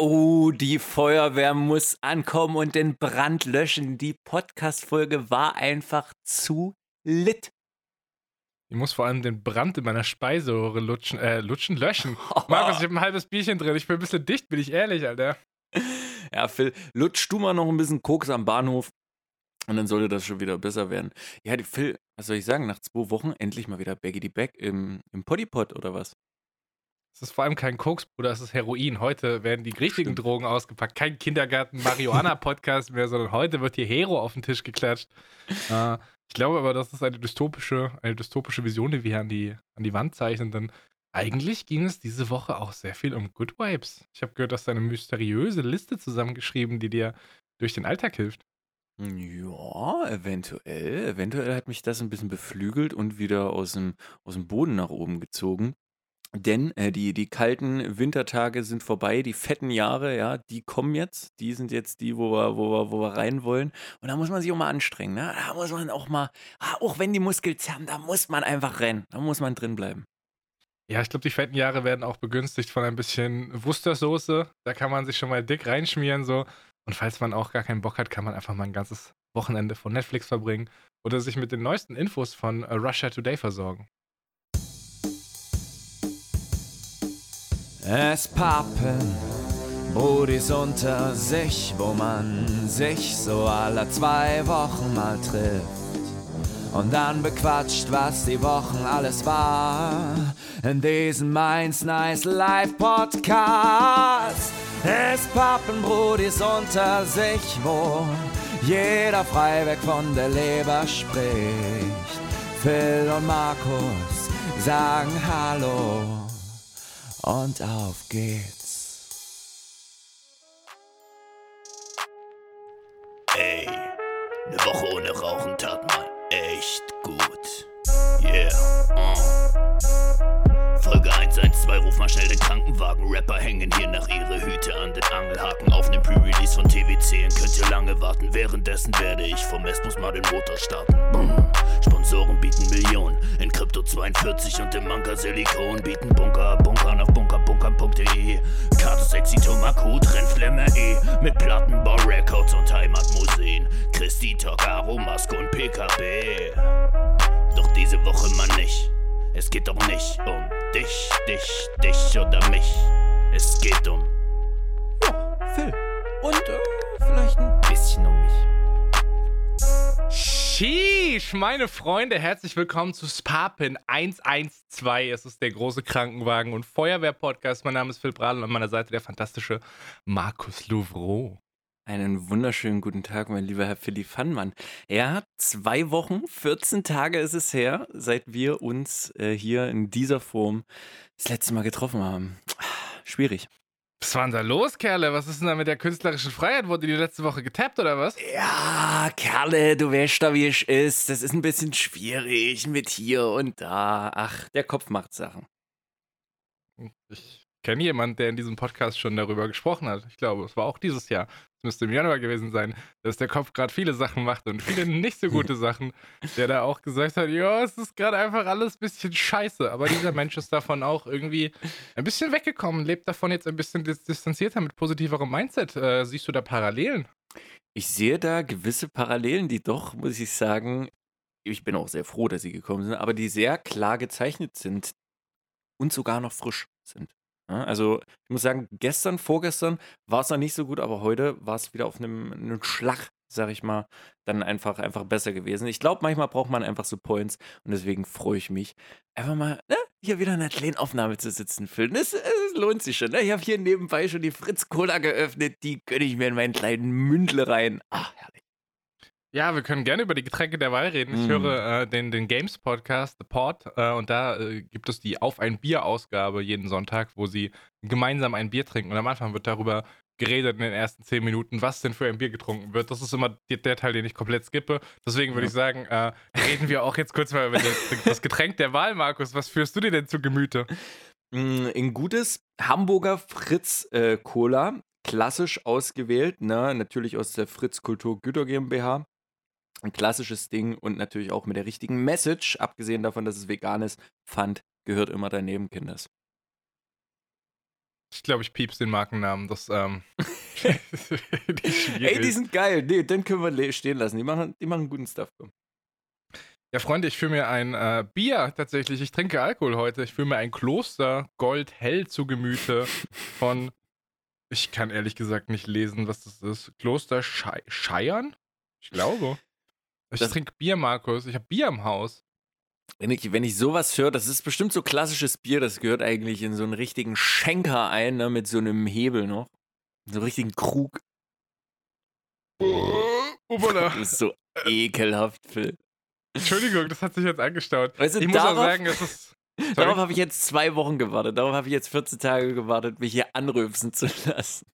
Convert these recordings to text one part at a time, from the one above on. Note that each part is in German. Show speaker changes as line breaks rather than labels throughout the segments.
oh, die Feuerwehr muss ankommen und den Brand löschen. Die Podcast-Folge war einfach zu lit.
Ich muss vor allem den Brand in meiner Speiseröhre lutschen, äh, lutschen, löschen. Markus, ich habe ein halbes Bierchen drin. Ich bin ein bisschen dicht, bin ich ehrlich, Alter.
Ja, Phil, lutsch du mal noch ein bisschen Koks am Bahnhof und dann sollte das schon wieder besser werden. Ja, Phil, was soll ich sagen, nach zwei Wochen endlich mal wieder Baggy die Back im, im Poddypod oder was?
Es ist vor allem kein Koks, Bruder, es ist Heroin. Heute werden die richtigen Drogen ausgepackt. Kein Kindergarten-Marihuana-Podcast mehr, sondern heute wird hier Hero auf den Tisch geklatscht. Äh, ich glaube aber, das ist eine dystopische, eine dystopische Vision, die wir hier an die, an die Wand zeichnen. Denn eigentlich ging es diese Woche auch sehr viel um Good Vibes. Ich habe gehört, dass du eine mysteriöse Liste zusammengeschrieben, die dir durch den Alltag hilft.
Ja, eventuell. Eventuell hat mich das ein bisschen beflügelt und wieder aus dem, aus dem Boden nach oben gezogen. Denn äh, die, die kalten Wintertage sind vorbei, die fetten Jahre, ja, die kommen jetzt. Die sind jetzt die, wo wir, wo wir, wo wir rein wollen. Und da muss man sich auch mal anstrengen. Ne? Da muss man auch mal, ah, auch wenn die Muskeln zerren, da muss man einfach rennen. Da muss man drin bleiben.
Ja, ich glaube, die fetten Jahre werden auch begünstigt von ein bisschen Wustersoße. Da kann man sich schon mal dick reinschmieren so. Und falls man auch gar keinen Bock hat, kann man einfach mal ein ganzes Wochenende von Netflix verbringen oder sich mit den neuesten Infos von äh, Russia Today versorgen.
Es pappen Brudis unter sich, wo man sich so alle zwei Wochen mal trifft. Und dann bequatscht, was die Wochen alles war. In diesem Mainz Nice Live Podcast. Es pappen Brudis unter sich, wo jeder frei weg von der Leber spricht. Phil und Markus sagen Hallo und auf geht's.
Ey, eine Woche ohne Rauchen tat mal echt gut. Yeah, uh. Folge 112, ruf mal schnell den Krankenwagen. Rapper hängen hier nach ihre Hüte an den Angelhaken. Auf nem Pre-Release von TVC könnt ihr lange warten. Währenddessen werde ich vom Esbus mal den Motor starten. Boom. Sponsoren bieten Millionen. In Krypto 42 und im Manka Silikon bieten Bunker, Bunkern auf bunkerbunkern.de. Karte sexy Tomakut, Rennflemmer E. Mit Plattenbau, Records und Heimatmuseen. Christi, Togaro, Maske und PKB. Doch diese Woche mal nicht. Es geht doch nicht um dich, dich, dich oder mich. Es geht um.
Ja, Phil. Und äh, vielleicht ein bisschen um mich.
Sheesh, meine Freunde, herzlich willkommen zu Spapin 112. Es ist der große Krankenwagen- und Feuerwehr-Podcast. Mein Name ist Phil Bradl und an meiner Seite der fantastische Markus Louvreau.
Einen wunderschönen guten Tag, mein lieber Herr Philipp Fannmann. Ja, zwei Wochen, 14 Tage ist es her, seit wir uns äh, hier in dieser Form das letzte Mal getroffen haben. Schwierig.
Was war denn da los, Kerle? Was ist denn da mit der künstlerischen Freiheit? Wurde die letzte Woche getappt oder was?
Ja, Kerle, du weißt da, wie es ist. Das ist ein bisschen schwierig mit hier und da. Ach, der Kopf macht Sachen.
Ich kenne jemanden, der in diesem Podcast schon darüber gesprochen hat. Ich glaube, es war auch dieses Jahr. Es müsste im Januar gewesen sein, dass der Kopf gerade viele Sachen macht und viele nicht so gute Sachen. Der da auch gesagt hat, ja, es ist gerade einfach alles ein bisschen scheiße. Aber dieser Mensch ist davon auch irgendwie ein bisschen weggekommen, lebt davon jetzt ein bisschen dis distanzierter mit positiverem Mindset. Äh, siehst du da Parallelen?
Ich sehe da gewisse Parallelen, die doch, muss ich sagen, ich bin auch sehr froh, dass sie gekommen sind, aber die sehr klar gezeichnet sind und sogar noch frisch sind. Ja, also, ich muss sagen, gestern, vorgestern war es noch nicht so gut, aber heute war es wieder auf einem 'nem Schlag, sage ich mal, dann einfach einfach besser gewesen. Ich glaube, manchmal braucht man einfach so Points und deswegen freue ich mich, einfach mal, ne, hier wieder in 'ner kleinen Aufnahme zu sitzen, Phil. Es lohnt sich schon, ne? Ich habe hier nebenbei schon die Fritz Cola geöffnet, die gönne ich mir in meinen kleinen Mündle rein. Ah, herrlich.
Ja, wir können gerne über die Getränke der Wahl reden. Ich
Mhm.
höre äh, den, den Games-Podcast, The Pod, äh, und da äh, gibt es die Auf ein Bier-Ausgabe jeden Sonntag, wo sie gemeinsam ein Bier trinken. Und am Anfang wird darüber geredet in den ersten zehn Minuten, was denn für ein Bier getrunken wird. Das ist immer der, der Teil, den ich komplett skippe. Deswegen würde
Ja.
ich sagen, äh, reden wir auch jetzt kurz mal über das, das Getränk der Wahl, Markus. Was führst du dir denn zu Gemüte?
Hm, ein gutes Hamburger Fritz, äh, Cola, klassisch ausgewählt, ne? Natürlich aus der Fritz Kultur Güter GmbH. Ein klassisches Ding und natürlich auch mit der richtigen Message, abgesehen davon, dass es vegan ist. Pfand gehört immer daneben, Kinders.
Ich glaube, ich piep's den Markennamen. Das, ähm.
die Ey, die sind geil. Nee, den können wir stehen lassen. Die machen, die machen guten Stuff.
Ja, Freunde, ich fühle mir ein äh, Bier tatsächlich. Ich trinke Alkohol heute. Ich fühle mir ein Kloster Gold hell zu Gemüte von. Ich kann ehrlich gesagt nicht lesen, was das ist. Kloster Schei Scheiern? Ich glaube. Ich das trinke Bier, Markus. Ich habe Bier im Haus.
Wenn ich, wenn ich sowas höre, das ist bestimmt so klassisches Bier, das gehört eigentlich in so einen richtigen Schenker ein, ne, mit so einem Hebel noch. So einen richtigen Krug.
Oh,
das ist so ekelhaft, Phil.
Entschuldigung, das hat sich jetzt angestaut.
Weißt du, ich muss darauf, auch sagen, es ist. Sorry. Darauf habe ich jetzt zwei Wochen gewartet. Darauf habe ich jetzt 14 Tage gewartet, mich hier anrülpsen zu lassen.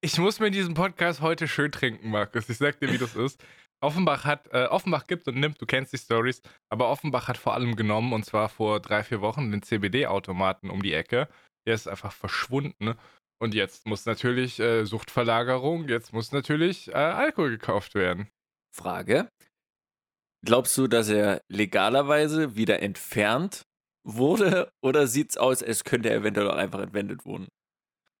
Ich muss mir in diesem Podcast heute schön trinken, Markus. Ich sag dir, wie das ist. Offenbach hat, äh, Offenbach gibt und nimmt, du kennst die Stories, aber Offenbach hat vor allem genommen, und zwar vor drei, vier Wochen, den CBD-Automaten um die Ecke. Der ist einfach verschwunden. Und jetzt muss natürlich äh, Suchtverlagerung, jetzt muss natürlich äh, Alkohol gekauft werden.
Frage: Glaubst du, dass er legalerweise wieder entfernt wurde oder sieht es aus, als könnte er eventuell auch einfach entwendet worden?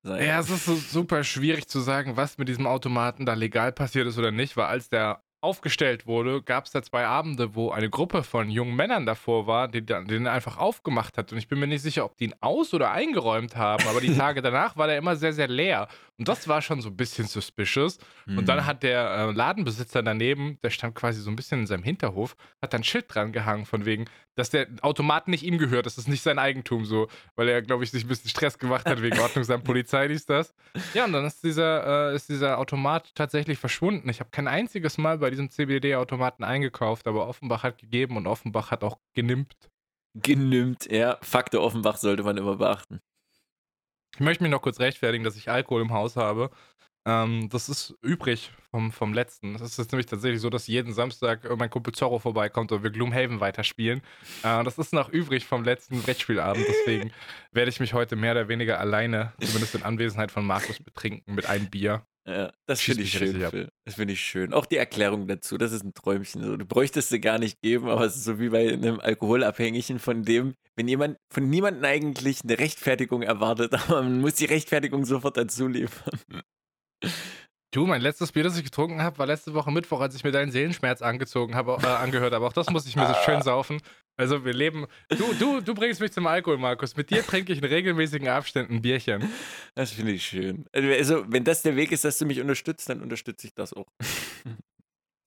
Sein? Ja, es ist so super schwierig zu sagen, was mit diesem Automaten da legal passiert ist oder nicht, weil als der aufgestellt wurde, gab es da zwei Abende, wo eine Gruppe von jungen Männern davor war, die den einfach aufgemacht hat. Und ich bin mir nicht sicher, ob die ihn aus- oder eingeräumt haben, aber die Tage danach war der immer sehr, sehr leer. Und das war schon so ein bisschen suspicious. Mhm. Und dann mhm. hat der äh, Ladenbesitzer daneben, der stand quasi so ein bisschen in seinem Hinterhof, hat dann ein Schild dran gehangen, von wegen, dass der Automat nicht ihm gehört, das ist nicht sein Eigentum so, weil er, glaube ich, sich ein bisschen Stress gemacht hat wegen Ordnungsamt Polizei, dies, das. Ja, und dann ist dieser, äh, ist dieser Automat tatsächlich verschwunden. Ich habe kein einziges Mal bei diesem CBD-Automaten eingekauft, aber Offenbach hat gegeben und Offenbach hat auch genimmt.
Genimmt, ja. Faktor Offenbach sollte man immer beachten.
Ich möchte mich noch kurz rechtfertigen, dass ich Alkohol im Haus habe. Ähm, das ist übrig vom, vom letzten. Es ist nämlich tatsächlich so, dass jeden Samstag mein Kumpel Zorro vorbeikommt und wir Gloomhaven weiterspielen. Äh, das ist noch übrig vom letzten Brettspielabend. Deswegen werde ich mich heute mehr oder weniger alleine, zumindest in Anwesenheit von Markus, betrinken mit einem Bier.
Ja, das finde ich schön, Phil. Das finde ich schön. Auch die Erklärung dazu, das ist ein Träumchen. Du bräuchtest sie gar nicht geben, aber es ist so wie bei einem Alkoholabhängigen, von dem, wenn jemand von niemandem eigentlich eine Rechtfertigung erwartet, aber man muss die Rechtfertigung sofort dazu liefern.
Du, mein letztes Bier, das ich getrunken habe, war letzte Woche Mittwoch, als ich mir deinen Seelenschmerz angezogen habe, äh, angehört habe. Auch das musste ich mir so schön saufen. Also wir leben. Du, du, du bringst mich zum Alkohol, Markus. Mit dir trinke ich in regelmäßigen Abständen ein Bierchen.
Das finde ich schön. Also, wenn das der Weg ist, dass du mich unterstützt, dann unterstütze ich das auch.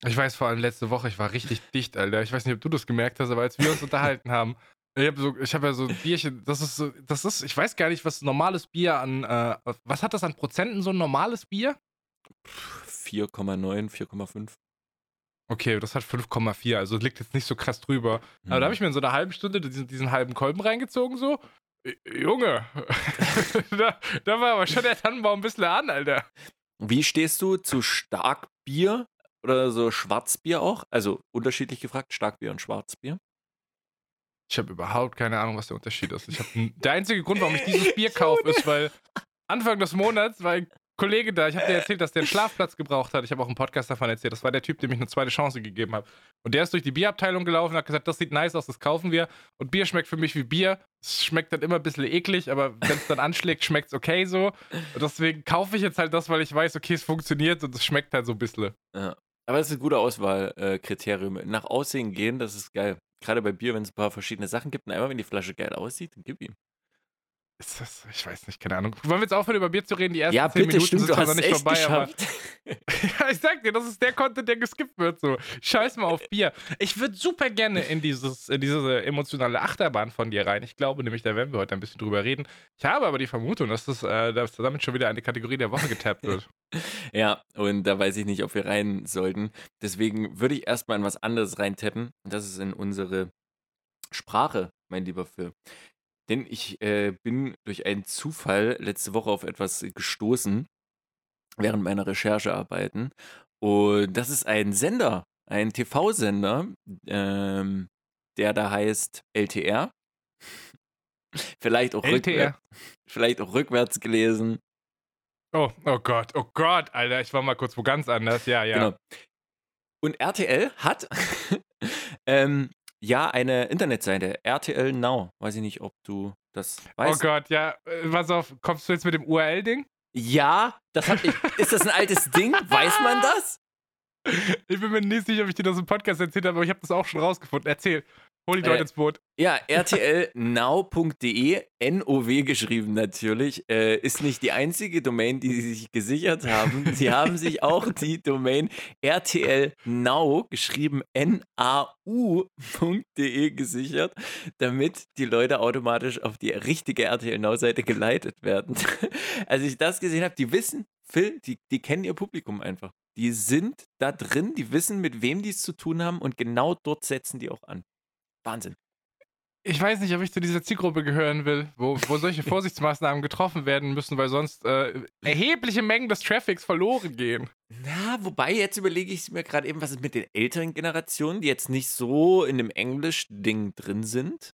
Ich weiß vor allem letzte Woche, ich war richtig dicht, Alter. Ich weiß nicht, ob du das gemerkt hast, aber als wir uns unterhalten haben, ich habe so, hab ja so ein Bierchen, das ist so, das ist, ich weiß gar nicht, was normales Bier an, äh, was hat das an Prozenten, so ein normales Bier?
4,9, 4,5.
Okay, das hat 5,4, also liegt jetzt nicht so krass drüber. Mhm. Aber da habe ich mir in so einer halben Stunde diesen, diesen halben Kolben reingezogen, so. Junge, da, da, war aber schon der Tannenbaum ein bisschen an, Alter.
Wie stehst du zu Starkbier oder so Schwarzbier auch? Also unterschiedlich gefragt, Starkbier und Schwarzbier?
Ich habe überhaupt keine Ahnung, was der Unterschied ist. Ich hab, der einzige Grund, warum ich dieses Bier kaufe, ist, weil Anfang des Monats war ein Kollege da, ich habe dir erzählt, dass der einen Schlafplatz gebraucht hat. Ich habe auch einen Podcast davon erzählt. Das war der Typ, dem ich eine zweite Chance gegeben habe. Und der ist durch die Bierabteilung gelaufen und hat gesagt, das sieht nice aus, das kaufen wir. Und Bier schmeckt für mich wie Bier. Es schmeckt dann immer ein bisschen eklig, aber wenn es dann anschlägt, schmeckt es okay so. Und deswegen kaufe ich jetzt halt das, weil ich weiß, okay, es funktioniert und es schmeckt halt so ein bisschen.
Ja. Aber es ist ein guter Auswahlkriterium. Nach Aussehen gehen, das ist geil. Gerade bei Bier, wenn es ein paar verschiedene Sachen gibt und einmal, wenn die Flasche geil aussieht, dann gib ihm.
Ist das, ich weiß nicht, keine Ahnung. Wollen wir jetzt aufhören, über Bier zu reden? Die ersten
ja,
10
bitte,
Minuten
stimmt,
sind
du hast
noch nicht vorbei,
geschafft.
aber. ja, ich sag dir, das ist der Content, der geskippt wird. So. Scheiß mal auf Bier. Ich würde super gerne in, dieses, in diese emotionale Achterbahn von dir rein. Ich glaube nämlich, da werden wir heute ein bisschen drüber reden. Ich habe aber die Vermutung, dass, das, äh, dass damit schon wieder eine Kategorie der Woche getappt wird.
ja, und da weiß ich nicht, ob wir rein sollten. Deswegen würde ich erstmal in was anderes reintappen. Und das ist in unsere Sprache, mein lieber Phil. Denn ich äh, bin durch einen Zufall letzte Woche auf etwas gestoßen während meiner Recherchearbeiten. Und das ist ein Sender, ein TV-Sender, ähm, der da heißt LTR. vielleicht, auch LTR. vielleicht auch rückwärts gelesen.
Oh, oh Gott, oh Gott, Alter, ich war mal kurz wo ganz anders. Ja, ja. Genau.
Und RTL hat ähm, ja, eine Internetseite, RTL Now. Weiß ich nicht, ob du Das
Oh
weiß
Gott, ja. äh, Pass auf, kommst du jetzt mit dem URL-Ding?
Ja, das hab ich. Ist das ein altes Ding? Weiß man das?
Ich bin mir nicht sicher, ob ich dir das im Podcast erzählt habe, aber ich habe das auch schon rausgefunden. Erzähl. Hol die
Äh,
Leute ins Boot.
Ja, rtlnow.de, NOW geschrieben natürlich, äh, ist nicht die einzige Domain, die sie sich gesichert haben. Sie haben sich auch die Domain rtlnow, geschrieben nau.de gesichert, damit die Leute automatisch auf die richtige RTL Now-Seite geleitet werden. Als ich das gesehen habe, die wissen, Phil, die, die kennen ihr Publikum einfach. Die sind da drin, die wissen, mit wem die es zu tun haben und genau dort setzen die auch an. Wahnsinn.
Ich weiß nicht, ob ich zu dieser Zielgruppe gehören will, wo, wo solche Vorsichtsmaßnahmen getroffen werden müssen, weil sonst äh, erhebliche Mengen des Traffics verloren gehen.
Na, wobei jetzt überlege ich mir gerade eben, was ist mit den älteren Generationen, die jetzt nicht so in dem Englisch-Ding drin sind.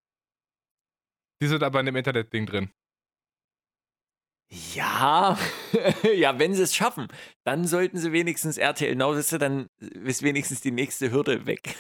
Die sind aber in dem Internet-Ding drin.
Ja, ja, wenn sie es schaffen, dann sollten sie wenigstens RTL Now, dann ist wenigstens die nächste Hürde weg.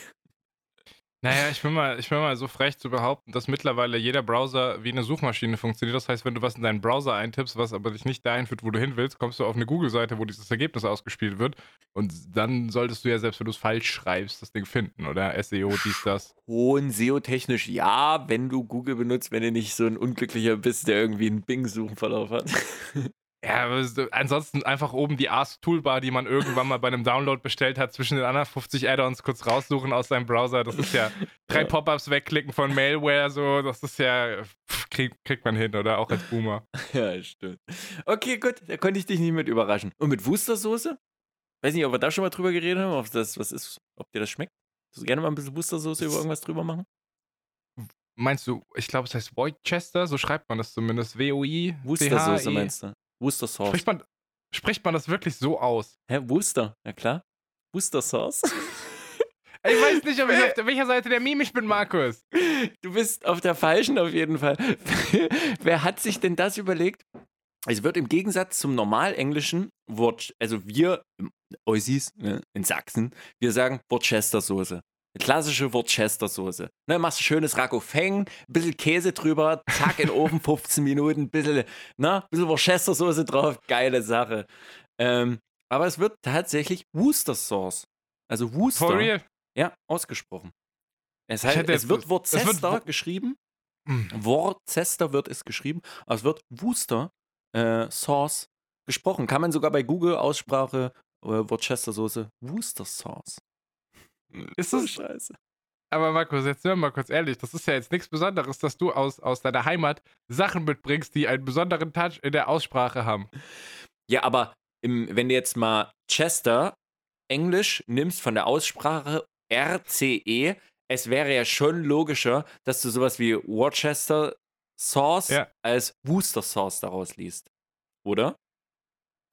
Naja, ich bin, mal, ich bin mal so frech zu behaupten, dass mittlerweile jeder Browser wie eine Suchmaschine funktioniert. Das heißt, wenn du was in deinen Browser eintippst, was aber dich nicht dahin führt, wo du hin willst, kommst du auf eine Google-Seite, wo dieses Ergebnis ausgespielt wird. Und dann solltest du ja, selbst wenn du es falsch schreibst, das Ding finden, oder? SEO, dies, das.
Hohen SEO-technisch ja, wenn du Google benutzt, wenn du nicht so ein Unglücklicher bist, der irgendwie einen Bing-Suchenverlauf hat.
Ja, ansonsten einfach oben die Ask-Toolbar, die man irgendwann mal bei einem Download bestellt hat, zwischen den anderen 50 Add-ons kurz raussuchen aus seinem Browser. Das ist ja drei. Pop-ups wegklicken von Malware, so, das ist ja, pff, krieg, kriegt man hin, oder? Auch als Boomer.
Ja, stimmt. Okay, gut, da konnte ich dich nicht mit überraschen. Und mit Wustersoße? Weiß nicht, ob wir da schon mal drüber geredet haben, ob das was ist, ob dir das schmeckt. Würdest du gerne mal ein bisschen Wustersoße über irgendwas drüber machen?
Meinst du, ich glaube, es heißt Worcester, so schreibt man das zumindest. W-O-I.
Wustersoße meinst du? Wustersauce.
Spricht man, spricht man das wirklich so aus?
Hä, Wuster? Ja klar. Wustersauce?
Ich weiß nicht, ob ich auf der, welcher Seite der Meme ich bin, Markus.
Du bist auf der falschen auf jeden Fall. Wer hat sich denn das überlegt? Es wird im Gegensatz zum normalenglischen Wort, also wir Oisis ne, in Sachsen, wir sagen Worcestersoße. Eine klassische Worcestersoße. Ne, machst ein schönes Raccoufeng, ein bisschen Käse drüber, zack in den Ofen, 15 Minuten, ein bisschen, ne, bisschen Worcestersoße drauf, geile Sache. Ähm, aber es wird tatsächlich Worcester Sauce. Also Worcester.
For real?
Ja, ausgesprochen. Es, heißt, es wird
es
Worcester
wird Wo-
geschrieben.
Hm.
Worcester wird es geschrieben, aber es wird Worcester äh, Sauce gesprochen. Kann man sogar bei Google Aussprache äh, Worcester Soße Worcester Sauce.
Ist das,
scheiße.
aber Markus, jetzt sind wir mal kurz ehrlich, das ist ja jetzt nichts Besonderes, dass du aus, aus deiner Heimat Sachen mitbringst, die einen besonderen Touch in der Aussprache haben.
Ja, aber im, wenn du jetzt mal Chester Englisch nimmst von der Aussprache RCE, es wäre ja schon logischer, dass du sowas wie Worcester Sauce
Ja.
als Worcester Sauce daraus liest. Oder?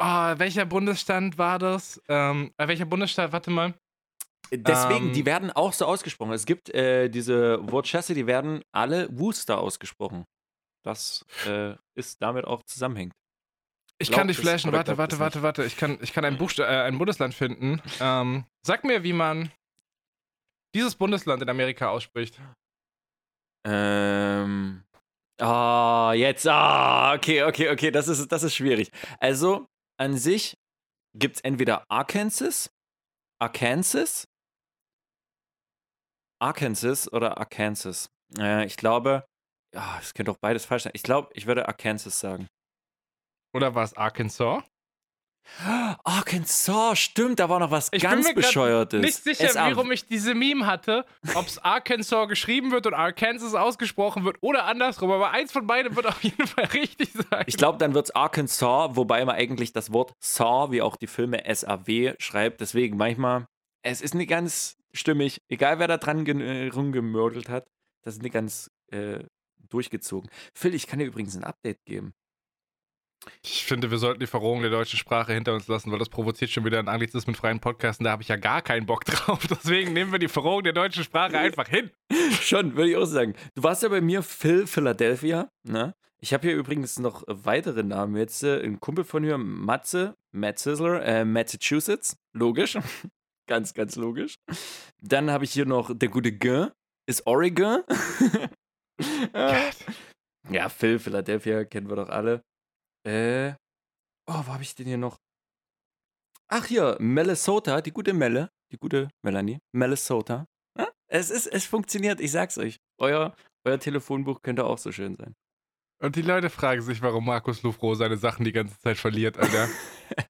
Ah, welcher Bundesstand war das? Ähm, äh, welcher Bundesstaat? Warte mal.
Deswegen,
Ähm,
die werden auch so ausgesprochen. Es gibt äh, diese Worcester, die werden alle Worcester ausgesprochen. Das äh, ist damit auch zusammenhängt.
Ich
Glaub
kann dich flashen. Warte, warte, warte, warte. Ich kann, ich kann ein, Buchsta äh, ein Bundesland finden. Ähm, sag mir, wie man dieses Bundesland in Amerika ausspricht.
Ähm. Ah, jetzt. Ah, okay, okay, okay. Das ist, das ist schwierig. Also, an sich gibt es entweder Arkansas, Arkansas, Arkansas oder Arkansas. Äh, ich glaube, ja, es könnte auch beides falsch sein. Ich glaube, ich würde Arkansas sagen.
Oder war es Arkansas?
Arkansas, stimmt, da war noch was
Ich bin
ganz
mir grad
Bescheuertes.
Nicht sicher,
SA
warum ich diese Meme hatte, ob es Arkansas geschrieben wird und Arkansas ausgesprochen wird oder andersrum, aber eins von beiden wird auf jeden Fall richtig sein.
Ich glaube, dann wird es Arkansas, wobei man eigentlich das Wort Saw, wie auch die Filme SAW, schreibt. Deswegen manchmal, es ist nicht ganz stimmig. Egal, wer da dran äh, rumgemördelt hat, das ist nicht ganz äh, durchgezogen. Phil, ich kann dir übrigens ein Update geben.
Ich finde, wir sollten die Verrohung der deutschen Sprache hinter uns lassen, weil das provoziert schon wieder einen Anglizismus freien Podcast und da habe ich ja gar keinen Bock drauf. Deswegen nehmen wir die Verrohung der deutschen Sprache einfach hin.
Schon, würde ich auch sagen. Du warst ja bei mir Phil Philadelphia, ne? Ich habe hier übrigens noch weitere Namen jetzt. Äh, ein Kumpel von mir, Matze, Matt Sizzler, äh, Massachusetts. Logisch. Ganz, ganz logisch. Dann habe ich hier noch der gute G, ist Oregon. Äh, Ja, Phil, Philadelphia, kennen wir doch alle. Äh, oh, wo habe ich den hier noch? Ach hier, Minnesota, die gute Melle, die gute Melanie, Minnesota. Ja, es ist, es funktioniert, ich sag's euch. Euer, euer Telefonbuch könnte auch so schön sein.
Und die Leute fragen sich, warum Markus Lufro seine Sachen die ganze Zeit verliert, Alter.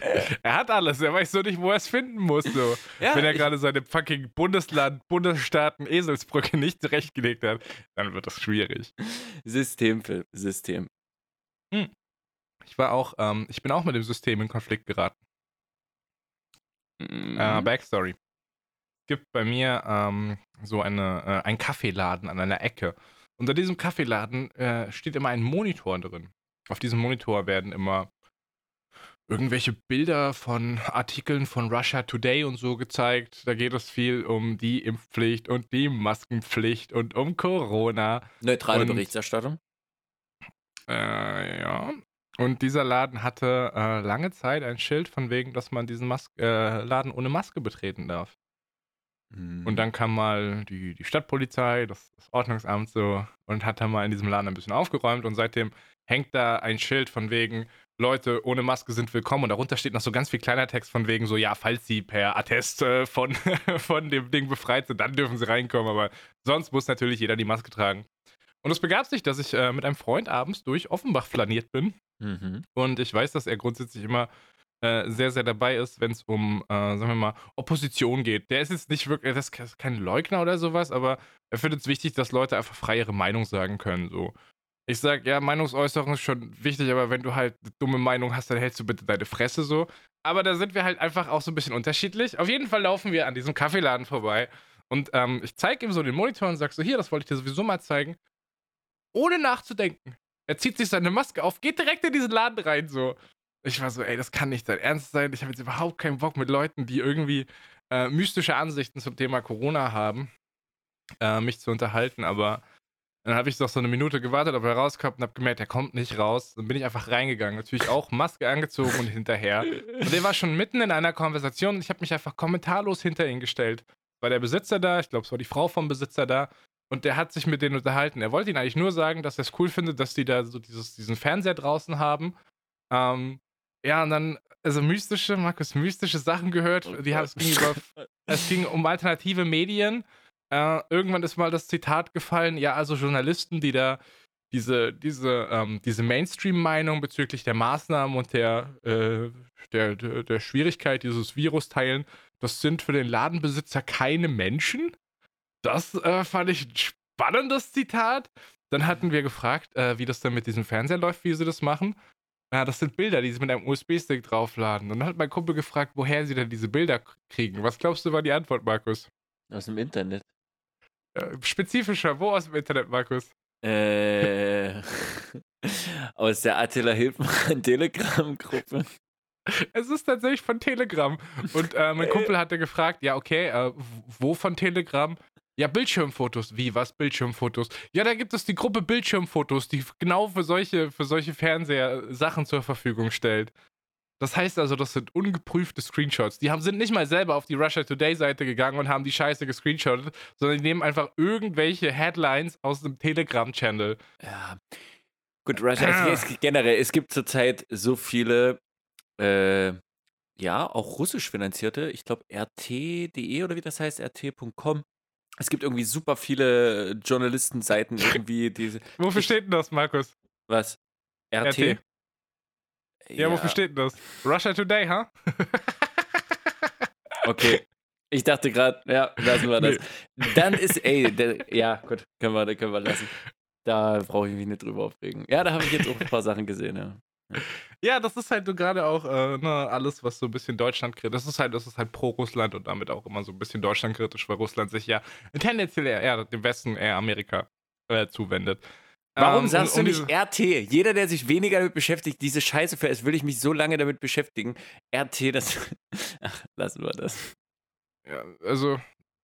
er hat alles, er weiß so nicht, wo er es finden muss. So.
Ja,
Wenn er gerade seine fucking Bundesland, Bundesstaaten Eselsbrücke nicht zurechtgelegt hat, dann wird das schwierig.
System, Phil, System.
Ich war auch, ähm, ich bin auch mit dem System in Konflikt geraten.
Mhm.
Äh, Backstory. Es gibt bei mir ähm, so eine, äh, einen Kaffeeladen an einer Ecke. Unter diesem Kaffeeladen äh, steht immer ein Monitor drin. Auf diesem Monitor werden immer irgendwelche Bilder von Artikeln von Russia Today und so gezeigt. Da geht es viel um die Impfpflicht und die Maskenpflicht und um Corona.
Neutrale
und-
Berichterstattung.
Äh, ja. Und dieser Laden hatte äh, lange Zeit ein Schild von wegen, dass man diesen Mas äh, Laden ohne Maske betreten darf.
Mhm.
Und dann kam mal die, die Stadtpolizei, das, das Ordnungsamt so und hat dann mal in diesem Laden ein bisschen aufgeräumt und seitdem hängt da ein Schild von wegen, Leute ohne Maske sind willkommen und darunter steht noch so ganz viel kleiner Text von wegen so, ja, falls sie per Attest äh, von, von dem Ding befreit sind, dann dürfen sie reinkommen, aber sonst muss natürlich jeder die Maske tragen. Und es begab sich, dass ich äh, mit einem Freund abends durch Offenbach flaniert bin
Mhm.
und ich weiß, dass er grundsätzlich immer äh, sehr, sehr dabei ist, wenn es um, äh, sagen wir mal, Opposition geht. Der ist jetzt nicht wirklich, das ist kein Leugner oder sowas, aber er findet es wichtig, dass Leute einfach frei ihre Meinung sagen können. So. Ich sag, ja, Meinungsäußerung ist schon wichtig, aber wenn du halt eine dumme Meinung hast, dann hältst du bitte deine Fresse so. Aber da sind wir halt einfach auch so ein bisschen unterschiedlich. Auf jeden Fall laufen wir an diesem Kaffeeladen vorbei und ähm, ich zeige ihm so den Monitor und sag so, hier, das wollte ich dir sowieso mal zeigen. Ohne nachzudenken. Er zieht sich seine Maske auf, geht direkt in diesen Laden rein, so. Ich war so, ey, das kann nicht dein Ernst sein. Ich habe jetzt überhaupt keinen Bock mit Leuten, die irgendwie äh, mystische Ansichten zum Thema Corona haben, äh, mich zu unterhalten. Aber dann habe ich doch so eine Minute gewartet, ob er rauskommt und habe gemerkt, er kommt nicht raus. Dann bin ich einfach reingegangen. Natürlich auch Maske angezogen und hinterher. Und der war schon mitten in einer Konversation und ich habe mich einfach kommentarlos hinter ihn gestellt. War der Besitzer da, ich glaube, es war die Frau vom Besitzer da. Und der hat sich mit denen unterhalten. Er wollte ihnen eigentlich nur sagen, dass er es cool findet, dass die da so dieses, diesen Fernseher draußen haben. Ähm, ja, und dann, also mystische, Markus, mystische Sachen gehört. Die haben es ging über, es ging um alternative Medien. Äh, irgendwann ist mal das Zitat gefallen, ja, also Journalisten, die da diese, diese, ähm, diese Mainstream-Meinung bezüglich der Maßnahmen und der, äh, der, der, Schwierigkeit dieses Virus teilen, das sind für den Ladenbesitzer keine Menschen. Das äh, fand ich ein spannendes Zitat. Dann hatten wir gefragt, äh, wie das dann mit diesem Fernseher läuft, wie sie das machen. Ja, das sind Bilder, die sie mit einem USB-Stick draufladen. Und dann hat mein Kumpel gefragt, woher sie denn diese Bilder kriegen. Was glaubst du war die Antwort, Markus?
Aus dem Internet.
Äh, spezifischer, wo aus dem Internet, Markus?
Äh, aus der Attila Hildmann Telegram-Gruppe.
Es ist tatsächlich von Telegram. Und äh, mein Kumpel hatte gefragt, ja, okay, äh, wo von Telegram? Ja, Bildschirmfotos. Wie, was Bildschirmfotos? Ja, da gibt es die Gruppe Bildschirmfotos, die genau für solche, für solche Fernseher Sachen zur Verfügung stellt. Das heißt also, das sind ungeprüfte Screenshots. Die haben, sind nicht mal selber auf die Russia Today-Seite gegangen und haben die Scheiße gescreenshottet, sondern die nehmen einfach irgendwelche Headlines aus dem Telegram-Channel.
Ja. Gut, Russia, es, es, generell, es gibt zurzeit so viele, äh, ja, auch russisch finanzierte, ich glaube RT.de oder wie das heißt, rt.com. Es gibt irgendwie super viele Journalistenseiten irgendwie, diese.
Wofür steht denn das, Markus?
Was? RT?
RT. Ja, wofür steht denn das? Russia Today, ha?
Okay. Ich dachte gerade, ja, lassen wir das. Dann ist, ey, der, ja, gut, können wir, können wir lassen. Da brauche ich mich nicht drüber aufregen. Ja, da habe ich jetzt auch ein paar Sachen gesehen, ja.
Ja, das ist halt so gerade auch äh, ne, alles, was so ein bisschen Deutschland kritisch das ist halt, das ist halt pro Russland und damit auch immer so ein bisschen Deutschland kritisch, weil Russland sich ja tendenziell eher, eher dem Westen, eher Amerika äh, zuwendet.
Warum
Ähm,
sagst
und-
du nicht RT? Jeder, der sich weniger damit beschäftigt, diese Scheiße für es will ich mich so lange damit beschäftigen. RT, das. Ach, lassen wir das.
Ja, also,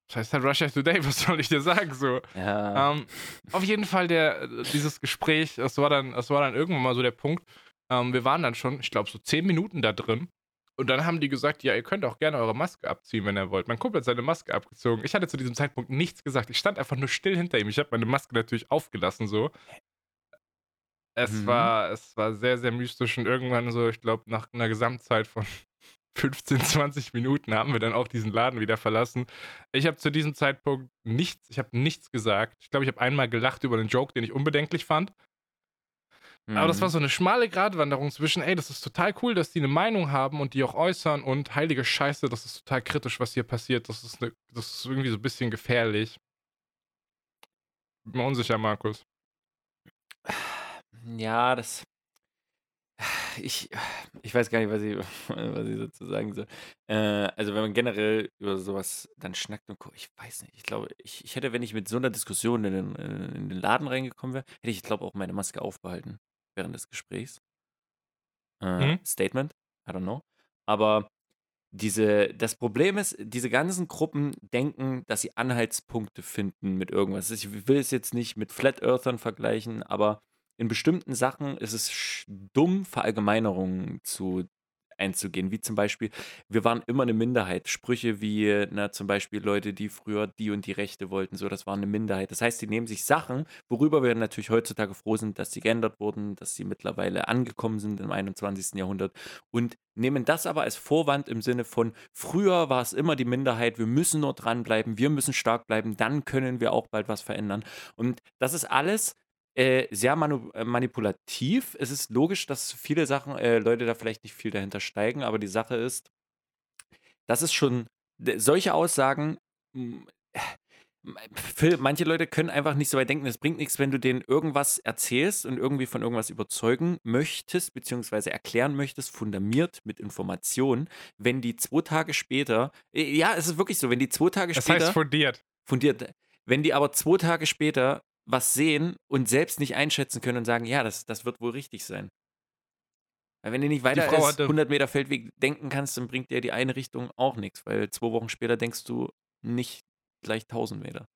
das heißt halt Russia Today, was soll ich dir sagen? So.
Ja.
Ähm, auf jeden Fall der, dieses Gespräch, das war dann, das war dann irgendwann mal so der Punkt. Ähm, wir waren dann schon, ich glaube, so zehn Minuten da drin. Und dann haben die gesagt, ja, ihr könnt auch gerne eure Maske abziehen, wenn ihr wollt. Mein Kumpel hat seine Maske abgezogen. Ich hatte zu diesem Zeitpunkt nichts gesagt. Ich stand einfach nur still hinter ihm. Ich habe meine Maske natürlich aufgelassen so. Es,
Mhm.
war, es war sehr, sehr mystisch und irgendwann so, ich glaube, nach einer Gesamtzeit von 15, 20 Minuten haben wir dann auch diesen Laden wieder verlassen. Ich habe zu diesem Zeitpunkt nichts, ich habe nichts gesagt. Ich glaube, ich habe einmal gelacht über einen Joke, den ich unbedenklich fand. Aber das war
Mhm.
so eine schmale Gratwanderung zwischen, ey, das ist total cool, dass die eine Meinung haben und die auch äußern und heilige Scheiße, das ist total kritisch, was hier passiert. Das ist, ne, das ist irgendwie so ein bisschen gefährlich. Bin mir unsicher, Markus.
Ja, das. Ich, ich weiß gar nicht, was ich, was ich dazu sagen soll. Äh, also, wenn man generell über sowas dann schnackt und guckt, ich weiß nicht. Ich glaube, ich, ich hätte, wenn ich mit so einer Diskussion in den, äh, in den Laden reingekommen wäre, hätte ich, glaube auch meine Maske aufbehalten während des Gesprächs. Äh,
Mhm.
Statement, I don't know. Aber diese, das Problem ist, diese ganzen Gruppen denken, dass sie Anhaltspunkte finden mit irgendwas. Ich will es jetzt nicht mit Flat Earthern vergleichen, aber in bestimmten Sachen ist es dumm, Verallgemeinerungen zu einzugehen, wie zum Beispiel, wir waren immer eine Minderheit. Sprüche wie, na, zum Beispiel Leute, die früher die und die Rechte wollten, so, das war eine Minderheit. Das heißt, die nehmen sich Sachen, worüber wir natürlich heutzutage froh sind, dass sie geändert wurden, dass sie mittlerweile angekommen sind im 21. Jahrhundert und nehmen das aber als Vorwand im Sinne von, früher war es immer die Minderheit, wir müssen nur dranbleiben, wir müssen stark bleiben, dann können wir auch bald was verändern. Und das ist alles äh, sehr manu äh, manipulativ. Es ist logisch, dass viele Sachen, äh, Leute da vielleicht nicht viel dahinter steigen, aber die Sache ist, das ist schon, d- solche Aussagen, m, Phil, manche Leute können einfach nicht so weit denken. Es bringt nichts, wenn du denen irgendwas erzählst und irgendwie von irgendwas überzeugen möchtest, beziehungsweise erklären möchtest, fundamiert mit Informationen, wenn die zwei Tage später, äh, ja, es ist wirklich so, wenn die zwei Tage
Das
später
heißt fundiert.
fundiert. Wenn die aber zwei Tage später was sehen und selbst nicht einschätzen können und sagen, ja, das, das wird wohl richtig sein. Weil wenn du nicht weiter als
hatte-
100 Meter Feldweg denken kannst, dann bringt dir die eine Richtung auch nichts, weil zwei Wochen später denkst du nicht gleich 1000 Meter.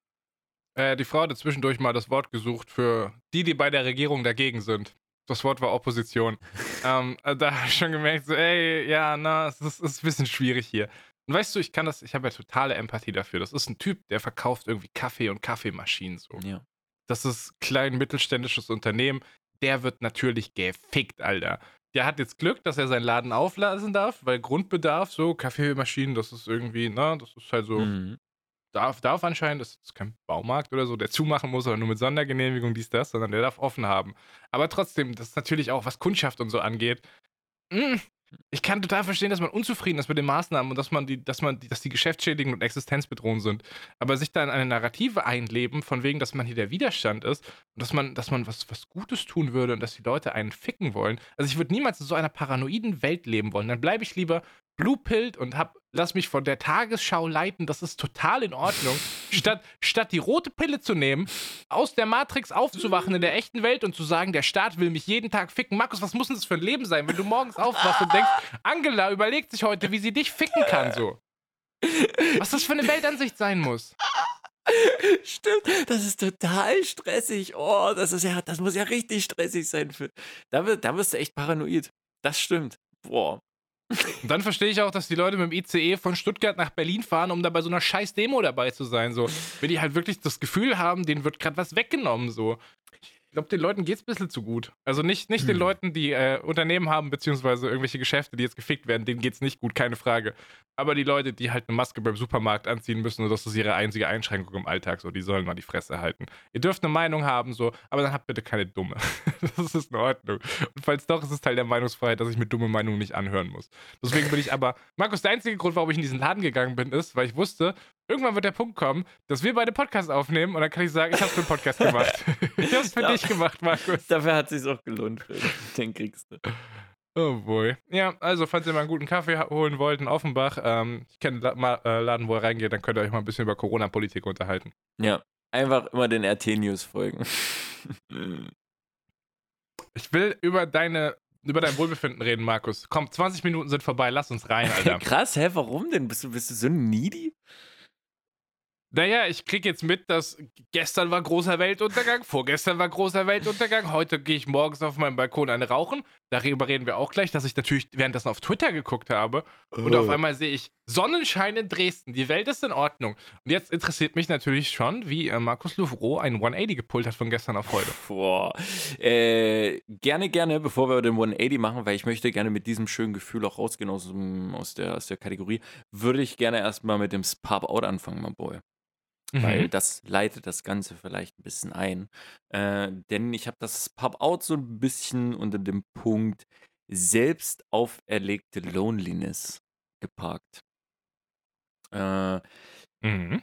Äh, die Frau hatte zwischendurch mal das Wort gesucht für die, die bei der Regierung dagegen sind. Das Wort war Opposition. ähm, äh, da habe ich schon gemerkt, so, ey, ja, na, es ist, es ist ein bisschen schwierig hier. Und weißt du, ich kann das, ich habe ja totale Empathie dafür. Das ist ein Typ, der verkauft irgendwie Kaffee und Kaffeemaschinen so.
Ja.
Das ist klein mittelständisches Unternehmen. Der wird natürlich gefickt, Alter. Der hat jetzt Glück, dass er seinen Laden auflassen darf, weil Grundbedarf, so Kaffeemaschinen, das ist irgendwie, na, das ist halt so,
Mhm.
darf, darf anscheinend, das ist kein Baumarkt oder so, der zumachen muss, oder nur mit Sondergenehmigung, dies, das, sondern der darf offen haben. Aber trotzdem, das ist natürlich auch, was Kundschaft und so angeht. mm, Ich kann total verstehen, dass man unzufrieden ist mit den Maßnahmen und dass man die, dass man die, dass die geschäftsschädigend und existenzbedrohend sind. Aber sich da in eine Narrative einleben, von wegen, dass man hier der Widerstand ist und dass man, dass man was, was Gutes tun würde und dass die Leute einen ficken wollen. Also ich würde niemals in so einer paranoiden Welt leben wollen. Dann bleibe ich lieber blue-pilled und hab, lass mich von der Tagesschau leiten. Das ist total in Ordnung. statt, statt die rote Pille zu nehmen, aus der Matrix aufzuwachen in der echten Welt und zu sagen, der Staat will mich jeden Tag ficken. Markus, was muss denn das für ein Leben sein, wenn du morgens aufwachst und denkst, Angela überlegt sich heute, wie sie dich ficken kann, so. Was das für eine Weltansicht sein muss.
Stimmt, das ist total stressig. Oh, das ist ja, das muss ja richtig stressig sein. Für, da, da wirst du echt paranoid. Das stimmt. Boah.
Und dann verstehe ich auch, dass die Leute mit dem ICE von Stuttgart nach Berlin fahren, um da bei so einer scheiß Demo dabei zu sein. So. Wenn die halt wirklich das Gefühl haben, denen wird gerade was weggenommen. So. Ich glaube, den Leuten geht es ein bisschen zu gut. Also nicht, nicht den
Hm.
Leuten, die äh, Unternehmen haben, beziehungsweise irgendwelche Geschäfte, die jetzt gefickt werden, denen geht es nicht gut, keine Frage. Aber die Leute, die halt eine Maske beim Supermarkt anziehen müssen, und das ist ihre einzige Einschränkung im Alltag, so, die sollen mal die Fresse halten. Ihr dürft eine Meinung haben, so, aber dann habt bitte keine dumme. das ist in Ordnung. Und falls doch, ist es Teil der Meinungsfreiheit, dass ich mir dumme Meinungen nicht anhören muss. Deswegen bin ich aber, Markus, der einzige Grund, warum ich in diesen Laden gegangen bin, ist, weil ich wusste, irgendwann wird der Punkt kommen, dass wir beide Podcasts aufnehmen und dann kann ich sagen, ich hab's für den Podcast gemacht. ich hab's für
Ja.
dich gemacht, Markus.
Dafür hat es sich auch gelohnt. Den kriegst du.
Oh boy. Ja, also, falls ihr mal einen guten Kaffee holen wollt in Offenbach, ähm, ich kenne einen La äh, Laden, wo ihr reingeht, dann könnt ihr euch mal ein bisschen über Corona-Politik unterhalten.
Ja. Einfach immer den RT-News folgen.
Ich will über deine, über dein Wohlbefinden reden, Markus. Komm, 20 Minuten sind vorbei, lass uns rein, Alter.
Krass, hä? Warum denn? Bist du, bist du so needy?
Naja, ich krieg jetzt mit, dass gestern war großer Weltuntergang, vorgestern war großer Weltuntergang, heute gehe ich morgens auf meinem Balkon eine rauchen. Darüber reden wir auch gleich, dass ich natürlich währenddessen auf Twitter geguckt habe und auf einmal sehe ich Sonnenschein in Dresden, die Welt ist in Ordnung. Und jetzt interessiert mich natürlich schon, wie äh, Markus Louvreau ein 180 gepult hat von gestern auf heute.
Boah. Äh, gerne, gerne, bevor wir den 180 machen, weil ich möchte gerne mit diesem schönen Gefühl auch rausgehen aus, aus, der, aus der Kategorie, würde ich gerne erstmal mit dem Pub Out anfangen, mein Boy. Weil
Mhm.
das leitet das Ganze vielleicht ein bisschen ein. Äh, denn ich habe das Pub Out so ein bisschen unter dem Punkt selbst auferlegte Loneliness geparkt. Äh,
Mhm.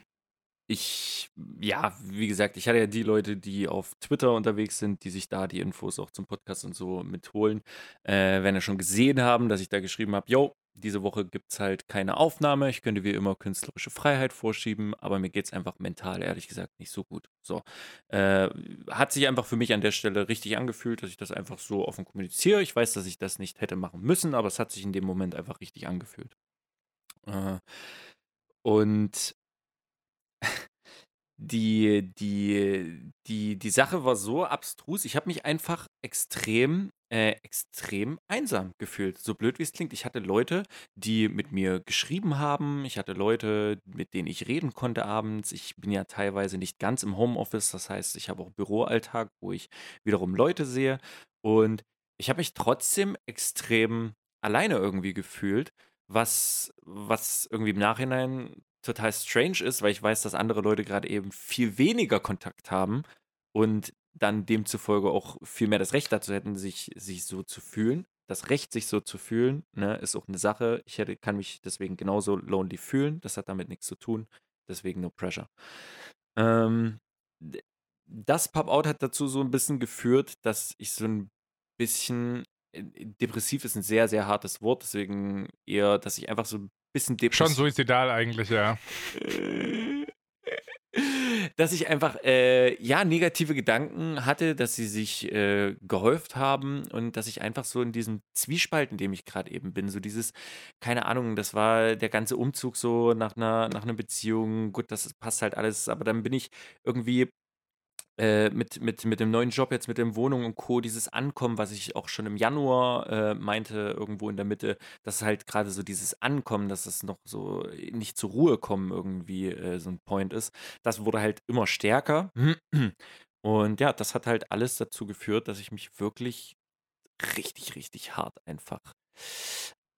ich, ja, wie gesagt, ich hatte ja die Leute, die auf Twitter unterwegs sind, die sich da die Infos auch zum Podcast und so mitholen, äh, werden ja schon gesehen haben, dass ich da geschrieben habe, yo, diese Woche gibt es halt keine Aufnahme, ich könnte wie immer künstlerische Freiheit vorschieben, aber mir geht es einfach mental, ehrlich gesagt, nicht so gut. So, äh, hat sich einfach für mich an der Stelle richtig angefühlt, dass ich das einfach so offen kommuniziere. Ich weiß, dass ich das nicht hätte machen müssen, aber es hat sich in dem Moment einfach richtig angefühlt. Äh, und die, die, die, die Sache war so abstrus. Ich habe mich einfach extrem, äh, extrem einsam gefühlt. So blöd wie es klingt. Ich hatte Leute, die mit mir geschrieben haben. Ich hatte Leute, mit denen ich reden konnte abends. Ich bin ja teilweise nicht ganz im Homeoffice. Das heißt, ich habe auch Büroalltag, wo ich wiederum Leute sehe. Und ich habe mich trotzdem extrem alleine irgendwie gefühlt, was, was irgendwie im Nachhinein total strange ist, weil ich weiß, dass andere Leute gerade eben viel weniger Kontakt haben und dann demzufolge auch viel mehr das Recht dazu hätten, sich, sich so zu fühlen. Das Recht, sich so zu fühlen, ne, ist auch eine Sache. Ich hätte, kann mich deswegen genauso lonely fühlen. Das hat damit nichts zu tun. Deswegen no pressure. Ähm, das Pop-Out hat dazu so ein bisschen geführt, dass ich so ein bisschen äh, depressiv ist ein sehr, sehr hartes Wort, deswegen eher, dass ich einfach so ein bisschen
Schon
depressiv
suizidal eigentlich, ja.
dass ich einfach äh, ja negative Gedanken hatte, dass sie sich äh, gehäuft haben und dass ich einfach so in diesem Zwiespalt, in dem ich gerade eben bin, so dieses, keine Ahnung, das war der ganze Umzug so nach einer, nach einer Beziehung, gut, das passt halt alles, aber dann bin ich irgendwie äh, mit, mit, mit dem neuen Job jetzt, mit der Wohnung und Co., dieses Ankommen, was ich auch schon im Januar äh, meinte, irgendwo in der Mitte, dass halt gerade so dieses Ankommen, dass es noch so nicht zur Ruhe kommen irgendwie äh, so ein Point ist, das wurde halt immer stärker. Und ja, das hat halt alles dazu geführt, dass ich mich wirklich richtig, richtig hart einfach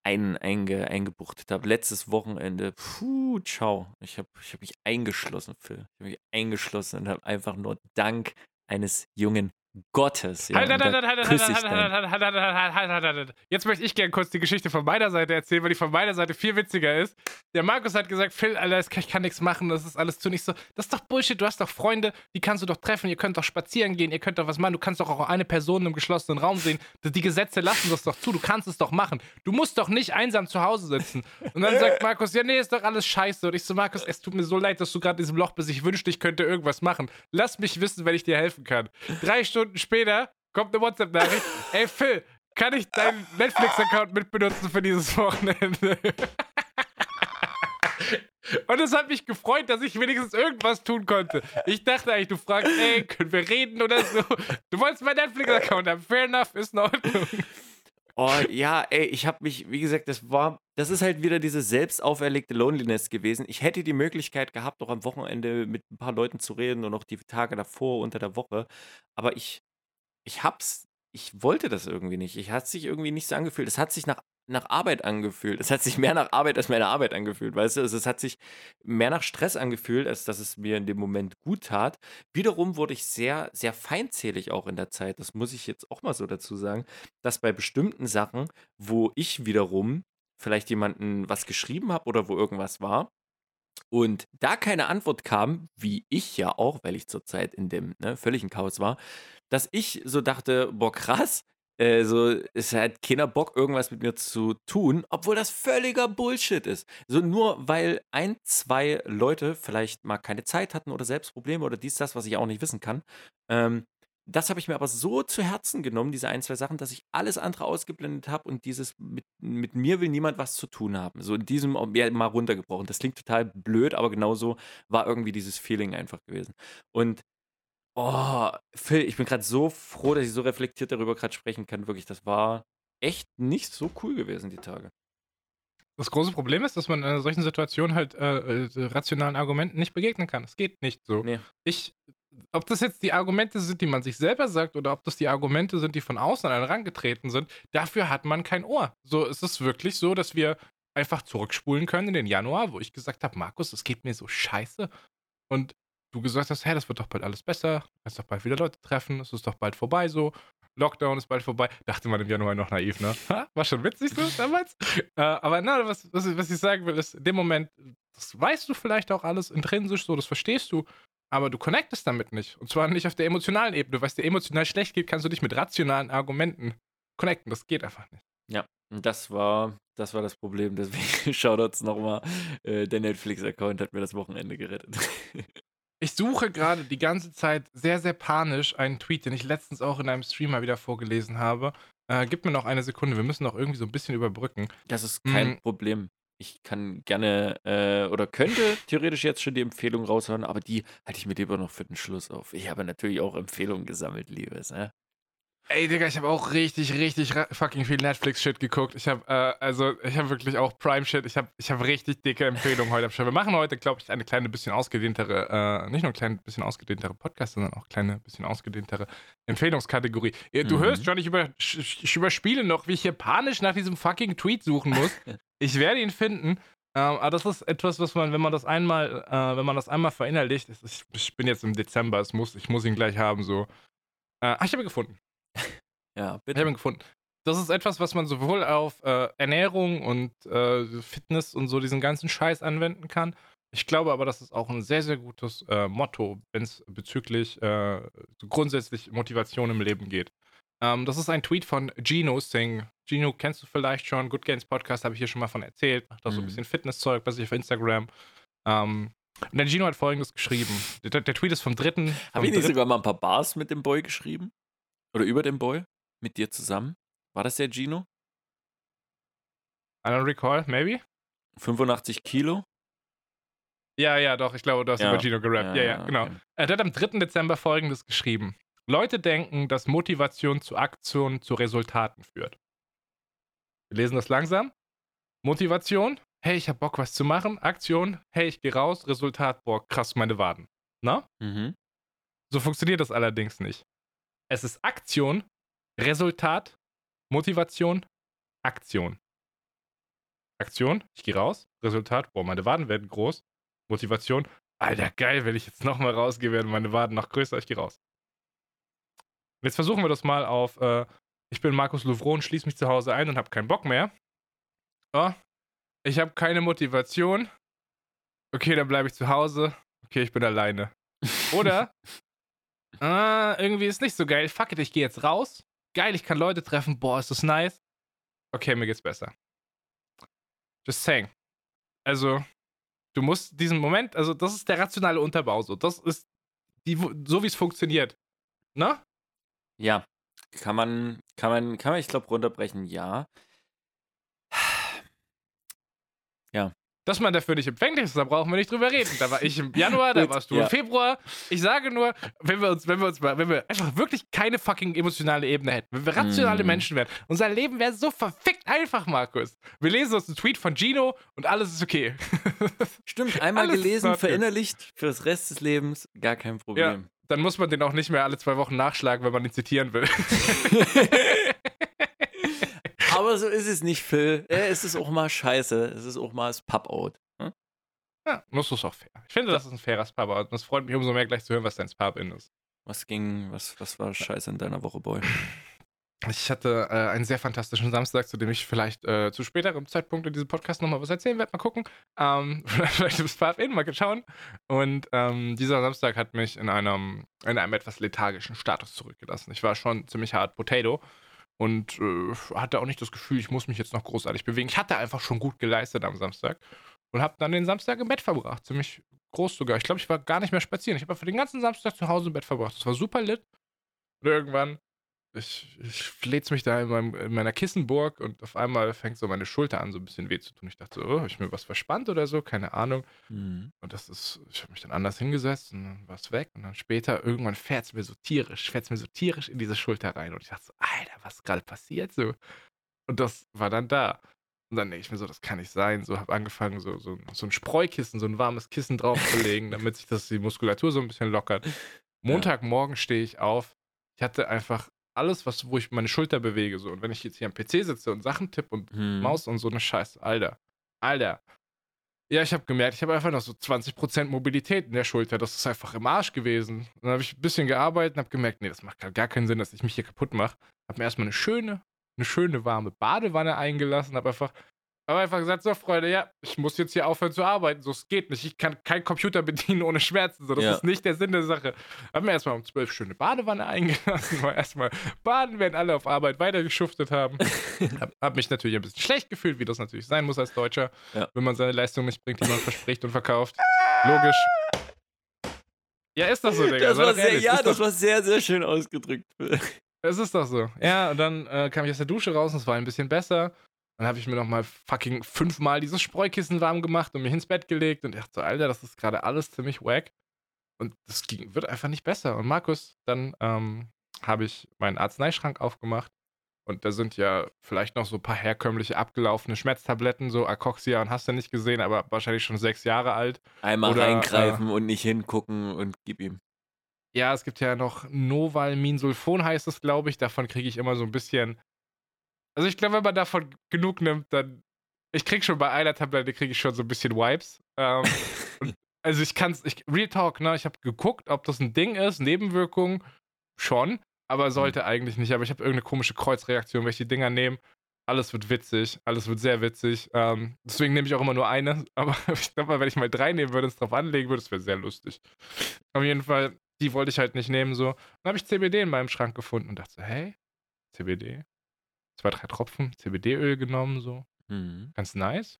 ein, einge, eingebuchtet habe. Letztes Wochenende, puh, ciao. Ich habe ich hab mich eingeschlossen, Phil. Ich habe mich eingeschlossen und habe einfach nur dank eines jungen Gottes. Ja,
Halt, halt, halt, halt, halt, halt, halt, halt, halt, halt, halt, halt, halt, halt. Jetzt möchte ich gerne kurz die Geschichte von meiner Seite erzählen, weil die von meiner Seite viel witziger ist. Der Markus hat gesagt, Phil, Alter, ich kann nichts machen, das ist alles zu nicht so. Das ist doch Bullshit, du hast doch Freunde, die kannst du doch treffen, ihr könnt doch spazieren gehen, ihr könnt doch was machen, du kannst doch auch eine Person im geschlossenen Raum sehen. Die Gesetze lassen das doch zu, du kannst es doch machen. Du musst doch nicht einsam zu Hause sitzen. Und dann sagt Markus, ja, nee, ist doch alles scheiße. Und ich so, Markus, es tut mir so leid, dass du gerade in diesem Loch bist. Ich wünschte, ich könnte irgendwas machen. Lass mich wissen, wenn ich dir helfen kann. Drei Stunden später kommt eine WhatsApp-Nachricht. Ey, Phil, kann ich deinen Netflix-Account mitbenutzen für dieses Wochenende? Und es hat mich gefreut, dass ich wenigstens irgendwas tun konnte. Ich dachte eigentlich, du fragst, ey, können wir reden oder so? Du wolltest meinen Netflix-Account haben. Fair enough, ist in Ordnung.
Oh ja, ey, ich habe mich, wie gesagt, das war, das ist halt wieder diese selbst auferlegte Loneliness gewesen. Ich hätte die Möglichkeit gehabt, auch am Wochenende mit ein paar Leuten zu reden und auch die Tage davor unter der Woche. Aber ich, ich hab's, ich wollte das irgendwie nicht. Ich hat sich irgendwie nicht so angefühlt. Es hat sich nach, nach Arbeit angefühlt. Es hat sich mehr nach Arbeit als meine Arbeit angefühlt, weißt du? Also es hat sich mehr nach Stress angefühlt, als dass es mir in dem Moment gut tat. Wiederum wurde ich sehr, sehr feindselig auch in der Zeit. Das muss ich jetzt auch mal so dazu sagen, dass bei bestimmten Sachen, wo ich wiederum vielleicht jemanden was geschrieben habe oder wo irgendwas war, und da keine Antwort kam, wie ich ja auch, weil ich zurzeit in dem ne, völligen Chaos war, dass ich so dachte, boah, krass, äh, so, es hat keiner Bock, irgendwas mit mir zu tun, obwohl das völliger Bullshit ist. So nur weil ein, zwei Leute vielleicht mal keine Zeit hatten oder selbst Probleme oder dies, das, was ich auch nicht wissen kann. Ähm, das habe ich mir aber so zu Herzen genommen, diese ein, zwei Sachen, dass ich alles andere ausgeblendet habe und dieses mit, mit mir will niemand was zu tun haben. So in diesem ja, mal runtergebrochen. Das klingt total blöd, aber genauso war irgendwie dieses Feeling einfach gewesen. Und oh, Phil, ich bin gerade so froh, dass ich so reflektiert darüber gerade sprechen kann. Wirklich, das war echt nicht so cool gewesen, die Tage.
das große Problem ist, dass man in einer solchen Situation halt äh, äh, rationalen Argumenten nicht begegnen kann. Es geht nicht so.
Nee.
Ich, ob das jetzt die Argumente sind, die man sich selber sagt, oder ob das die Argumente sind, die von außen an einen herangetreten sind, dafür hat man kein Ohr. So ist es wirklich so, dass wir einfach zurückspulen können in den Januar, wo ich gesagt habe, Markus, es geht mir so scheiße. Und du gesagt hast, hey, das wird doch bald alles besser, du kannst doch bald wieder Leute treffen, es ist doch bald vorbei so. Lockdown ist bald vorbei. Dachte man im Januar noch naiv, ne? War schon witzig so damals. äh, aber na, was, was, ich- was ich sagen will, ist, in dem Moment, das weißt du vielleicht auch alles intrinsisch so, das verstehst du, aber du connectest damit nicht. Und zwar nicht auf der emotionalen Ebene. Weil es dir emotional schlecht geht, kannst du dich mit rationalen Argumenten connecten. Das geht einfach nicht.
Und das war, das war das Problem. Deswegen Shoutouts nochmal. Äh, der Netflix-Account hat mir das Wochenende gerettet.
Ich suche gerade die ganze Zeit sehr, sehr panisch einen Tweet, den ich letztens auch in einem Stream mal wieder vorgelesen habe. Äh, gib mir noch eine Sekunde, wir müssen noch irgendwie so ein bisschen überbrücken.
Das ist kein
Mm.
Problem. Ich kann gerne äh, oder könnte theoretisch jetzt schon die Empfehlung raushauen, aber die halte ich mir lieber noch für den Schluss auf. Ich habe natürlich auch Empfehlungen gesammelt, Liebes. Ne?
Ey, Digga, ich habe auch richtig, richtig fucking viel Netflix-Shit geguckt. Ich habe, äh, also, ich habe wirklich auch Prime-Shit. Ich habe ich hab richtig dicke Empfehlungen heute am Start. Wir machen heute, glaube ich, eine kleine bisschen ausgedehntere, äh, nicht nur ein klein bisschen ausgedehntere Podcast, sondern auch kleine bisschen ausgedehntere Empfehlungskategorie. Du
Mhm.
hörst schon, ich, über, ich überspiele noch, wie ich hier panisch nach diesem fucking Tweet suchen muss. ich werde ihn finden. Ähm, aber das ist etwas, was man, wenn man das einmal, äh, wenn man das einmal verinnerlicht, ist, ich bin jetzt im Dezember, es muss, ich muss ihn gleich haben, so. Ach, ich habe ihn gefunden.
Ja,
Ich
bitte.
habe ihn gefunden. Das ist etwas, was man sowohl auf äh, Ernährung und äh, Fitness und so diesen ganzen Scheiß anwenden kann. Ich glaube aber, das ist auch ein sehr, sehr gutes äh, Motto, wenn es bezüglich äh, so grundsätzlich Motivation im Leben geht. Ähm, das ist ein Tweet von Gino Singh. Gino kennst du vielleicht schon. Good Gains Podcast habe ich hier schon mal von erzählt. Macht da so ein
Mhm.
bisschen Fitnesszeug bei sich auf Instagram. Ähm, und der Gino hat folgendes geschrieben. Der, der Tweet ist vom dritten.
Habe ich nicht sogar mal ein paar Bars mit dem Boy geschrieben? Oder über dem Boy? Mit dir zusammen? War das der Gino?
I don't recall, maybe?
85 Kilo?
Ja, ja, doch, ich glaube, du hast
Ja.
über Gino gerappt. Ja, ja, genau.
okay.
Er hat am 3. Dezember folgendes geschrieben. Leute denken, dass Motivation zu Aktionen zu Resultaten führt. Wir lesen das langsam. Motivation, hey, ich hab Bock, was zu machen. Aktion, hey, ich gehe raus. Resultat, boah, krass, meine Waden. Na?
Mhm.
So funktioniert das allerdings nicht. Es ist Aktion, Resultat, Motivation, Aktion. Aktion, ich gehe raus. Resultat, boah, meine Waden werden groß. Motivation, Alter, geil, wenn ich jetzt nochmal rausgehe, werden meine Waden noch größer, ich gehe raus. Jetzt versuchen wir das mal auf, äh, ich bin Markus Louvron, schließe mich zu Hause ein und habe keinen Bock mehr. Ja, ich habe keine Motivation. Okay, dann bleibe ich zu Hause. Okay, ich bin alleine. Oder, ah, irgendwie ist nicht so geil. Fuck it, ich gehe jetzt raus. Geil, ich kann Leute treffen. Boah, ist das nice. Okay, mir geht's besser. Just saying. Also, du musst diesen Moment, also das ist der rationale Unterbau so. Das ist die, so wie es funktioniert. Ne?
Ja, kann man, kann man, kann man, ich glaube, runterbrechen, ja.
Dass man dafür nicht empfänglich ist, da brauchen wir nicht drüber reden. Da war ich im Januar, da warst du
ja.
im Februar. Ich sage nur, wenn wir uns, wenn wir uns mal, wenn wir einfach wirklich keine fucking emotionale Ebene hätten, wenn wir rationale
Mhm.
Menschen wären, unser Leben wäre so verfickt einfach, Markus. Wir lesen uns einen Tweet von Gino und alles ist okay.
Stimmt, einmal
Alles
gelesen, verinnerlicht, für das Rest des Lebens, gar kein Problem.
Dann muss man den auch nicht mehr alle zwei Wochen nachschlagen, wenn man ihn zitieren will.
Aber so ist es nicht, Phil. Äh, Es ist auch mal scheiße. Es ist auch mal das Pub-Out. Hm?
ja, das ist auch fair. Ich finde, das ist ein faires Pub. Und das freut mich umso mehr, gleich zu hören, was dein Pub-In ist.
Was ging, was, was war scheiße in deiner Woche, Boy?
Ich hatte äh, einen sehr fantastischen Samstag, zu dem ich vielleicht äh, zu späterem Zeitpunkt in diesem Podcast nochmal was erzählen werde. Mal gucken. Ähm, vielleicht im Pub-In, mal schauen. Und ähm, dieser Samstag hat mich in einem, in einem etwas lethargischen Status zurückgelassen. Ich war schon ziemlich hart Potato und äh, hatte auch nicht das Gefühl, ich muss mich jetzt noch großartig bewegen. Ich hatte einfach schon gut geleistet am Samstag und habe dann den Samstag im Bett verbracht. Ziemlich groß sogar. Ich glaube, ich war gar nicht mehr spazieren. Ich habe für den ganzen Samstag zu Hause im Bett verbracht. Das war super lit. Und irgendwann, ich, ich fläz mich da in, meinem, in meiner Kissenburg und auf einmal fängt so meine Schulter an, so ein bisschen weh zu tun. Ich dachte so, oh, ich mir was verspannt oder so? Keine Ahnung.
Mhm.
Und das ist, ich habe mich dann anders hingesetzt und dann war es weg. Und dann später, irgendwann fährt es mir so tierisch, fährt es mir so tierisch in diese Schulter rein. Und ich dachte so, Alter, was gerade passiert so? Und das war dann da. Und dann denke ich mir so, das kann nicht sein. So habe angefangen, so, so, so ein Spreukissen, so ein warmes Kissen draufzulegen, damit sich das die Muskulatur so ein bisschen lockert. Montagmorgen stehe ich auf. Ich hatte einfach alles, was, wo ich meine Schulter bewege. So. Und wenn ich jetzt hier am PC sitze und Sachen tippe und
Hm.
Maus und so eine Scheiße, Alter. Alter. Ja, ich habe gemerkt, ich habe einfach noch so 20% Mobilität in der Schulter. Das ist einfach im Arsch gewesen. Dann habe ich ein bisschen gearbeitet und habe gemerkt, nee, das macht gar- gar keinen Sinn, dass ich mich hier kaputt mache. Habe mir erstmal eine schöne, eine schöne warme Badewanne eingelassen, habe einfach, hab einfach gesagt, so Freunde, ja, ich muss jetzt hier aufhören zu arbeiten, so es geht nicht. Ich kann keinen Computer bedienen ohne Schmerzen, so das
Ja.
ist nicht der Sinn der Sache. Habe mir erstmal um 12 schöne Badewanne eingelassen, war erstmal baden, während alle auf Arbeit weitergeschuftet haben. hab, hab mich natürlich ein bisschen schlecht gefühlt, wie das natürlich sein muss als Deutscher,
Ja.
wenn man seine Leistung nicht bringt, die man verspricht und verkauft. Logisch. Ja, ist das so, Digga.
Das war sehr, ja, das
doch,
war sehr, sehr schön ausgedrückt.
es ist doch so. Ja, und dann äh, kam ich aus der Dusche raus und es war ein bisschen besser. Dann habe ich mir nochmal fucking fünfmal dieses Spreukissen warm gemacht und mich ins Bett gelegt und dachte so, Alter, das ist gerade alles ziemlich wack. Und das ging, wird einfach nicht besser. Und Markus, dann ähm, habe ich meinen Arzneischrank aufgemacht. Und da sind ja vielleicht noch so ein paar herkömmliche abgelaufene Schmerztabletten, so Akoxia und hast du nicht gesehen, aber wahrscheinlich schon sechs Jahre alt.
Einmal
Oder,
reingreifen und nicht hingucken und gib ihm.
Ja, es gibt ja noch Novalminsulfon heißt es, glaube ich. Davon kriege ich immer so ein bisschen. Also ich glaube, wenn man davon genug nimmt, dann. Ich krieg schon bei einer Tablette kriege ich schon so ein bisschen Vibes. Ähm, also ich kann's, ich, Real Talk, ne? Ich habe geguckt, ob das ein Ding ist, Nebenwirkungen schon, aber sollte eigentlich nicht. Aber ich habe irgendeine komische Kreuzreaktion, wenn ich die Dinger nehme. Alles wird witzig, alles wird sehr witzig. Ähm, deswegen nehme ich auch immer nur eine. Aber ich glaube mal, wenn ich mal drei nehmen würde und es drauf anlegen würde, das wäre sehr lustig. Auf jeden Fall, die wollte ich halt nicht nehmen. So. Dann habe ich CBD in meinem Schrank gefunden und dachte hey, CBD. Zwei, drei Tropfen CBD-Öl genommen, so.
Mhm.
Ganz nice.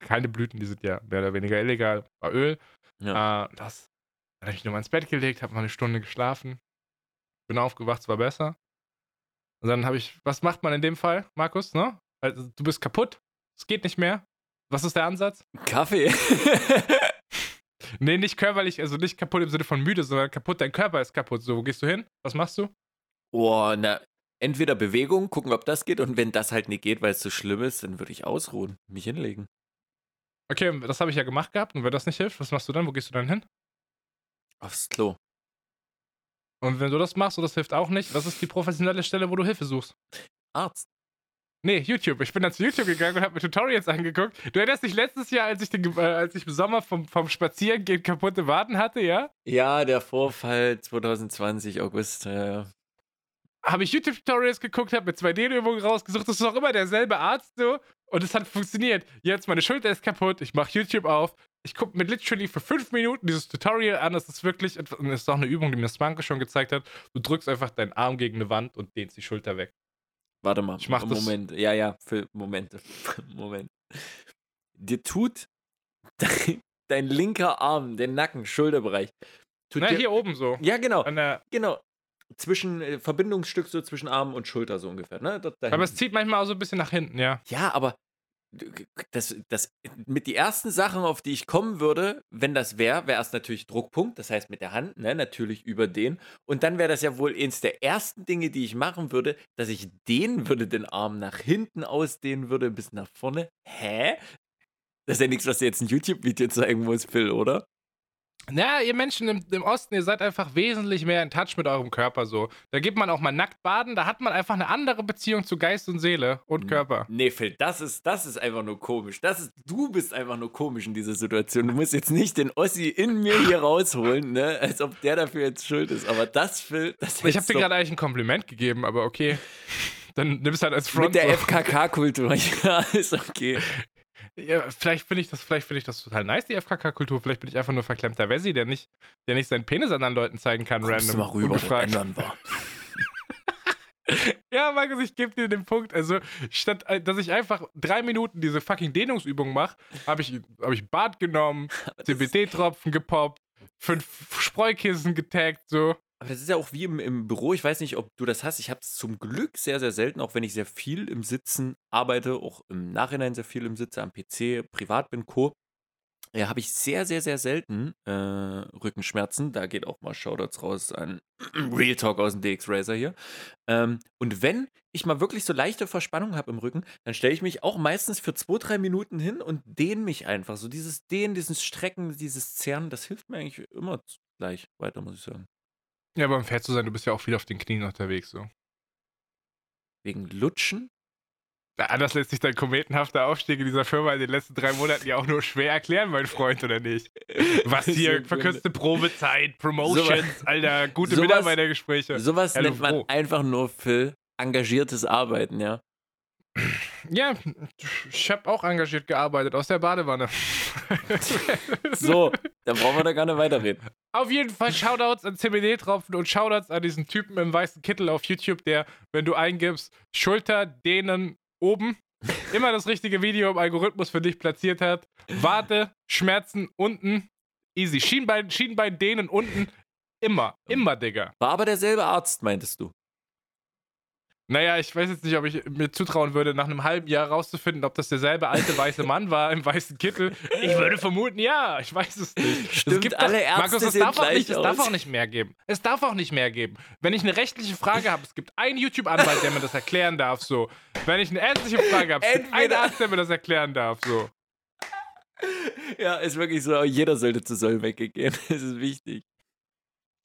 Keine Blüten, die sind ja mehr oder weniger illegal. War Öl.
Ja.
Äh, das. Dann habe ich nochmal ins Bett gelegt, habe mal eine Stunde geschlafen. Bin aufgewacht, es war besser. Und dann habe ich, was macht man in dem Fall, Markus, ne? Also, du bist kaputt, es geht nicht mehr. Was ist der Ansatz?
Kaffee.
Nee, nicht körperlich, also nicht kaputt im Sinne von müde, sondern kaputt, dein Körper ist kaputt. So, wo gehst du hin? Was machst du?
oh, na, entweder Bewegung, gucken, ob das geht. Und wenn das halt nicht geht, weil es so schlimm ist, dann würde ich ausruhen, mich hinlegen.
Okay, das habe ich ja gemacht gehabt. Und wenn das nicht hilft, was machst du dann? Wo gehst du dann hin?
Aufs Klo.
Und wenn du das machst und das hilft auch nicht, was ist die professionelle Stelle, wo du Hilfe suchst?
Arzt.
Nee, YouTube. Ich bin dann zu YouTube gegangen und habe mir Tutorials angeguckt. Du erinnerst dich letztes Jahr, als ich, den, äh, als ich im Sommer vom, vom Spazierengehen kaputte Waden hatte, ja?
Ja, der Vorfall 2020, August. Ja, ja.
Habe ich YouTube-Tutorials geguckt, habe mir 2D-Übungen rausgesucht. Das ist auch immer derselbe Arzt so. Und es hat funktioniert. Jetzt meine Schulter ist kaputt. Ich mache YouTube auf. Ich gucke mir literally für fünf Minuten dieses Tutorial an. Das ist wirklich, etwas- und das ist auch eine Übung, die mir Spanke schon gezeigt hat. Du drückst einfach deinen Arm gegen eine Wand und dehnst die Schulter weg.
Warte mal.
Ich mach das-
Moment. Ja, ja, für Momente. Moment. Dir tut dein, dein linker Arm, der Nacken, Schulterbereich. Tut
Na,
dir,
hier oben so.
Ja, genau. Genau. Zwischen äh, Verbindungsstück so zwischen Arm und Schulter so ungefähr. Ne? Da
aber es zieht manchmal auch so ein bisschen nach hinten, ja.
Ja, aber das, das mit die ersten Sachen, auf die ich kommen würde, wenn das wäre, wäre erst natürlich Druckpunkt, das heißt mit der Hand, ne, natürlich über den. Und dann wäre das ja wohl eins der ersten Dinge, die ich machen würde, dass ich dehnen würde, den Arm nach hinten ausdehnen würde, bis nach vorne. Hä? Das ist ja nichts, was dir jetzt ein YouTube-Video zeigen muss, Phil, oder?
Na, ihr Menschen im, im Osten, ihr seid einfach wesentlich mehr in Touch mit eurem Körper so. Da geht man auch mal nackt baden, da hat man einfach eine andere Beziehung zu Geist und Seele und Körper.
Nee, Phil, das ist, das ist einfach nur komisch. Das ist, du bist einfach nur komisch in dieser Situation. Du musst jetzt nicht den Ossi in mir hier rausholen, ne? Als ob der dafür jetzt schuld ist. Aber das, Phil, das
Ich habe
hättest
dir gerade eigentlich ein Kompliment gegeben, aber okay. Dann nimmst du halt als Front.
Mit der. FKK-Kultur, ja, ist okay.
Ja, vielleicht finde ich das, vielleicht finde ich das total nice, die FKK-Kultur. Vielleicht bin ich einfach nur verklemmter Wessi, der nicht, der nicht seinen Penis anderen Leuten zeigen kann,
Kommst
random.
du mal rüber,
ungefragt.
ändern war.
Ja, Markus, ich gebe dir den Punkt. Also, statt äh, dass ich einfach drei Minuten diese fucking Dehnungsübung mache, habe ich, hab ich Bad genommen, CBD-Tropfen gepoppt, fünf Spreukissen getaggt, so.
Aber das ist ja auch wie im, im Büro. Ich weiß nicht, ob du das hast. Ich habe es zum Glück sehr, sehr selten, auch wenn ich sehr viel im Sitzen arbeite, auch im Nachhinein sehr viel im Sitze am PC, privat bin, Co. ja, habe ich sehr, sehr, sehr selten äh, Rückenschmerzen. Da geht auch mal Shoutouts raus an Real Talk aus dem DX Racer hier. Ähm, und wenn ich mal wirklich so leichte Verspannung habe im Rücken, dann stelle ich mich auch meistens für zwei, drei Minuten hin und dehne mich einfach. So dieses Dehnen, dieses Strecken, dieses Zerren, das hilft mir eigentlich immer gleich weiter, muss ich sagen.
Ja, aber um fair zu sein, du bist ja auch viel auf den Knien unterwegs, so.
Wegen Lutschen?
Na, anders lässt sich dein kometenhafter Aufstieg in dieser Firma in den letzten drei Monaten ja auch nur schwer erklären, mein Freund, oder nicht? Was hier, verkürzte Probezeit, Promotions,
Sowas-
Alter, gute
sowas-
Mitarbeitergespräche.
Sowas
Hallo,
nennt man einfach nur für engagiertes Arbeiten, ja.
Ja, ich habe auch engagiert gearbeitet, aus der Badewanne.
So, dann brauchen wir da gar nicht weiterreden.
Auf jeden Fall Shoutouts an CBD-Tropfen und Shoutouts an diesen Typen im weißen Kittel auf YouTube, der, wenn du eingibst, Schulter, Dehnen, oben, immer das richtige Video im Algorithmus für dich platziert hat. Warte, Schmerzen, unten, easy. Schienbein, Schienbein, Dehnen, unten, immer, immer, Digga.
War aber derselbe Arzt, meintest du?
Naja, ich weiß jetzt nicht, ob ich mir zutrauen würde, nach einem halben Jahr rauszufinden, ob das derselbe alte weiße Mann war im weißen Kittel. Ich würde vermuten, ja. Ich weiß es nicht.
Stimmt,
es gibt
alle
doch,
Ärzte
Markus, es darf, auch nicht, es darf auch nicht mehr geben. Es darf auch nicht mehr geben. Wenn ich eine rechtliche Frage habe, es gibt einen YouTube-Anwalt, der mir das erklären darf, so. Wenn ich eine ärztliche Frage habe, es gibt einen Arzt, der mir das erklären darf, so.
Ja, ist wirklich so, jeder sollte zu Solmecke gehen. Das ist wichtig.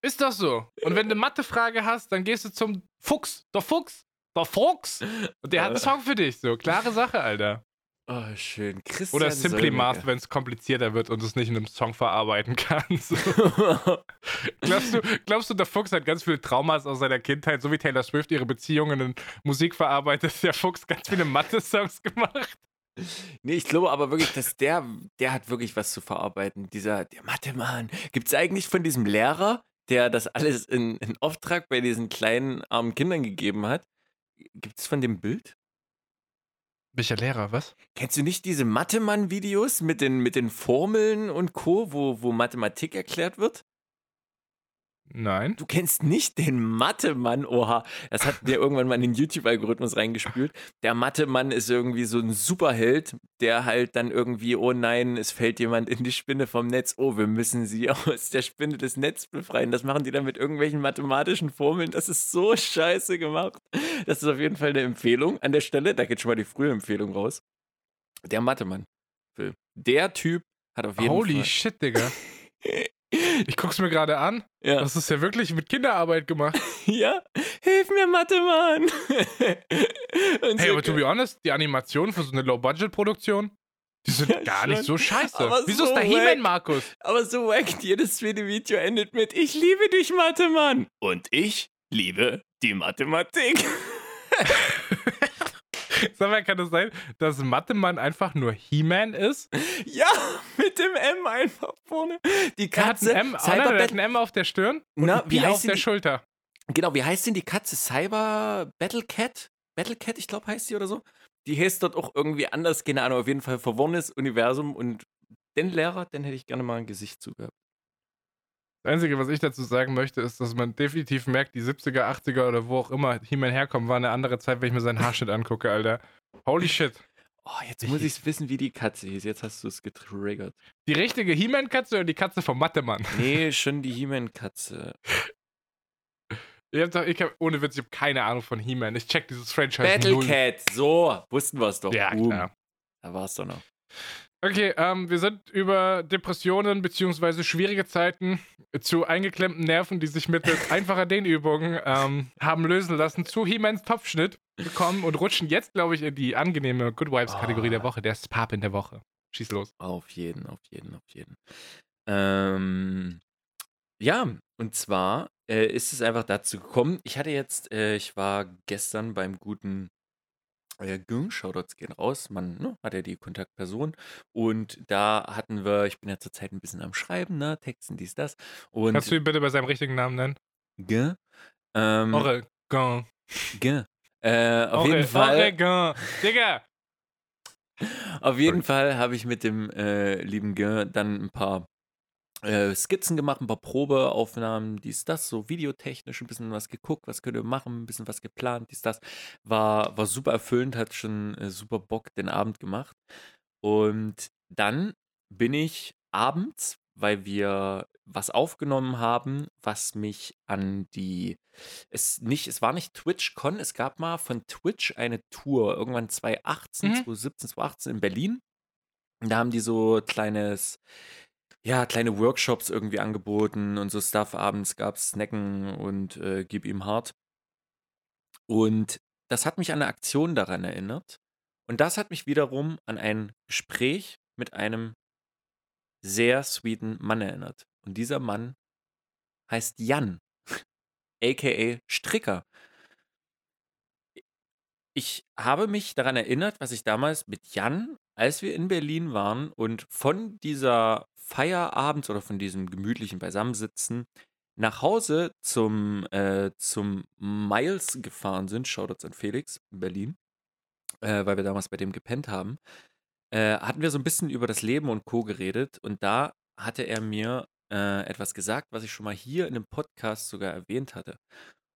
Ist doch so. Und wenn du eine Mathe-Frage hast, dann gehst du zum Fuchs. Der Fuchs. Der Fuchs. Und der hat einen
Äh.
Song für dich, so. Klare Sache, Alter.
Oh, schön. Christian
Oder Simply. Math, wenn es komplizierter wird und du es nicht in einem Song verarbeiten kannst. glaubst, du, glaubst du, der Fuchs hat ganz viele Traumas aus seiner Kindheit, so wie Taylor Swift ihre Beziehungen in Musik verarbeitet, hat der Fuchs ganz viele Mathe-Songs gemacht?
nee, ich glaube aber wirklich, dass der, der hat wirklich was zu verarbeiten. Dieser, der Mathe-Mann. Gibt es eigentlich von diesem Lehrer, der das alles in, in Auftrag bei diesen kleinen armen Kindern gegeben hat, gibt es von dem Bild?
Welcher Lehrer, was?
Kennst du nicht diese Mathe-Mann-Videos mit den, mit den Formeln und Co., wo, wo Mathematik erklärt wird?
Nein.
Du kennst nicht den Mathe-Mann, oha. Das hat der irgendwann mal in den YouTube-Algorithmus reingespült. Der Mathe-Mann ist irgendwie so ein Superheld, der halt dann irgendwie, oh nein, es fällt jemand in die Spinne vom Netz. Oh, wir müssen sie aus der Spinne des Netzes befreien. Das machen die dann mit irgendwelchen mathematischen Formeln. Das ist so scheiße gemacht. Das ist auf jeden Fall eine Empfehlung an der Stelle. Da geht schon mal die frühe Empfehlung raus. Der Mathe-Mann. Der Typ hat auf jeden
Holy
Fall.
shit, Digga. Ich guck's mir gerade an.
Ja.
Das ist ja wirklich mit Kinderarbeit gemacht.
Ja, hilf mir, Mathe-Mann. Und
Hey, aber to be honest, die Animationen für so eine Low-Budget-Produktion, die sind
Ja,
gar
schon.
nicht so scheiße.
Aber
Wieso
so
ist da. He-Man, Markus?
aber so wack, jedes zweite Video endet mit Ich liebe dich, Mathe-Mann. Und ich liebe die Mathematik.
Sag mal, kann es sein, dass Mathe-Mann einfach nur He-Man ist?
ja, mit dem M einfach vorne. Die
Er hat
Katze.
ein M,
Cyber
er hat ein M auf der Stirn und
Na,
ein
heißt
auf der
die-
Schulter.
Genau, wie heißt denn die Katze? Cyber Battle Cat? Battle Cat, ich glaube, heißt sie oder so. Die heißt dort auch irgendwie anders, keine Ahnung, auf jeden Fall verworrenes Universum und den Lehrer, den hätte ich gerne mal ein Gesicht zu gehabt.
Das Einzige, was ich dazu sagen möchte, ist, dass man definitiv merkt, die 70er, 80er oder wo auch immer He-Man herkommt, war eine andere Zeit, wenn ich mir seinen Haarschnitt angucke, Alter. Holy shit.
Oh, jetzt muss ich wissen, wie die Katze hieß. Jetzt hast du es getriggert.
Die richtige He-Man-Katze oder die Katze vom Mathe-Mann?
Nee, schon die He-Man-Katze.
Ich hab, doch- ich hab, ohne Witz, ich habe keine Ahnung von He-Man. Ich check dieses Franchise
Battle
null.
Cat, so, wussten wir es doch.
Ja,
Boom.
klar.
Da war es doch noch.
Okay, ähm, wir sind über Depressionen beziehungsweise schwierige Zeiten zu eingeklemmten Nerven, die sich mittels einfacher Dehnübungen ähm, haben lösen lassen, zu He-Mans Topfschnitt gekommen und rutschen jetzt, glaube ich, in die angenehme Good Vibes-Kategorie
Ah.
der Woche, der Spap in der Woche. Schieß los.
Auf jeden, auf jeden, auf jeden. Ähm, ja, und zwar äh, ist es einfach dazu gekommen. Ich hatte jetzt, äh, ich war gestern beim guten äh, Gün, Shoutouts gehen raus. Man ne, hat ja die Kontaktperson. Und da hatten wir, ich bin ja zurzeit ein bisschen am Schreiben, ne, Texten, dies, das. Und
Kannst du ihn bitte bei seinem richtigen Namen nennen?
Gün, ähm,
Oregon.
Gün. Äh, auf
Ore-
jeden Fall.
Oregon. Digga!
Auf jeden Fall habe ich mit dem äh, lieben Gün dann ein paar äh, Skizzen gemacht, ein paar Probeaufnahmen, dies, das, so videotechnisch ein bisschen was geguckt, was könnt ihr machen, ein bisschen was geplant, dies, das. War, war super erfüllend, hat schon äh, super Bock den Abend gemacht. Und dann bin ich abends, weil wir was aufgenommen haben, was mich an die es nicht es war nicht TwitchCon, es gab mal von Twitch eine Tour, irgendwann 2018,
Mhm.
2017, 2018 in Berlin. Und da haben die so kleines ja, kleine Workshops irgendwie angeboten und so Stuff. Abends gab's Snacken und, äh, gib ihm hart. Und das hat mich an 'ne Aktion daran erinnert. Und das hat mich wiederum an ein Gespräch mit einem sehr sweeten Mann erinnert. Und dieser Mann heißt Jan, aka Stricker. Ich habe mich daran erinnert, was ich damals mit Jan, als wir in Berlin waren und von dieser Feier abends oder von diesem gemütlichen Beisammensitzen nach Hause zum, äh, zum Miles gefahren sind, Shoutouts an Felix in Berlin, äh, weil wir damals bei dem gepennt haben, äh, hatten wir so ein bisschen über das Leben und Co. geredet und da hatte er mir äh, etwas gesagt, was ich schon mal hier in dem Podcast sogar erwähnt hatte.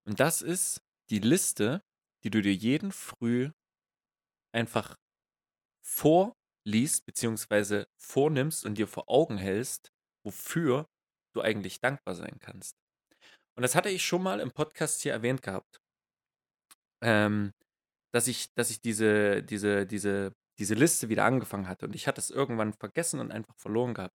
Und das ist die Liste, die du dir jeden Früh einfach vorliest, beziehungsweise vornimmst und dir vor Augen hältst, wofür du eigentlich dankbar sein kannst. Und das hatte ich schon mal im Podcast hier erwähnt gehabt. Ähm, dass ich, dass ich diese, diese, diese, diese Liste wieder angefangen hatte. Und ich hatte es irgendwann vergessen und einfach verloren gehabt.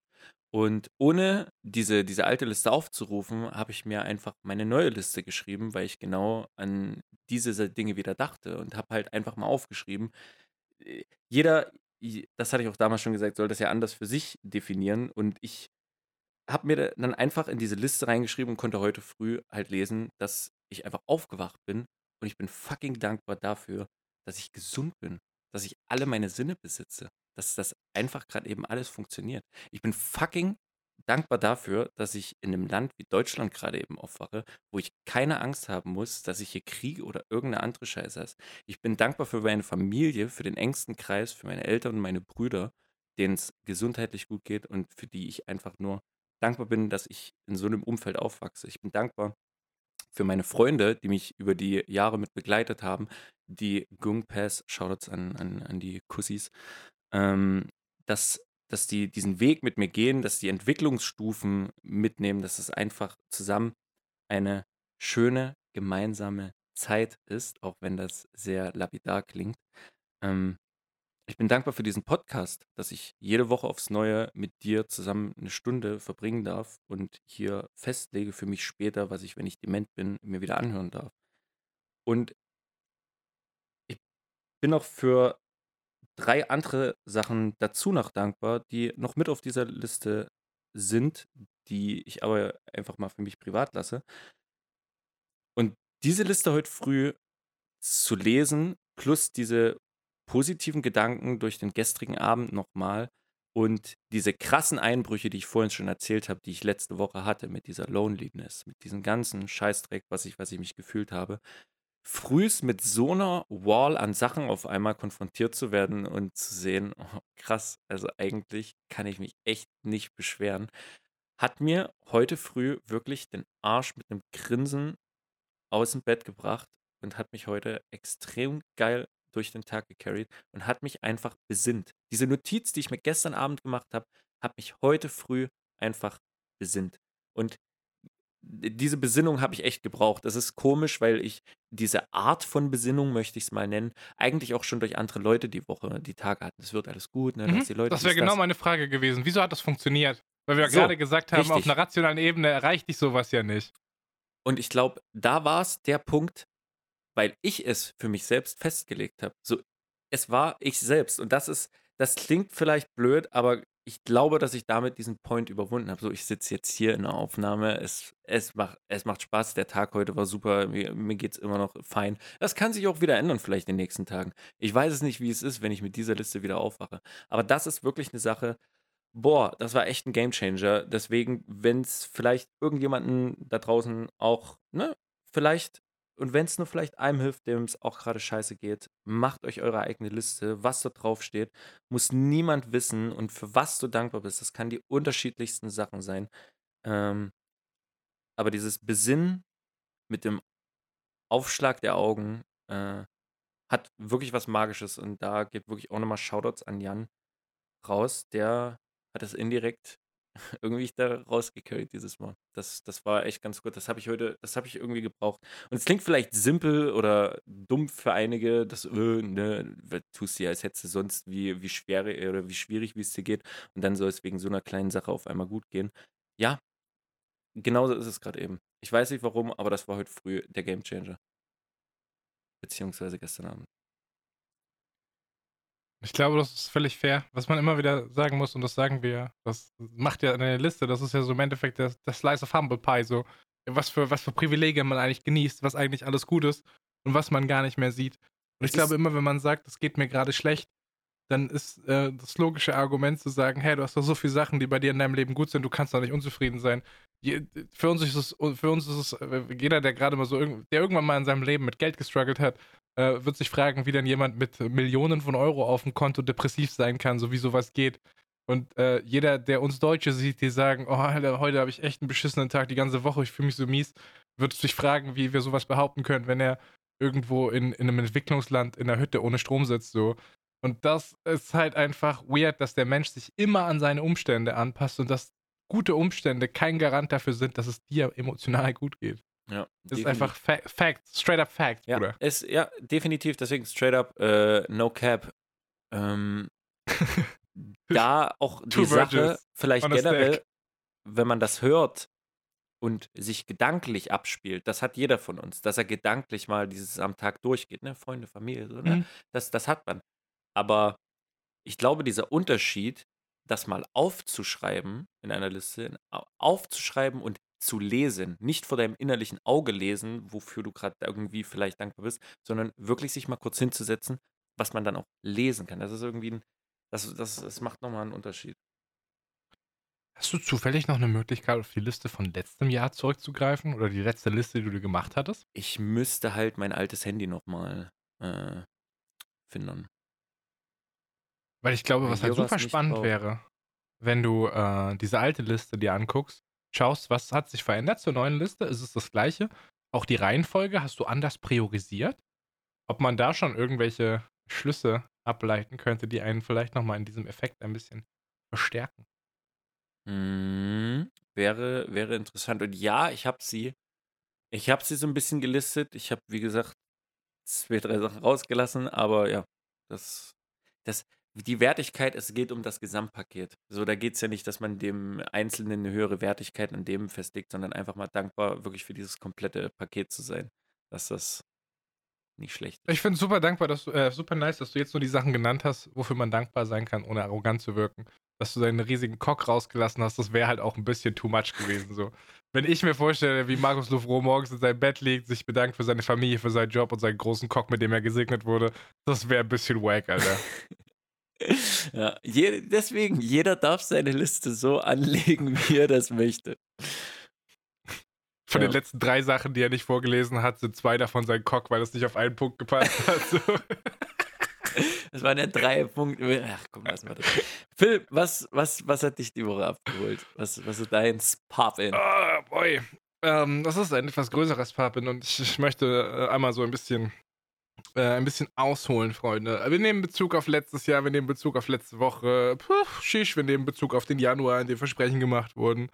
Und ohne diese, diese alte Liste aufzurufen, habe ich mir einfach meine neue Liste geschrieben, weil ich genau an diese Dinge wieder dachte und habe halt einfach mal aufgeschrieben. Äh, Jeder, das hatte ich auch damals schon gesagt, soll das ja anders für sich definieren. Und ich habe mir dann einfach in diese Liste reingeschrieben und konnte heute früh halt lesen, dass ich einfach aufgewacht bin und ich bin fucking dankbar dafür, dass ich gesund bin, dass ich alle meine Sinne besitze, dass das einfach gerade eben alles funktioniert. Ich bin fucking dankbar dafür, dass ich in einem Land wie Deutschland gerade eben aufwache, wo ich keine Angst haben muss, dass ich hier kriege oder irgendeine andere Scheiße ist. Ich bin dankbar für meine Familie, für den engsten Kreis, für meine Eltern und meine Brüder, denen es gesundheitlich gut geht und für die ich einfach nur dankbar bin, dass ich in so einem Umfeld aufwachse. Ich bin dankbar für meine Freunde, die mich über die Jahre mit begleitet haben, die Gung Pass, Shoutouts an, an, an die Kussis, ähm, dass, dass die diesen Weg mit mir gehen, dass die Entwicklungsstufen mitnehmen, dass es einfach zusammen eine schöne gemeinsame Zeit ist, auch wenn das sehr lapidar klingt. Ähm, ich bin dankbar für diesen Podcast, dass ich jede Woche aufs Neue mit dir zusammen eine Stunde verbringen darf und hier festlege für mich später, was ich, wenn ich dement bin, mir wieder anhören darf. Und ich bin auch für drei andere Sachen dazu noch dankbar, die noch mit auf dieser Liste sind, die ich aber einfach mal für mich privat lasse. Und diese Liste heute früh zu lesen, plus diese positiven Gedanken durch den gestrigen Abend nochmal und diese krassen Einbrüche, die ich vorhin schon erzählt habe, die ich letzte Woche hatte mit dieser Loneliness, mit diesem ganzen Scheißdreck, was ich, was ich mich gefühlt habe, frühs mit so einer Wall an Sachen auf einmal konfrontiert zu werden und zu sehen, oh, krass, also eigentlich kann ich mich echt nicht beschweren, hat mir heute früh wirklich den Arsch mit einem Grinsen aus dem Bett gebracht und hat mich heute extrem geil durch den Tag gecarried und hat mich einfach besinnt. Diese Notiz, die ich mir gestern Abend gemacht habe, hat mich heute früh einfach besinnt. Und diese Besinnung habe ich echt gebraucht. Das ist komisch, weil ich diese Art von Besinnung, möchte ich es mal nennen, eigentlich auch schon durch andere Leute die Woche, die Tage hatten. Es wird alles gut, ne?
Mhm.
dass die Leute
Das wäre genau
das.
meine Frage gewesen. Wieso hat das funktioniert? Weil wir ja
So,
gerade gesagt haben, auf
richtig.
einer rationalen Ebene erreicht dich sowas ja nicht.
Und ich glaube, da war es der Punkt, weil ich es für mich selbst festgelegt habe. So, es war ich selbst. Und das ist, das klingt vielleicht blöd, aber ich glaube, dass ich damit diesen Point überwunden habe. So, ich sitze jetzt hier in der Aufnahme. Es, es, macht, es macht Spaß. Der Tag heute war super. Mir, mir geht es immer noch fein. Das kann sich auch wieder ändern, vielleicht in den nächsten Tagen. Ich weiß es nicht, wie es ist, wenn ich mit dieser Liste wieder aufwache. Aber das ist wirklich eine Sache. Boah, das war echt ein Gamechanger. Deswegen, wenn es vielleicht irgendjemanden da draußen auch, ne, vielleicht, und wenn es nur vielleicht einem hilft, dem es auch gerade scheiße geht, macht euch eure eigene Liste, was da drauf steht. Muss niemand wissen und für was du dankbar bist. Das kann die unterschiedlichsten Sachen sein. Ähm, aber dieses Besinnen mit dem Aufschlag der Augen äh, hat wirklich was Magisches und da geht wirklich auch nochmal Shoutouts an Jan raus. Der hat es indirekt irgendwie ich da rausgecarried dieses Mal. Das, das war echt ganz gut. Das habe ich heute, das habe ich irgendwie gebraucht. Und es klingt vielleicht simpel oder dumm für einige, dass, äh, ne, tust du ja, als hättest du sonst wie, wie schwer oder wie schwierig, wie es dir geht. Und dann soll es wegen so einer kleinen Sache auf einmal gut gehen. Ja, genauso ist es gerade eben. Ich weiß nicht warum, aber das war heute früh der Gamechanger. Beziehungsweise gestern Abend.
Ich glaube, das ist völlig fair. Was man immer wieder sagen muss, und das sagen wir, das macht ja eine Liste, das ist ja so im Endeffekt der, der Slice of Humble Pie, so was für, was für Privilegien man eigentlich genießt, was eigentlich alles gut ist und was man gar nicht mehr sieht. Und ich glaube immer, wenn man sagt, es geht mir gerade schlecht, dann ist äh, das logische Argument zu sagen, hey, du hast doch so viele Sachen, die bei dir in deinem Leben gut sind, du kannst doch nicht unzufrieden sein. Je, für uns ist es, für uns ist es, äh, jeder, der gerade mal so, der irgendwann mal in seinem Leben mit Geld gestruggelt hat, äh, wird sich fragen, wie denn jemand mit Millionen von Euro auf dem Konto depressiv sein kann, so wie sowas geht. Und äh, jeder, der uns Deutsche sieht, die sagen, oh, Alter, heute habe ich echt einen beschissenen Tag, die ganze Woche, ich fühle mich so mies, wird sich fragen, wie wir sowas behaupten können, wenn er irgendwo in, in einem Entwicklungsland in der Hütte ohne Strom sitzt. So. Und das ist halt einfach weird, dass der Mensch sich immer an seine Umstände anpasst und dass gute Umstände kein Garant dafür sind, dass es dir emotional gut geht.
Ja,
das ist einfach Fa Fact, straight up Fact,
ja,
Bruder.
Es, ja, definitiv, deswegen straight up, äh, no cap. Ähm, da auch die Sache, vielleicht generell, wenn man das hört und sich gedanklich abspielt, das hat jeder von uns, dass er gedanklich mal dieses am Tag durchgeht, ne? Freunde, Familie, so, ne? Mhm. Das, das hat man. Aber ich glaube, dieser Unterschied, das mal aufzuschreiben in einer Liste, aufzuschreiben und zu lesen, nicht vor deinem innerlichen Auge lesen, wofür du gerade irgendwie vielleicht dankbar bist, sondern wirklich sich mal kurz hinzusetzen, was man dann auch lesen kann. Das ist irgendwie ein, das, das, das macht nochmal einen Unterschied.
Hast du zufällig noch eine Möglichkeit, auf die Liste von letztem Jahr zurückzugreifen oder die letzte Liste, die du gemacht hattest?
Ich müsste halt mein altes Handy nochmal äh, finden.
Weil ich glaube, was halt super spannend wäre, wenn du äh, diese alte Liste dir anguckst schaust, was hat sich verändert zur neuen Liste? Ist es das gleiche? Auch die Reihenfolge hast du anders priorisiert? Ob man da schon irgendwelche Schlüsse ableiten könnte, die einen vielleicht nochmal in diesem Effekt ein bisschen verstärken.
Mhm. Wäre, wäre interessant. Und ja, ich habe sie, ich habe sie so ein bisschen gelistet. Ich habe, wie gesagt, zwei, drei Sachen rausgelassen, aber ja, das, das, die Wertigkeit, es geht um das Gesamtpaket. So, da geht es ja nicht, dass man dem Einzelnen eine höhere Wertigkeit an dem festlegt, sondern einfach mal dankbar, wirklich für dieses komplette Paket zu sein. Dass das nicht schlecht
ist. Ich finde es super dankbar, dass du, äh, super nice, dass du jetzt nur die Sachen genannt hast, wofür man dankbar sein kann, ohne arrogant zu wirken. Dass du deinen riesigen Cock rausgelassen hast, das wäre halt auch ein bisschen too much gewesen. So. Wenn ich mir vorstelle, wie Markus Louvreau morgens in seinem Bett liegt, sich bedankt für seine Familie, für seinen Job und seinen großen Cock, mit dem er gesegnet wurde, das wäre ein bisschen wack, Alter.
Ja, je, deswegen, jeder darf seine Liste so anlegen, wie er das möchte.
Von ja. den letzten drei Sachen, die er nicht vorgelesen hat, sind zwei davon sein Cock, weil es nicht auf einen Punkt gepasst hat. So.
Das waren ja drei Punkte. Ach komm, lass mal das. Phil, was, was, was hat dich die Woche abgeholt? Was, was ist dein Pop-In?
Oh, boy. Ähm, das ist ein etwas größeres Pop-In und ich, ich möchte äh, einmal so ein bisschen äh, ein bisschen ausholen, Freunde. Wir nehmen Bezug auf letztes Jahr, wir nehmen Bezug auf letzte Woche. Puh, shish, wir nehmen Bezug auf den Januar, in dem Versprechen gemacht wurden.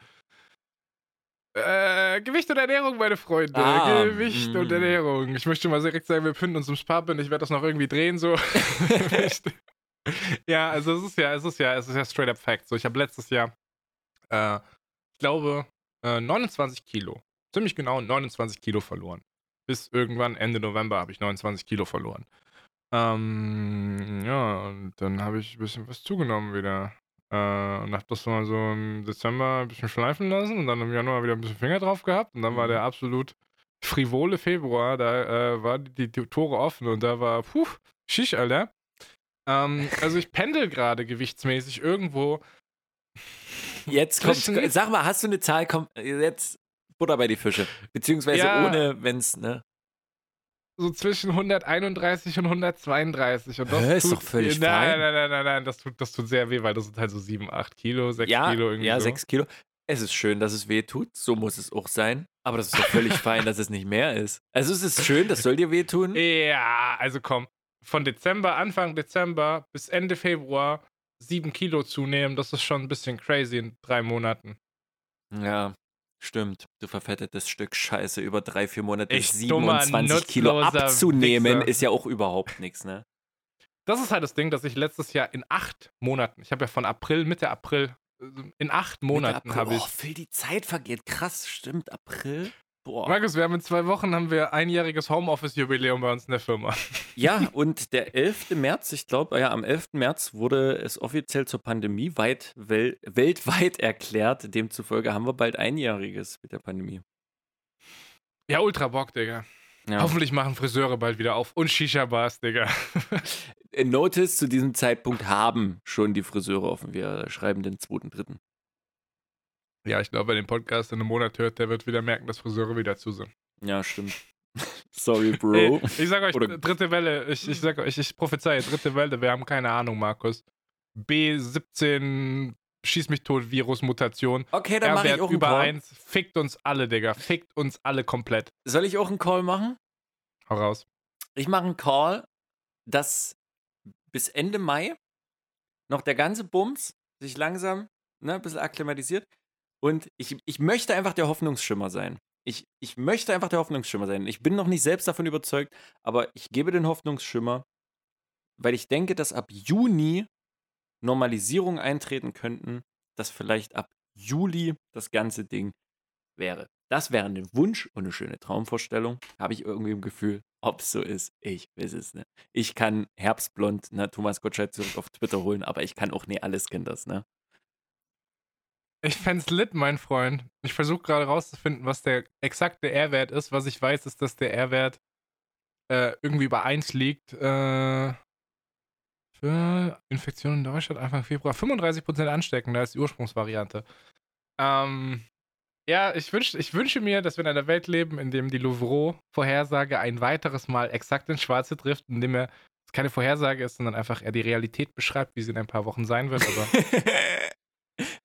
Äh, Gewicht und Ernährung, meine Freunde. Ah, Gewicht mh. und mm. Ernährung. Ich möchte mal direkt sagen, wir befinden uns im Pub und ich werde das noch irgendwie drehen, so. ja, also es ist ja, es ist ja, es ist ja straight up Fact. So, ich habe letztes Jahr, äh, ich glaube, äh, 29 Kilo. Ziemlich genau 29 Kilo verloren bis irgendwann Ende November habe ich 29 Kilo verloren. Ähm, ja, und dann habe ich ein bisschen was zugenommen wieder. Äh, und habe das mal so im Dezember ein bisschen schleifen lassen und dann im Januar wieder ein bisschen Finger drauf gehabt. Und dann war der mhm. absolut frivole Februar, da äh, waren die, die, Tore offen und da war, puh, Schisch, Alter. Ähm, also ich pendel gerade gewichtsmäßig irgendwo.
Jetzt kommt, sag mal, hast du eine Zahl, komm, jetzt Butter bei die Fische. Beziehungsweise ja, ohne, wenn es, ne?
So zwischen 131 und 132. Und das
Hä, ist doch völlig
nein,
fein.
Nein, nein, nein, nein, das tut, das tut sehr weh, weil das sind halt so 7, 8 Kilo, 6
ja,
Kilo irgendwie.
Ja,
so.
6 Kilo. Es ist schön, dass es weh tut. So muss es auch sein. Aber das ist doch völlig fein, dass es nicht mehr ist. Also es ist schön, das soll dir wehtun.
Ja, also komm. Von Dezember, Anfang Dezember bis Ende Februar sieben Kilo zunehmen. Das ist schon ein bisschen crazy in drei Monaten.
Ja, stimmt. Du verfettetes Stück Scheiße über drei, vier Monate
Ich dummer,
27 Kilo
nutzloser
abzunehmen,
Wichser.
ist ja auch überhaupt nichts, ne?
Das ist halt das Ding, dass ich letztes Jahr in acht Monaten, ich habe ja von April, Mitte April, äh, in acht Monaten habe ich.
Oh, Phil, die Zeit vergeht. Krass, stimmt. April? Boah.
Markus, wir haben in zwei Wochen haben wir einjähriges Homeoffice-Jubiläum bei uns in der Firma.
Ja, und der 11. März, ich glaube, ja, am 11. März wurde es offiziell zur Pandemie weit, wel, weltweit erklärt. Demzufolge haben wir bald einjähriges mit der Pandemie.
Ja, ultra Bock, Digga.
Ja.
Hoffentlich machen Friseure bald wieder auf. Und Shisha-Bars, Digga.
Notice zu diesem Zeitpunkt haben schon die Friseure offen. Wir schreiben den 2.3.
Ja, ich glaube, wer den Podcast in einem Monat hört, der wird wieder merken, dass Friseure wieder zu sind.
Ja, stimmt. Sorry, Bro.
Ey, ich sag euch,
Oder-
dritte Welle, ich, ich sag euch, ich prophezeie, dritte Welle, wir haben keine Ahnung, Markus. B17 Schieß mich tot Virus-Mutation.
Okay, dann mache ich auch einen
über
Call.
1. Fickt uns alle, Digga. Fickt uns alle komplett.
Soll ich auch einen Call machen?
Hau raus.
Ich mache einen Call, dass bis Ende Mai noch der ganze Bums sich langsam ne, ein bisschen akklimatisiert. Und ich, ich möchte einfach der Hoffnungsschimmer sein. Ich, ich möchte einfach der Hoffnungsschimmer sein. Ich bin noch nicht selbst davon überzeugt, aber ich gebe den Hoffnungsschimmer, weil ich denke, dass ab Juni Normalisierung eintreten könnten, dass vielleicht ab Juli das ganze Ding wäre. Das wäre ein Wunsch und eine schöne Traumvorstellung. Habe ich irgendwie im Gefühl, ob es so ist. Ich weiß es nicht. Ich kann Herbstblond, ne, Thomas Gottschalk zurück auf Twitter holen, aber ich kann auch nie alles das, ne?
Ich fänd's lit, mein Freund. Ich versuche gerade rauszufinden, was der exakte R-Wert ist. Was ich weiß, ist, dass der R-Wert äh, irgendwie bei 1 liegt. Äh, für Infektionen in Deutschland Anfang Februar 35% ansteckender als die Ursprungsvariante. Ähm, ja, ich, wünsch, ich wünsche mir, dass wir in einer Welt leben, in dem die Louvreau-Vorhersage ein weiteres Mal exakt ins Schwarze trifft, indem er es keine Vorhersage ist, sondern einfach er die Realität beschreibt, wie sie in ein paar Wochen sein wird. Aber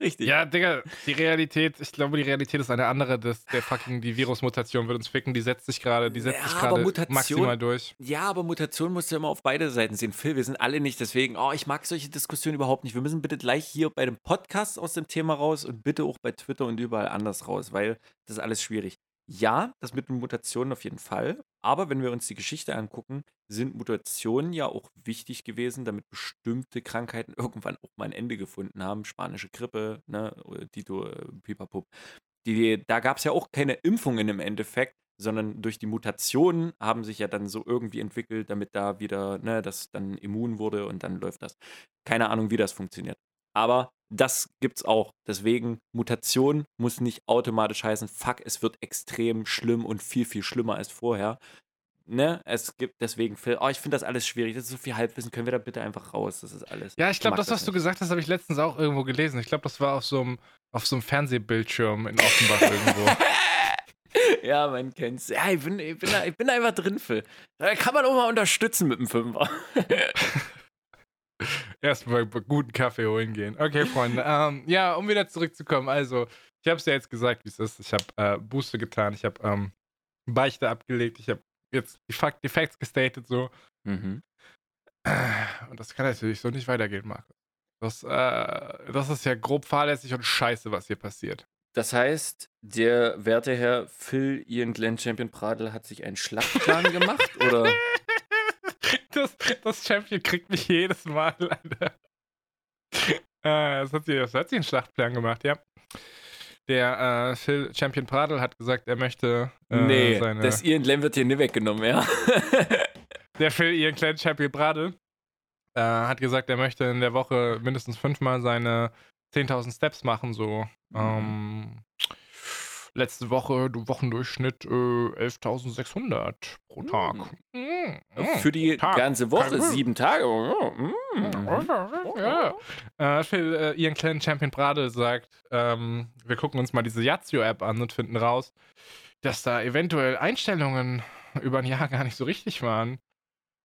Richtig.
ja, Digga, die Realität, ich glaube, die Realität ist eine andere. Das, der fucking, die Virusmutation wird uns ficken, die setzt sich gerade, die setzt
Ja,
sich gerade maximal durch.
Ja, aber Mutation musst du immer auf beide Seiten sehen. Phil, wir sind alle nicht deswegen, oh, ich mag solche Diskussionen überhaupt nicht. Wir müssen bitte gleich hier bei dem Podcast aus dem Thema raus und bitte auch bei Twitter und überall anders raus, weil das ist alles schwierig. Ja, das mit den Mutationen auf jeden Fall. Aber wenn wir uns die Geschichte angucken, sind Mutationen ja auch wichtig gewesen, damit bestimmte Krankheiten irgendwann auch mal ein Ende gefunden haben. Spanische Grippe, ne, Dito, äh, Pipapup. Die, da gab es ja auch keine Impfungen im Endeffekt, sondern durch die Mutationen haben sich ja dann so irgendwie entwickelt, damit da wieder, ne, das dann immun wurde und dann läuft das. Keine Ahnung, wie das funktioniert. Aber das gibt's auch. Deswegen, Mutation muss nicht automatisch heißen, fuck, es wird extrem schlimm und viel, viel schlimmer als vorher. Ne? Es gibt deswegen, Phil, oh, ich finde das alles schwierig. Das ist so viel Halbwissen. Können wir da bitte einfach raus? Das ist alles.
Ja, ich glaube,
mag
das, was
das
du
nicht.
gesagt hast, habe ich letztens auch irgendwo gelesen. Ich glaube, das war auf so einem auf so einem Fernsehbildschirm in Offenbach irgendwo.
ja, man kennt's. Ja, ich bin, ich bin, da, ich bin da einfach drin, Phil. Da kann man auch mal unterstützen mit dem Fünfer.
Erstmal guten Kaffee holen gehen. Okay, Freunde. ähm, ja, um wieder zurückzukommen. Also, ich habe es ja jetzt gesagt, wie es ist. Ich habe äh, Buße getan. Ich habe ähm, Beichte abgelegt. Ich habe jetzt die, Fakt, die Facts gestatet so.
Mhm.
Und das kann natürlich so nicht weitergehen, Markus. Das, äh, das ist ja grob fahrlässig und scheiße, was hier passiert.
Das heißt, der werte Herr Phil Ian Glenn Champion Pradel hat sich einen Schlachtplan gemacht, oder?
Das, das Champion kriegt mich jedes Mal, Alter. Äh, das, hat sie, das hat sie einen Schlachtplan gemacht, ja. Der äh, Phil Champion Pradel hat gesagt, er möchte äh,
nee,
seine.
das Ian Glenn wird hier nie weggenommen, ja.
der Phil, ihren kleinen Champion Pradel, äh, hat gesagt, er möchte in der Woche mindestens fünfmal seine 10.000 Steps machen, so.
Mhm.
Ähm, letzte Woche, du Wochendurchschnitt äh, 11.600 pro Tag. Mm, mm.
Für die
Tag.
ganze Woche,
Tag.
sieben Tage. Mm.
Ja. Äh, Phil, äh, ihren kleinen Champion Brade sagt, ähm, wir gucken uns mal diese Yazio-App an und finden raus, dass da eventuell Einstellungen über ein Jahr gar nicht so richtig waren.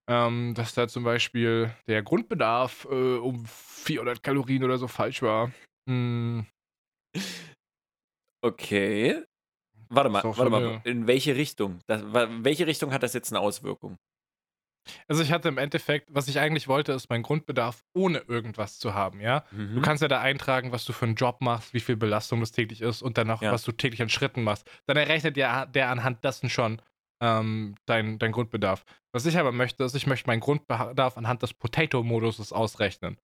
Ähm, dass da zum Beispiel der Grundbedarf äh, um 400 Kalorien oder so falsch war. Hm,
Okay. Warte mal,
auch
warte mal.
eine-
In welche Richtung? Das, welche Richtung hat das jetzt eine Auswirkung?
Also ich hatte im Endeffekt, was ich eigentlich wollte, ist mein Grundbedarf ohne irgendwas zu haben, ja. Du
Mhm.
kannst ja da eintragen, was du für einen Job machst, wie viel Belastung das täglich ist und dann noch,
Ja.
was du täglich an Schritten machst. Dann errechnet ja der anhand dessen schon ähm, dein, dein Grundbedarf. Was ich aber möchte, ist, ich möchte meinen Grundbedarf anhand des Potato-Moduses ausrechnen.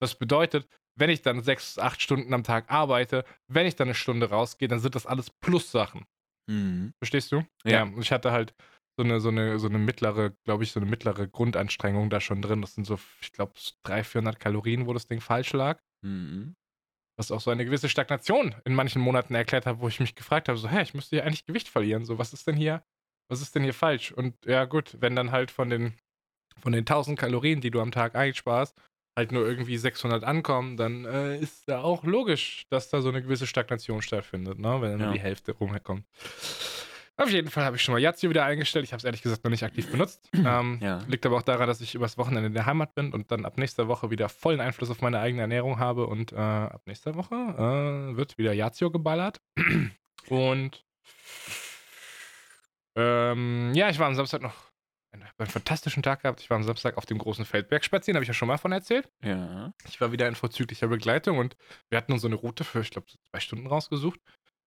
Das bedeutet, wenn ich dann sechs, acht Stunden am Tag arbeite, wenn ich dann eine Stunde rausgehe, dann sind das alles Plus-Sachen.
Mhm.
Verstehst du?
Ja.
und ich hatte halt so eine, so eine, so eine mittlere, glaube ich, so eine mittlere Grundanstrengung da schon drin. Das sind so, ich glaube, 300, 400 Kalorien, wo das Ding falsch lag.
Mhm.
Was auch so eine gewisse Stagnation in manchen Monaten erklärt hat, wo ich mich gefragt habe, so, hä, ich müsste hier eigentlich Gewicht verlieren. So, was ist denn hier, was ist denn hier falsch? Und ja, gut, wenn dann halt von den, von den 1000 Kalorien, die du am Tag einsparst, halt nur irgendwie 600 ankommen, dann äh, ist da auch logisch, dass da so eine gewisse Stagnation stattfindet, ne? wenn dann nur
Ja.
die Hälfte rumkommt. Auf jeden Fall habe ich schon mal Yazio wieder eingestellt. Ich habe es ehrlich gesagt noch nicht aktiv benutzt. Ähm,
Ja.
Liegt aber auch daran, dass ich übers Wochenende in der Heimat bin und dann ab nächster Woche wieder vollen Einfluss auf meine eigene Ernährung habe. Und äh, ab nächster Woche äh, wird wieder Yazio geballert. Und ähm, ja, ich war am Samstag noch einen, einen fantastischen Tag gehabt. Ich war am Samstag auf dem großen Feldberg spazieren, habe ich ja schon mal von erzählt.
Ja.
Ich war wieder in vorzüglicher Begleitung und wir hatten uns so eine Route für, ich glaube, so zwei Stunden rausgesucht.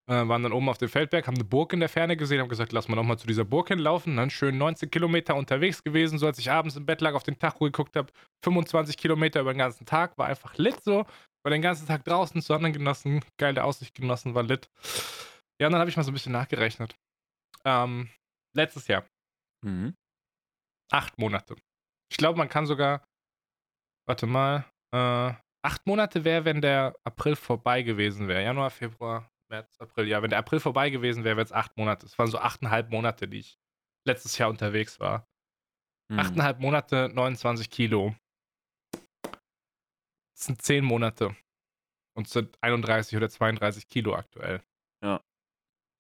Äh, waren dann oben auf dem Feldberg, haben eine Burg in der Ferne gesehen, haben gesagt, lass mal nochmal zu dieser Burg hinlaufen. Dann schön 19 Kilometer unterwegs gewesen, so als ich abends im Bett lag, auf den Tacho geguckt habe. 25 Kilometer über den ganzen Tag, war einfach lit so. War den ganzen Tag draußen, Sonne genossen, geile Aussicht genossen, war lit. Ja, und dann habe ich mal so ein bisschen nachgerechnet. Ähm, letztes Jahr,
Mhm.
Acht Monate. Ich glaube, man kann sogar, warte mal, äh, acht Monate wäre, wenn der April vorbei gewesen wäre. Januar, Februar, März, April. Ja, wenn der April vorbei gewesen wäre, wäre es acht Monate. Es waren so achteinhalb Monate, die ich letztes Jahr unterwegs war.
Mhm.
Achteinhalb Monate, 29 Kilo. Das sind zehn Monate. Und es sind 31 oder 32 Kilo aktuell.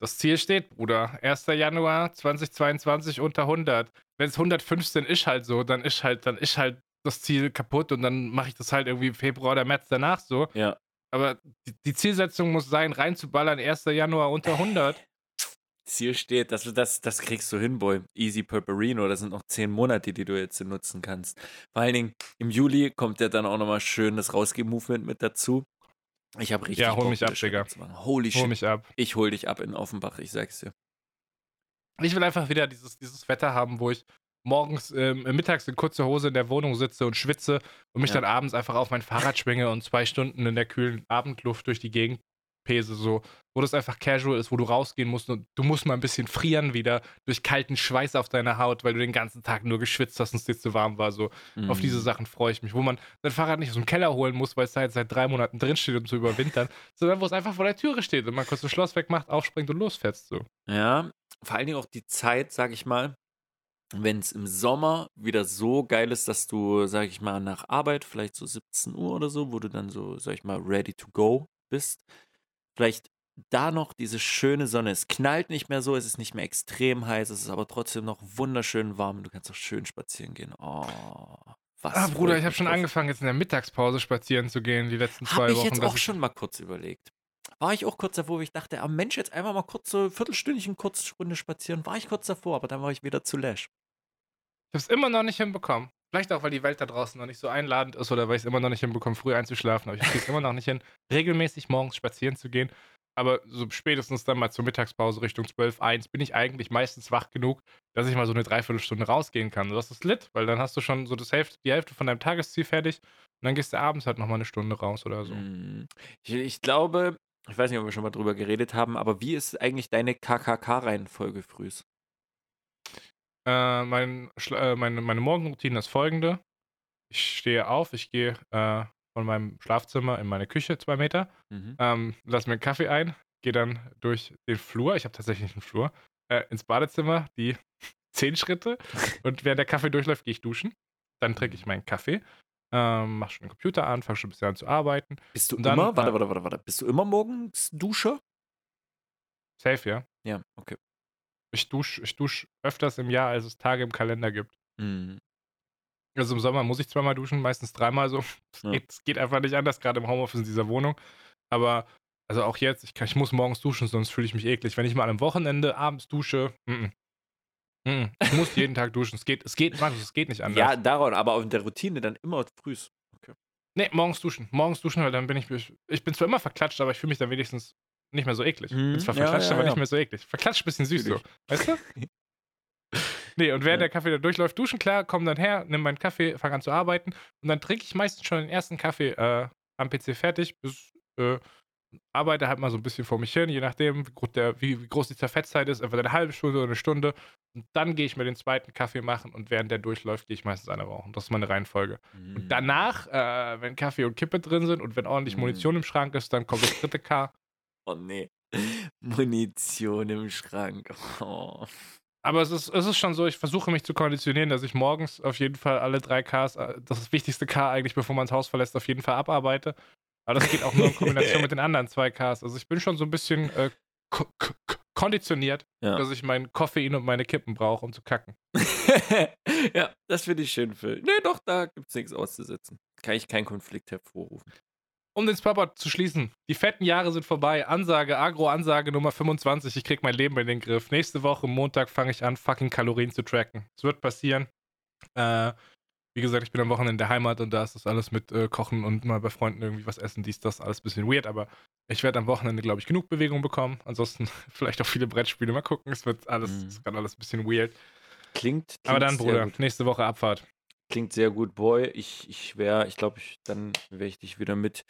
Das Ziel steht, Bruder. 1. Januar 2022 unter 100. Wenn es 115 ist halt so, dann ist halt, dann ist halt das Ziel kaputt und dann mache ich das halt irgendwie im Februar oder März danach so.
Ja.
Aber die, die Zielsetzung muss sein, reinzuballern 1. Januar unter 100.
Ziel steht, dass du das, das kriegst du hin, Boy. Easy Purperino. Das sind noch zehn Monate, die du jetzt nutzen kannst. Vor allen Dingen im Juli kommt ja dann auch nochmal schön das Rausgeh-Movement mit dazu. Ich habe richtig
Ja, hol
Bock,
mich ab, Digga.
Holy
Hol
shit.
mich ab.
Ich hol dich ab in Offenbach, ich sag's dir.
Ich will einfach wieder dieses, dieses Wetter haben, wo ich morgens, ähm, mittags in kurzer Hose in der Wohnung sitze und schwitze und mich
Ja.
dann abends einfach auf mein Fahrrad schwinge und zwei Stunden in der kühlen Abendluft durch die Gegend pese, so, wo das einfach casual ist, wo du rausgehen musst und du musst mal ein bisschen frieren wieder durch kalten Schweiß auf deiner Haut, weil du den ganzen Tag nur geschwitzt hast und es dir zu warm war, so. Auf diese
Mhm.
Sachen freue ich mich, wo man sein Fahrrad nicht aus dem Keller holen muss, weil es da jetzt seit drei Monaten drinsteht, um zu überwintern, sondern wo es einfach vor der Türe steht und man kurz das Schloss wegmacht, aufspringt und losfährst, so.
Ja, vor allen Dingen auch die Zeit, sag ich mal, wenn es im Sommer wieder so geil ist, dass du, sag ich mal, nach Arbeit, vielleicht so 17 Uhr oder so, wo du dann so, sag ich mal, ready to go bist, vielleicht da noch diese schöne Sonne. Es knallt nicht mehr so, es ist nicht mehr extrem heiß, es ist aber trotzdem noch wunderschön warm und du kannst auch schön spazieren gehen. Oh, was.
Ah, Bruder, ich habe schon angefangen, jetzt in der Mittagspause spazieren zu gehen, die letzten zwei
Habe ich
Wochen.
jetzt auch
ist-
schon mal kurz überlegt. War ich auch kurz davor, wo ich dachte, ah Mensch, jetzt einfach mal kurz so Viertelstündchen, Kurzstunde spazieren. War ich kurz davor, aber dann war ich wieder zu lash.
Ich habe es immer noch nicht hinbekommen. Vielleicht auch, weil die Welt da draußen noch nicht so einladend ist oder weil ich es immer noch nicht hinbekomme, früh einzuschlafen. Aber ich kriege es immer noch nicht hin, regelmäßig morgens spazieren zu gehen. Aber so spätestens dann mal zur Mittagspause Richtung 12, 1 bin ich eigentlich meistens wach genug, dass ich mal so eine Dreiviertelstunde rausgehen kann. Das ist lit, weil dann hast du schon so das Hälfte, die Hälfte von deinem Tagesziel fertig und dann gehst du abends halt nochmal eine Stunde raus oder so.
Mm. Ich, ich glaube, ich weiß nicht, ob wir schon mal drüber geredet haben, aber wie ist eigentlich deine KKK-Reihenfolge frühs?
Äh, mein, äh, meine, meine Morgenroutine ist folgende. Ich stehe auf, ich gehe äh, von meinem Schlafzimmer in meine Küche, zwei Meter,
Mhm.
ähm, lass mir einen Kaffee ein, gehe dann durch den Flur, ich habe tatsächlich einen Flur, äh, ins Badezimmer, die zehn Schritte und während der Kaffee durchläuft, gehe ich duschen. Dann trinke ich meinen Kaffee, ähm, mach schon den Computer an, fange schon ein bisschen an zu arbeiten.
Bist du
dann,
immer, warte, warte, warte, warte, bist du immer morgens Duscher?
Safe, ja.
Ja, okay.
Ich dusche ich dusch öfters im Jahr, als es Tage im Kalender gibt.
Mhm.
Also im Sommer muss ich zweimal duschen, meistens dreimal so. Es
Ja.
geht, geht einfach nicht anders, gerade im Homeoffice in dieser Wohnung. Aber also auch jetzt, ich, kann, ich muss morgens duschen, sonst fühle ich mich eklig. Wenn ich mal am Wochenende abends dusche, mm -mm. Mhm. Ich muss jeden Tag duschen. Es geht, es geht, Markus, es geht nicht anders.
Ja, daran, aber auf der Routine dann immer früh.
Nee, morgens duschen. Morgens duschen, weil dann bin ich. Ich bin zwar immer verklatscht, aber ich fühle mich dann wenigstens nicht mehr so eklig.
Mhm.
Bin zwar verklatscht,
ja,
aber
ja.
nicht mehr so eklig. Verklatscht ein bisschen süß so.
Natürlich.
Weißt du? Nee, und während der Kaffee da durchläuft, duschen, klar, komm dann her, nimm meinen Kaffee, fang an zu arbeiten. Und dann trinke ich meistens schon den ersten Kaffee äh, am PC fertig, bis äh, arbeite halt mal so ein bisschen vor mich hin, je nachdem, wie groß, der, wie, wie groß die Zerfetzzeit ist, entweder eine halbe Stunde oder eine Stunde. Und dann gehe ich mir den zweiten Kaffee machen und während der durchläuft, gehe ich meistens eine rauchen. Das ist meine Reihenfolge.
Mhm.
Und danach, äh, wenn Kaffee und Kippe drin sind und wenn ordentlich
Mhm.
Munition im Schrank ist, dann kommt das dritte K.
Oh nee. Munition im Schrank. Oh.
Aber es ist, es ist schon so, ich versuche mich zu konditionieren, dass ich morgens auf jeden Fall alle drei Ks, äh, das wichtigste K eigentlich, bevor man das Haus verlässt, auf jeden Fall abarbeite. Aber das geht auch nur in Kombination mit den anderen zwei Ks. Also ich bin schon so ein bisschen äh, ko ko konditioniert,
Ja.
dass ich mein Koffein und meine Kippen brauche, um zu kacken.
ja, das finde ich schön, Phil. Nee, doch, da gibt es nichts auszusetzen. Kann ich keinen Konflikt hervorrufen.
Um den Spapper zu schließen, die fetten Jahre sind vorbei. Ansage, Agro-Ansage Nummer 25. Ich krieg mein Leben in den Griff. Nächste Woche, Montag, fange ich an, fucking Kalorien zu tracken. Es wird passieren. Äh, wie gesagt, ich bin am Wochenende in der Heimat und da ist das alles mit äh, Kochen und mal bei Freunden irgendwie was essen, dies, das, alles ein bisschen weird, aber ich werde am Wochenende, glaube ich, genug Bewegung bekommen. Ansonsten vielleicht auch viele Brettspiele. Mal gucken, es wird alles,
Mhm.
es ist gerade alles ein bisschen weird.
Klingt, klingt
Aber dann, Bruder,
gut.
nächste Woche Abfahrt.
Klingt sehr gut, Boy. Ich, ich wäre, ich glaube, ich, dann werde ich dich wieder mit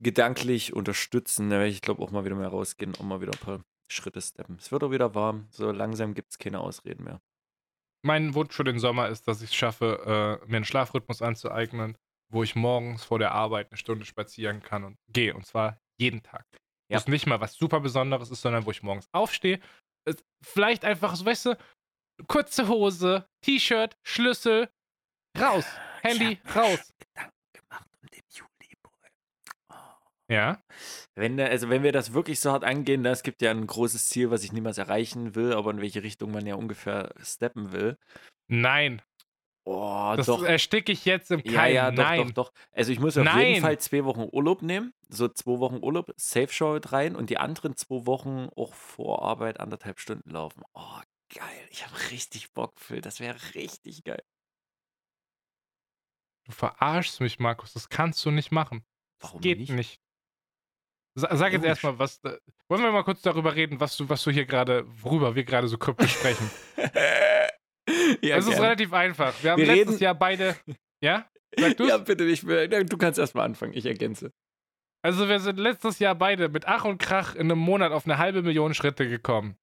gedanklich unterstützen. Da werde ich, glaube auch mal wieder mehr rausgehen und mal wieder ein paar Schritte steppen. Es wird auch wieder warm. So langsam gibt es keine Ausreden mehr.
Mein Wunsch für den Sommer ist, dass ich es schaffe, äh, mir einen Schlafrhythmus anzueignen, wo ich morgens vor der Arbeit eine Stunde spazieren kann und gehe. Und zwar jeden Tag.
Ja.
Wo es nicht mal was super Besonderes ist, sondern wo ich morgens aufstehe. Vielleicht einfach, so, weißt du, kurze Hose, T-Shirt, Schlüssel, raus. Handy, raus.
Gedanken gemacht um den Juli. Oh.
Ja.
Wenn, also wenn wir das wirklich so hart angehen, ne, es gibt ja ein großes Ziel, was ich niemals erreichen will, aber in welche Richtung man ja ungefähr steppen will.
Nein.
Oh,
Das
doch.
ersticke ich jetzt im Keim.
Ja, ja, doch,
Nein.
doch, doch. Also ich muss auf
Nein.
jeden Fall zwei Wochen Urlaub nehmen. So zwei Wochen Urlaub, Safe Show mit rein und die anderen zwei Wochen auch vor Arbeit anderthalb Stunden laufen. Oh, geil. Ich habe richtig Bock, Phil. Das wäre richtig geil.
Du verarschst mich, Markus. Das kannst du nicht machen.
Warum
Geht
nicht?
nicht. Sa sag jetzt erstmal, was. äh, Wollen wir mal kurz darüber reden, was du, was du hier gerade, worüber wir gerade so kryptisch sprechen?
ja,
es ist relativ einfach. Wir haben
Wir
letztes
reden-
Jahr beide. Ja? Sag du's?
Ja, bitte nicht mehr. Du kannst erstmal anfangen. Ich ergänze.
Also, wir sind letztes Jahr beide mit Ach und Krach in einem Monat auf eine halbe Million Schritte gekommen.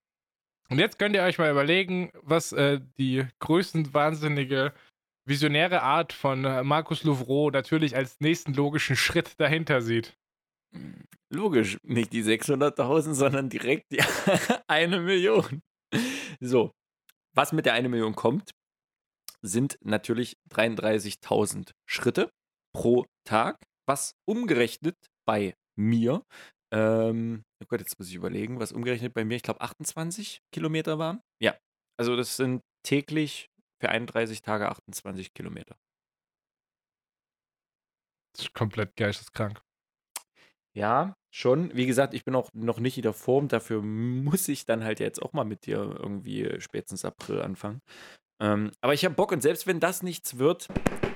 Und jetzt könnt ihr euch mal überlegen, was äh, die größten wahnsinnige visionäre Art von äh, Markus Louvreau natürlich als nächsten logischen Schritt dahinter sieht.
Logisch, nicht die 600.000, sondern direkt die eine Million. So, was mit der eine Million kommt, sind natürlich 33.000 Schritte pro Tag, was umgerechnet bei mir, ähm, oh Gott, jetzt muss ich überlegen, was umgerechnet bei mir, ich glaube 28 Kilometer waren. Ja, also das sind täglich für 31 Tage 28 Kilometer.
Das ist komplett geisteskrank.
Ja, schon. Wie gesagt, ich bin auch noch nicht in der Form. Dafür muss ich dann halt jetzt auch mal mit dir irgendwie spätestens April anfangen. Ähm, aber ich habe Bock und selbst wenn das nichts wird,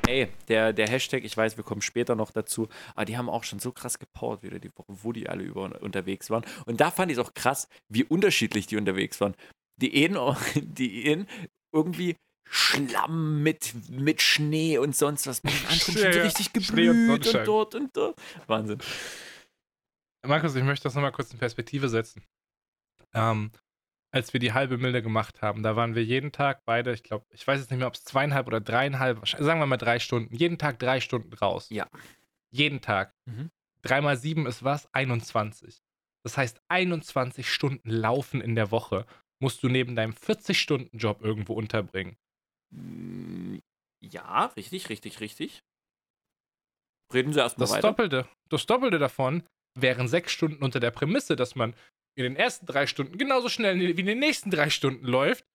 ey, der, der Hashtag, ich weiß, wir kommen später noch dazu, aber die haben auch schon so krass gepowert wieder die Woche, wo die alle über unterwegs waren. Und da fand ich es auch krass, wie unterschiedlich die unterwegs waren. Die einen, die einen irgendwie Schlamm mit, mit Schnee und sonst was. Mit den anderen
Ja,
schon so
ja.
richtig
Schnee und
geblüht und,
Sonnenschein.
dort und dort. Wahnsinn.
Markus, ich möchte das nochmal kurz in Perspektive setzen. Ähm, als wir die halbe Milde gemacht haben, da waren wir jeden Tag beide, ich glaube, ich weiß jetzt nicht mehr, ob es zweieinhalb oder dreieinhalb, sagen wir mal drei Stunden, jeden Tag drei Stunden raus.
Ja.
Jeden Tag.
Mhm.
Drei mal sieben ist was? 21. Das heißt, 21 Stunden Laufen in der Woche musst du neben deinem 40-Stunden-Job irgendwo unterbringen.
Mm, Ja, richtig, richtig, richtig. Reden Sie erstmal
Das
weiter.
Doppelte, das Doppelte davon wären sechs Stunden unter der Prämisse, dass man in den ersten drei Stunden genauso schnell wie in den nächsten drei Stunden läuft.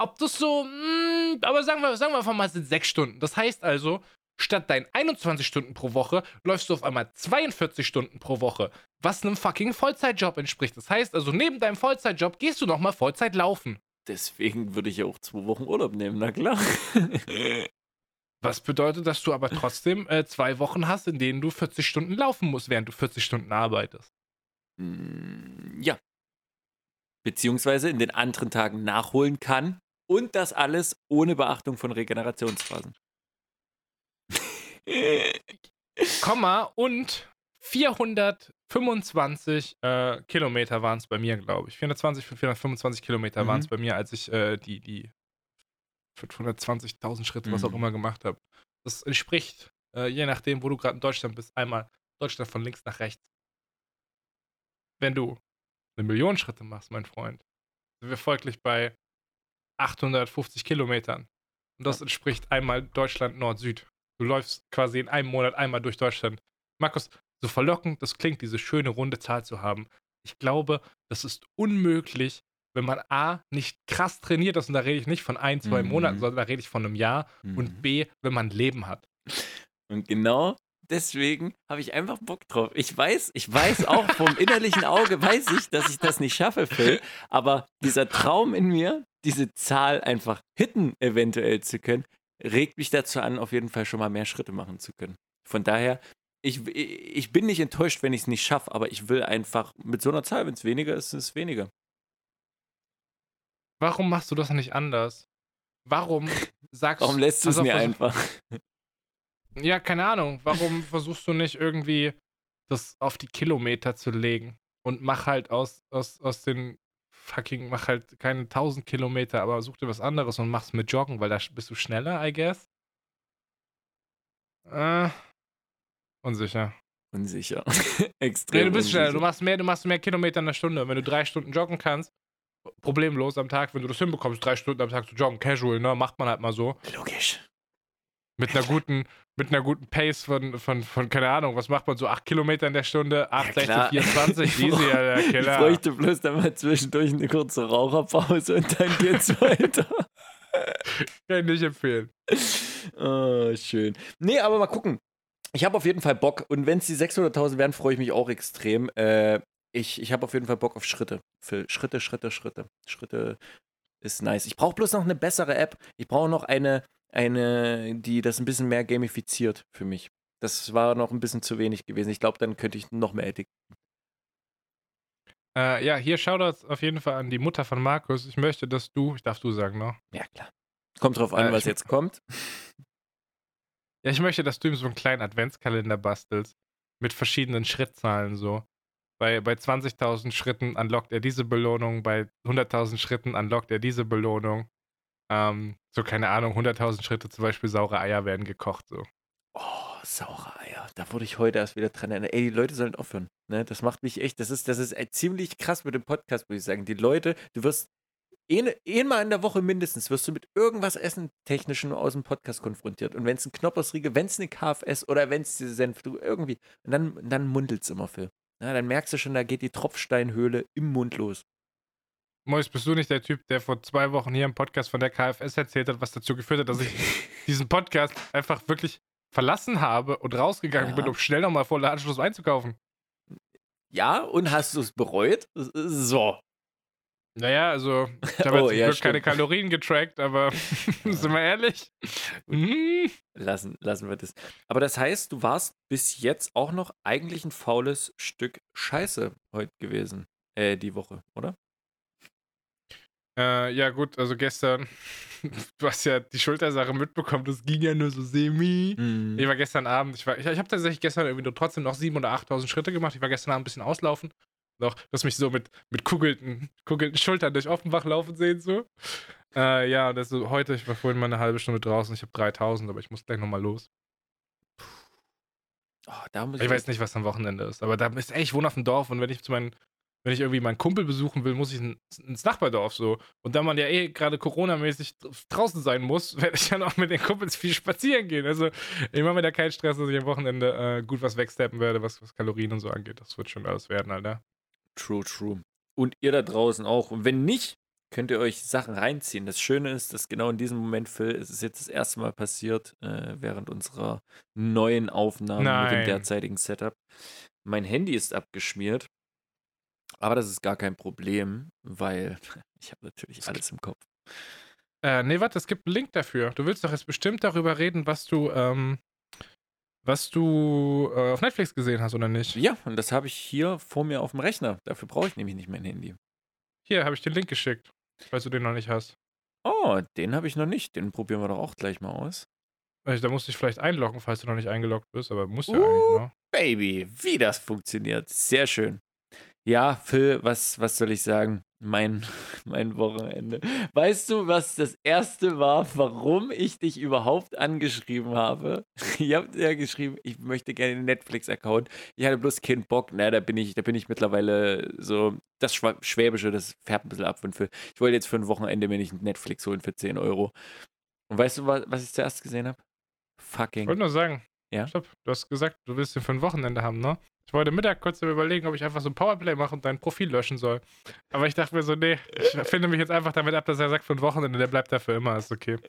Ob das so, mm, aber sagen wir, sagen wir einfach mal, es sind sechs Stunden. Das heißt also, statt deinen 21 Stunden pro Woche läufst du auf einmal 42 Stunden pro Woche, was einem fucking Vollzeitjob entspricht. Das heißt also, neben deinem Vollzeitjob gehst du nochmal Vollzeit laufen.
Deswegen würde ich ja auch zwei Wochen Urlaub nehmen, na klar.
Was bedeutet, dass du aber trotzdem äh, zwei Wochen hast, in denen du 40 Stunden laufen musst, während du 40 Stunden arbeitest.
Mm, ja. Beziehungsweise in den anderen Tagen nachholen kann und das alles ohne Beachtung von Regenerationsphasen.
Komma und 425 äh, Kilometer waren es bei mir, glaube ich. 420, 425 Kilometer waren es
Mhm.
bei mir, als ich äh, die, die 520.000 Schritte, was auch
Mhm.
immer gemacht habe. Das entspricht, äh, je nachdem, wo du gerade in Deutschland bist, einmal Deutschland von links nach rechts. Wenn du eine Million Schritte machst, mein Freund, sind wir folglich bei 850 Kilometern. Und das entspricht einmal Deutschland Nord-Süd. Du läufst quasi in einem Monat einmal durch Deutschland. Markus, so verlockend das klingt, diese schöne runde Zahl zu haben. Ich glaube, das ist unmöglich, wenn man A, nicht krass trainiert ist, und da rede ich nicht von ein, zwei
Mhm.
Monaten, sondern da rede ich von einem Jahr, und
Mhm.
B, wenn man Leben hat.
Und genau deswegen habe ich einfach Bock drauf. Ich weiß, ich weiß auch vom innerlichen Auge, weiß ich, dass ich das nicht schaffe, Phil. Aber dieser Traum in mir, diese Zahl einfach hitten eventuell zu können, regt mich dazu an, auf jeden Fall schon mal mehr Schritte machen zu können. Von daher, ich, ich bin nicht enttäuscht, wenn ich es nicht schaffe, aber ich will einfach mit so einer Zahl, wenn es weniger ist, ist es weniger.
Warum machst du das nicht anders? Warum sagst
Warum lässt du es mir einfach?
Ja, keine Ahnung. Warum versuchst du nicht irgendwie das auf die Kilometer zu legen und mach halt aus, aus, aus den fucking, mach halt keine 1000 Kilometer, aber such dir was anderes und mach's mit Joggen, weil da bist du schneller, I guess. Äh, unsicher.
Unsicher.
Nee,
Extrem.
du bist schneller, du machst mehr, du machst mehr Kilometer in der Stunde. Wenn du drei Stunden joggen kannst, problemlos am Tag, wenn du das hinbekommst, drei Stunden am Tag zu joggen, casual, ne, macht man halt mal so.
Logisch.
Mit einer guten, mit einer guten Pace von, von, von, keine Ahnung, was macht man so? 8 Kilometer in der Stunde, 8,
Ja,
16,
klar.
24,
Ich
easy, Alter,
Ich
Killer.
bräuchte bloß dann mal zwischendurch eine kurze Raucherpause und dann geht's weiter.
Kann ich nicht empfehlen.
oh, schön. Nee, aber mal gucken. Ich habe auf jeden Fall Bock. Und wenn es die 600.000 werden, freue ich mich auch extrem. Äh, ich ich habe auf jeden Fall Bock auf Schritte. Phil. Schritte, Schritte, Schritte. Schritte ist nice. Ich brauche bloß noch eine bessere App. Ich brauche noch eine, eine, die das ein bisschen mehr gamifiziert für mich. Das war noch ein bisschen zu wenig gewesen. Ich glaube, dann könnte ich noch mehr addicten.
Äh, ja, hier Shoutouts auf jeden Fall an die Mutter von Markus. Ich möchte, dass du, ich darf du sagen, ne?
Ja, klar. Kommt drauf an,
Äh,
was jetzt kommt.
Ja, ich möchte, dass du ihm so einen kleinen Adventskalender bastelst. Mit verschiedenen Schrittzahlen so. Bei, bei 20.000 Schritten unlockt er diese Belohnung, bei 100.000 Schritten unlockt er diese Belohnung. Ähm, so, keine Ahnung, 100.000 Schritte zum Beispiel saure Eier werden gekocht, so.
Oh, saure Eier. Da wurde ich heute erst wieder dran erinnert. Ey, die Leute sollen aufhören. Ne? Das macht mich echt, das ist, das ist äh, ziemlich krass mit dem Podcast, würde ich sagen. Die Leute, du wirst einmal in der Woche mindestens, wirst du mit irgendwas Essen Technischem aus dem Podcast konfrontiert. Und wenn es ein Knoppersriegel, wenn es eine KFS oder wenn es diese Senf, du irgendwie, und dann, dann mundelt es immer viel. Ja, dann merkst du schon, da geht die Tropfsteinhöhle im Mund los.
Mois, bist du nicht der Typ, der vor zwei Wochen hier im Podcast von der KFS erzählt hat, was dazu geführt hat, dass ich diesen Podcast einfach wirklich verlassen habe und rausgegangen
Ja.
bin, um schnell nochmal vor Ladenschluss einzukaufen?
Ja, und hast du es bereut? So.
Naja, also, ich habe
Oh,
jetzt
ja,
keine. Kalorien getrackt, aber sind wir ehrlich? Hm,
Lassen, lassen wir das. Aber das heißt, du warst bis jetzt auch noch eigentlich ein faules Stück Scheiße heute gewesen. Äh, die Woche, oder?
Äh, ja, gut, also gestern, du hast ja die Schultersache mitbekommen, das ging ja nur so semi. Ich war gestern Abend, ich, war- ich, ich habe tatsächlich gestern irgendwie nur trotzdem noch 7.000 oder 8.000 Schritte gemacht. Ich war gestern Abend ein bisschen auslaufen. Noch, du hast mich so mit, mit kugelten, kugelten Schultern durch Offenbach laufen sehen, so. Äh, ja, das so, heute, ich war vorhin mal eine halbe Stunde draußen, ich habe 3.000, aber ich muss gleich nochmal los.
Oh, da muss
Ich weiß nicht, was am Wochenende ist, aber da ist, ey, ich wohne auf dem Dorf und wenn ich zu meinen, wenn ich irgendwie meinen Kumpel besuchen will, muss ich in- ins Nachbardorf so. Und da man ja eh gerade Corona-mäßig dr- draußen sein muss, werde ich dann auch mit den Kumpels viel spazieren gehen. Also ich mache mir da keinen Stress, dass ich am Wochenende äh, gut was wegsteppen werde, was, was Kalorien und so angeht. Das wird schon alles werden, Alter.
True, true. Und ihr da draußen auch. Und wenn nicht, könnt ihr euch Sachen reinziehen. Das Schöne ist, dass genau in diesem Moment, Phil, es ist jetzt das erste Mal passiert, äh, während unserer neuen Aufnahme mit dem
Nein.
derzeitigen Setup. Mein Handy ist abgeschmiert. Aber das ist gar kein Problem, weil ich habe natürlich alles im Kopf.
Äh, nee, warte, es gibt einen Link dafür. Du willst doch jetzt bestimmt darüber reden, was du, ähm, was du äh, auf Netflix gesehen hast, oder nicht?
Ja, und das habe ich hier vor mir auf dem Rechner. Dafür brauche ich nämlich nicht mein Handy.
Hier, habe ich den Link geschickt, falls du den noch nicht hast.
Oh, den habe ich noch nicht. Den probieren wir doch auch gleich mal aus.
Also, da musst du dich vielleicht einloggen, falls du noch nicht eingeloggt bist, aber musst ja
Uh.
eigentlich, ne?
Baby, wie das funktioniert. Sehr schön. Ja, Phil, was, was soll ich sagen? Mein, mein Wochenende. Weißt du, was das erste war, warum ich dich überhaupt angeschrieben habe? Ich habe dir ja geschrieben, ich möchte gerne einen Netflix-Account. Ich hatte bloß keinen Bock. Na, da bin ich, da bin ich mittlerweile so. Das Schwäbische, das färbt ein bisschen ab von Phil. Ich wollte jetzt für ein Wochenende mir nicht ein Netflix holen für 10 Euro. Und weißt du, was, was ich zuerst gesehen habe?
Ich
Fucking.
wollte nur sagen,
Ja?
stopp, du hast gesagt, du willst den für ein Wochenende haben, ne? Ich wollte Mittag kurz überlegen, ob ich einfach so ein Powerplay mache und dein Profil löschen soll. Aber ich dachte mir so, nee, ich finde mich jetzt einfach damit ab, dass er sagt, für ein Wochenende, der bleibt dafür immer, ist okay.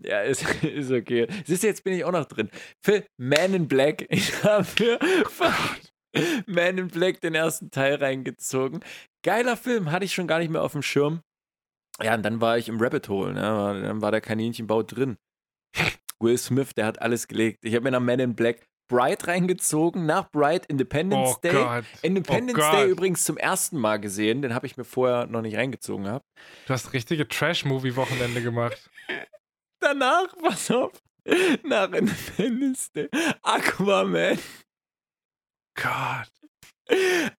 Ja, ist, ist okay. Siehst du, jetzt bin ich auch noch drin. Für Man in Black. Ich habe für Man in Black den ersten Teil reingezogen. Geiler Film, hatte ich schon gar nicht mehr auf dem Schirm. Ja, und dann war ich im Rabbit Hole, ne? Dann war der Kaninchenbau drin. Will Smith, der hat alles gelegt. Ich habe mir nach Man in Black Bright reingezogen, nach Bright Independence
Oh
Day.
Gott.
Independence
oh.
Day übrigens zum ersten Mal gesehen. Den habe ich mir vorher noch nicht reingezogen gehabt.
Du hast richtige Trash-Movie-Wochenende gemacht.
Danach, pass auf, nach Independence Day, Aquaman.
Gott.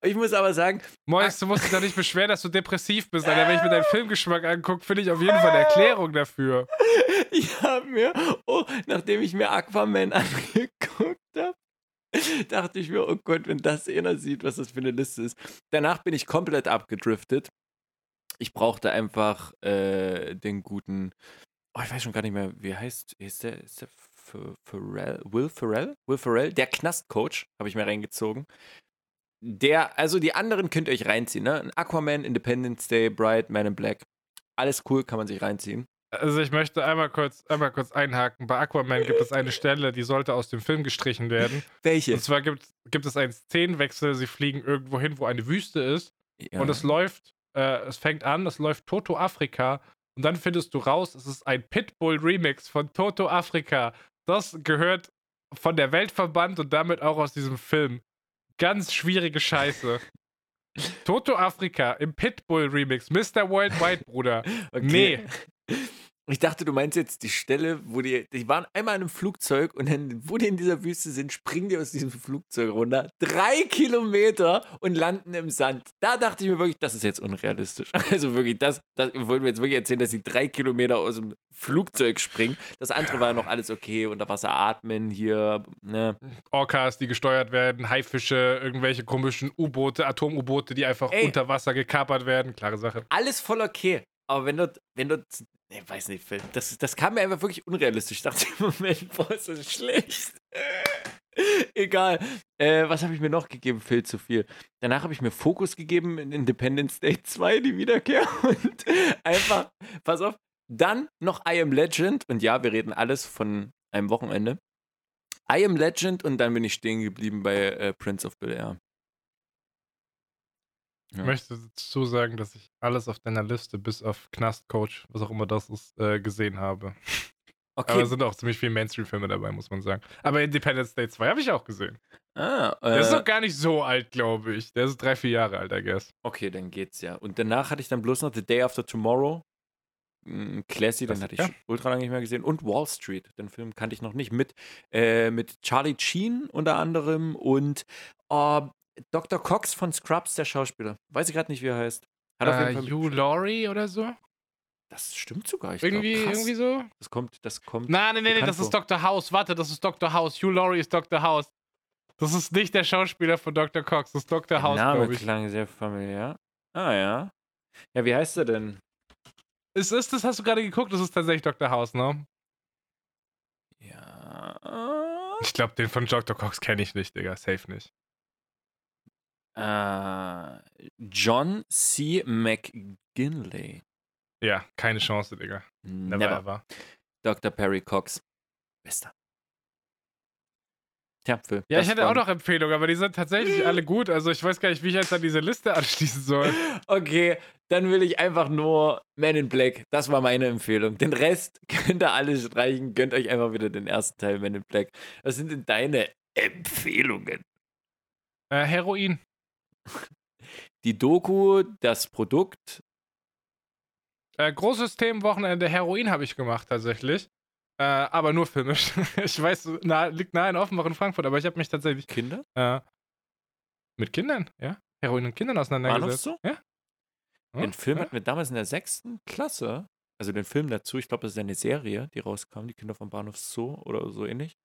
Ich muss aber sagen,
Mois, du musst dich doch nicht beschweren, dass du depressiv bist, Alter. Wenn ich mir deinen Filmgeschmack angucke, finde ich auf jeden Fall eine Erklärung dafür.
ich habe mir, oh, nachdem ich mir Aquaman angeguckt habe, dachte ich mir, oh Gott, wenn das einer sieht, was das für eine Liste ist. Danach bin ich komplett abgedriftet. Ich brauchte einfach äh, den guten, oh, ich weiß schon gar nicht mehr, wie heißt, ist der, ist der Pharrell, Will Ferrell? Will Ferrell, der Knastcoach, habe ich mir reingezogen. Der, also die anderen könnt ihr euch reinziehen, ne? Aquaman, Independence Day, Bright, Man in Black. Alles cool, kann man sich reinziehen.
Also ich möchte einmal kurz, einmal kurz einhaken. Bei Aquaman gibt es eine Stelle, die sollte aus dem Film gestrichen werden.
Welche?
Und zwar gibt, gibt es einen Szenenwechsel, sie fliegen irgendwo hin, wo eine Wüste ist.
Ja.
Und es läuft, äh, es fängt an, es läuft Toto Afrika. Und dann findest du raus, es ist ein Pitbull-Remix von Toto Afrika. Das gehört von der Welt verbannt und damit auch aus diesem Film. Ganz schwierige Scheiße. Toto Afrika im Pitbull-Remix. Mr. Worldwide, Bruder.
Okay. Ich dachte, du meinst jetzt die Stelle, wo die, die waren einmal in einem Flugzeug und dann, wo die in dieser Wüste sind, springen die aus diesem Flugzeug runter. Drei Kilometer und landen im Sand. Da dachte ich mir wirklich, das ist jetzt unrealistisch. Also wirklich, das, das wollen wir jetzt wirklich erzählen, dass sie drei Kilometer aus dem Flugzeug springen. Das andere war noch alles okay, unter Wasser atmen hier, ne?
Orcas, die gesteuert werden, Haifische, irgendwelche komischen U-Boote, Atom-U-Boote, die einfach
Ey.
unter Wasser gekapert werden. Klare Sache.
Alles voll okay. Aber wenn dort, wenn dort, ne, weiß nicht, das, das kam mir einfach wirklich unrealistisch. Ich dachte, im Moment, boah, ist das schlecht. Egal. Äh, was habe ich mir noch gegeben? Phil zu viel. Danach habe ich mir Fokus gegeben in Independence Day 2, die Wiederkehr. Und einfach, pass auf, dann noch I Am Legend. Und ja, wir reden alles von einem Wochenende. I Am Legend und dann bin ich stehen geblieben bei äh, Prince of Bel Air.
Ich
Ja.
möchte dazu sagen, dass ich alles auf deiner Liste, bis auf Knastcoach, was auch immer das ist, äh, gesehen habe.
Okay.
Aber es sind auch ziemlich viele Mainstream-Filme dabei, muss man sagen. Aber Independence Day 2 habe ich auch gesehen.
ah,
Der ist
äh,
noch gar nicht so alt, glaube ich. Der ist drei, vier Jahre alt, I guess.
Okay, dann geht's ja. Und danach hatte ich dann bloß noch The Day After Tomorrow. Ein Classy, den hatte ich
ja.
ultra lange nicht mehr gesehen. Und Wall Street, den Film kannte ich noch nicht. Mit, äh, mit Charlie Sheen unter anderem und oh, Dr. Cox von Scrubs, der Schauspieler. Weiß ich gerade nicht, wie er heißt. Hat auf
Äh,
jeden Fall
Hugh Laurie oder so?
das stimmt sogar. Ich
Irgendwie,
glaub,
irgendwie so?
Das kommt, das kommt.
Nein, nein, nein,
bekannt
das ist
vor.
Dr. House. Warte, das ist Dr. House. Hugh Laurie ist Dr. House. Das ist nicht der Schauspieler von Dr. Cox, das ist Dr.
Der
House,
Name
glaube ich.
klang sehr familiär. Ah ja. Ja, wie heißt er denn?
Ist, ist das, hast du gerade geguckt? Das ist tatsächlich Dr. House, ne?
Ja.
Ich glaube, den von Dr. Cox kenne ich nicht, Digga. Safe nicht.
Äh, John C. McGinley.
Ja, keine Chance, Digga. Never,
Never.
ever.
Dr. Perry Cox. Bester.
Ja,
das
ich hätte auch noch Empfehlungen, aber die sind tatsächlich alle gut. Also ich weiß gar nicht, wie ich jetzt an diese Liste anschließen soll.
Okay, dann will ich einfach nur Man in Black. Das war meine Empfehlung. Den Rest könnt ihr alle streichen. Gönnt euch einfach wieder den ersten Teil Man in Black. Was sind denn deine Empfehlungen?
Äh, Heroin.
Die Doku, das Produkt.
Äh, großes Themenwochenende Heroin habe ich gemacht tatsächlich. Äh, aber nur filmisch. ich weiß, nah, liegt nahe in Offenbach in Frankfurt, aber ich habe mich tatsächlich
Kinder?
äh, mit Kindern, ja? Heroin und Kindern auseinandergesetzt.
Bahnhofszoo?
Ja. Ja,
Den Film
ja.
hatten wir damals in der sechsten Klasse. Also den Film dazu. Ich glaube, das ist eine Serie, die rauskam. Die Kinder vom Bahnhof Zoo oder so ähnlich.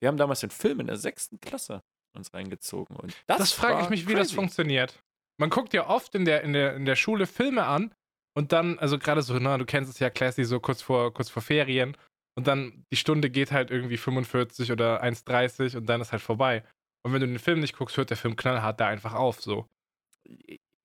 Wir haben damals den Film in der sechsten Klasse uns reingezogen. Und das,
Das, frage ich mich, wie das
crazy.
funktioniert. Man guckt ja oft in der, in der, in der Schule Filme an und dann, also gerade so, na, du kennst es ja, Classy, so kurz vor, kurz vor Ferien und dann die Stunde geht halt irgendwie 45 oder 1,30 und dann ist halt vorbei. Und wenn du den Film nicht guckst, hört der Film knallhart da einfach auf, so.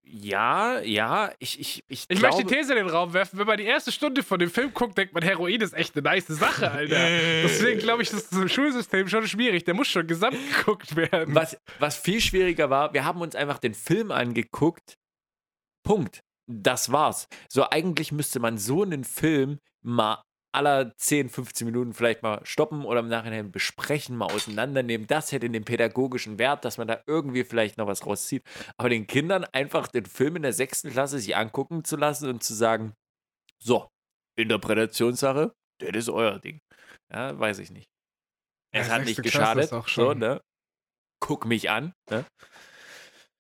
Ja, ja, ich, ich, ich,
Ich
glaube,
möchte die These in den Raum werfen, wenn man die erste Stunde von dem Film guckt, denkt man, Heroin ist echt eine nice Sache, Alter. Deswegen glaube ich, das ist im Schulsystem schon schwierig. Der muss schon gesamt geguckt werden.
Was, was viel schwieriger war, wir haben uns einfach den Film angeguckt. Punkt. Das war's. So, eigentlich müsste man so einen Film mal aller 10, 15 Minuten vielleicht mal stoppen oder im Nachhinein besprechen, mal auseinandernehmen. Das hätte den pädagogischen Wert, dass man da irgendwie vielleicht noch was rauszieht. Aber den Kindern einfach den Film in der sechsten Klasse sich angucken zu lassen und zu sagen, so, Interpretationssache, das ist euer Ding. Ja, weiß ich nicht. Es
Ja,
hat nicht geschadet. so,
schon-
ne? Guck mich an. Ne?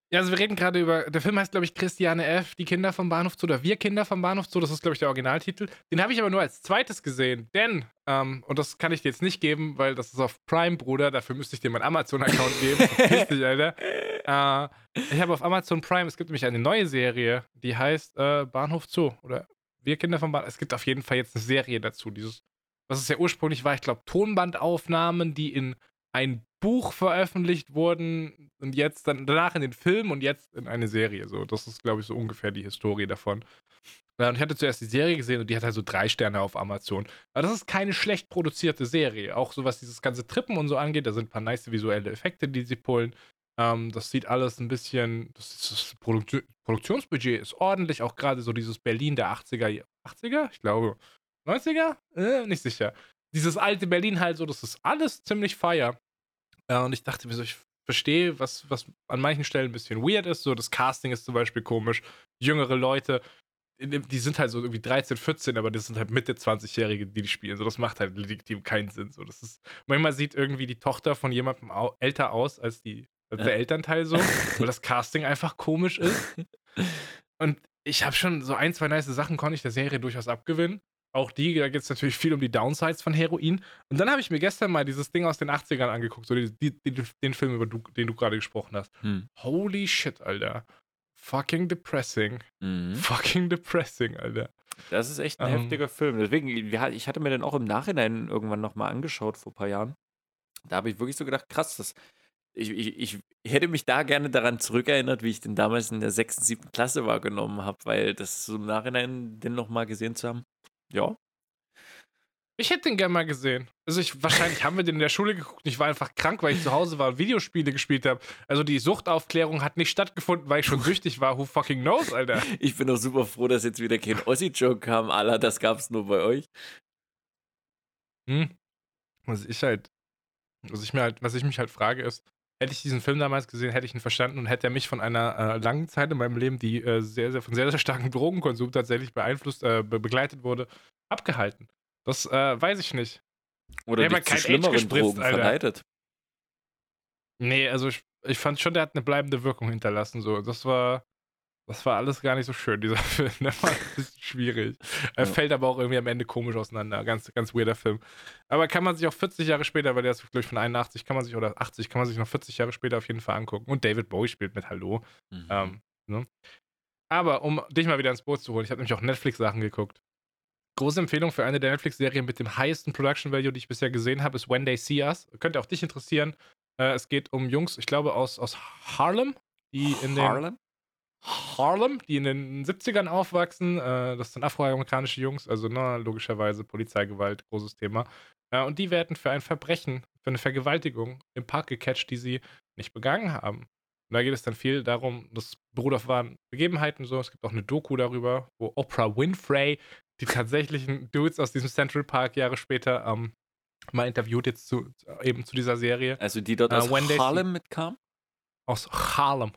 Ja, also wir reden gerade über, der Film heißt, glaube ich, Christiane F., die Kinder vom Bahnhof Zoo oder Wir Kinder vom Bahnhof Zoo, das ist, glaube ich, der Originaltitel. Den habe ich aber nur als zweites gesehen, denn, ähm, und das kann ich dir jetzt nicht geben, weil das ist auf Prime, Bruder, dafür müsste ich dir meinen Amazon-Account geben. Verpiss dich, Alter. Äh, ich habe auf Amazon Prime, es gibt nämlich eine neue Serie, die heißt äh, Bahnhof Zoo oder Wir Kinder vom Bahnhof. Es gibt auf jeden Fall jetzt eine Serie dazu, dieses, was es ja ursprünglich war, ich glaube, Tonbandaufnahmen, die in ein Buch veröffentlicht wurden und jetzt dann danach in den Film und jetzt in eine Serie. So, das ist, glaube ich, so ungefähr die Historie davon. Ja, und ich hatte zuerst die Serie gesehen und die hat halt so drei Sterne auf Amazon. Aber das ist keine schlecht produzierte Serie. Auch so was dieses ganze Trippen und so angeht, da sind ein paar nice visuelle Effekte, die sie pullen. Ähm, das sieht alles ein bisschen, das, das Produktion, Produktionsbudget ist ordentlich, auch gerade so dieses Berlin der 80er, 80er? Ich glaube, 90er? Äh, nicht sicher. Dieses alte Berlin halt so, das ist alles ziemlich fire. Ja, und ich dachte mir so, ich verstehe, was, was an manchen Stellen ein bisschen weird ist. So, das Casting ist zum Beispiel komisch. Jüngere Leute, die sind halt so irgendwie 13, 14, aber das sind halt Mitte 20-Jährige, die die spielen. So, das macht halt legitim keinen Sinn. So, das ist, manchmal sieht irgendwie die Tochter von jemandem au älter aus als, die, als der
Ja.
Elternteil so, weil das Casting einfach komisch ist. Und ich habe schon so ein, zwei nice Sachen konnte ich der Serie durchaus abgewinnen. Auch die, da geht es natürlich viel um die Downsides von Heroin. Und dann habe ich mir gestern mal dieses Ding aus den 80ern angeguckt, so die, die, die, den Film, über du, den du gerade gesprochen hast.
Hm.
Holy shit, Alter. Fucking depressing.
Mhm.
Fucking depressing, Alter.
Das ist echt ein
Ähm.
heftiger Film. Deswegen, ich hatte mir den auch im Nachhinein irgendwann nochmal angeschaut vor ein paar Jahren. Da habe ich wirklich so gedacht, krass, das, ich, ich, ich hätte mich da gerne daran zurückerinnert, wie ich den damals in der sechsten, siebten Klasse wahrgenommen habe, weil das so im Nachhinein den nochmal gesehen zu haben, ja.
Ich hätte den gerne mal gesehen. Also ich, wahrscheinlich haben wir den in der Schule geguckt ich war einfach krank, weil ich zu Hause war und Videospiele gespielt habe. Also die Suchtaufklärung hat nicht stattgefunden, weil ich schon süchtig war. Who fucking knows, Alter?
Ich bin auch super froh, dass jetzt wieder kein Ossi-Joke kam, Alter, das gab es nur bei euch.
Hm. Was ich halt, was ich mir halt, was ich mich halt frage, ist, hätte ich diesen Film damals gesehen, hätte ich ihn verstanden und hätte er mich von einer äh, langen Zeit in meinem Leben, die äh, sehr, sehr von sehr, sehr starkem Drogenkonsum tatsächlich beeinflusst, äh, be begleitet wurde, abgehalten. Das äh, weiß ich nicht.
Oder
Der
dich zu schlimmeren
gespritzt,
Drogen
Alter.
verleitet.
Nee, also ich, ich fand schon, der hat eine bleibende Wirkung hinterlassen. So. Das war. Das war alles gar nicht so schön, dieser Film. Der war ein bisschen schwierig. Er
Ja.
fällt aber auch irgendwie am Ende komisch auseinander. Ganz, ganz weirder Film. Aber kann man sich auch 40 Jahre später, weil der ist, glaube ich, von 81, kann man sich, oder 80, kann man sich noch 40 Jahre später auf jeden Fall angucken. Und David Bowie spielt mit Hallo.
Mhm.
Ähm, ne? Aber um dich mal wieder ins Boot zu holen, ich habe nämlich auch Netflix-Sachen geguckt. Große Empfehlung für eine der Netflix-Serien mit dem highsten Production Value, die ich bisher gesehen habe, ist When They See Us. Könnte auch dich interessieren. Äh, es geht um Jungs, ich glaube, aus, aus Harlem, die in den.
Harlem?
Harlem, die in den 70ern aufwachsen. Äh, das sind afroamerikanische Jungs, also ne, logischerweise Polizeigewalt, großes Thema. Äh, und die werden für ein Verbrechen, für eine Vergewaltigung im Park gecatcht, die sie nicht begangen haben. Und da geht es dann viel darum, das beruht auf wahren Begebenheiten so. Es gibt auch eine Doku darüber, wo Oprah Winfrey die tatsächlichen Dudes aus diesem Central Park Jahre später ähm, mal interviewt jetzt zu, eben zu dieser Serie.
Also die dort
Äh,
aus
See-
Harlem mitkam?
Aus Harlem.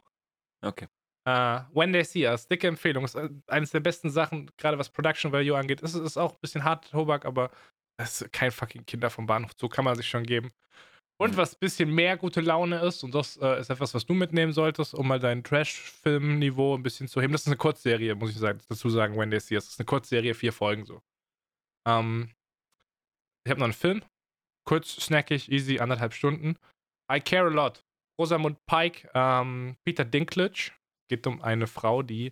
Okay.
Äh, When They See Us, dicke Empfehlung. Ist äh, eines der besten Sachen, gerade was Production Value angeht. Es ist auch ein bisschen hart Tobak, aber es ist kein fucking Kinder vom Bahnhof. So kann man sich schon geben. Und
Mhm.
was ein bisschen mehr gute Laune ist, und das äh, ist etwas, was du mitnehmen solltest, um mal dein Trash-Film-Niveau ein bisschen zu heben. Das ist eine Kurzserie, muss ich sagen, dazu sagen, When They See Us. Das ist eine Kurzserie, vier Folgen so. Ähm, ich habe noch einen Film. Kurz, snackig, easy, anderthalb Stunden. I Care a Lot. Rosamund Pike, ähm, Peter Dinklage. Geht um eine Frau, die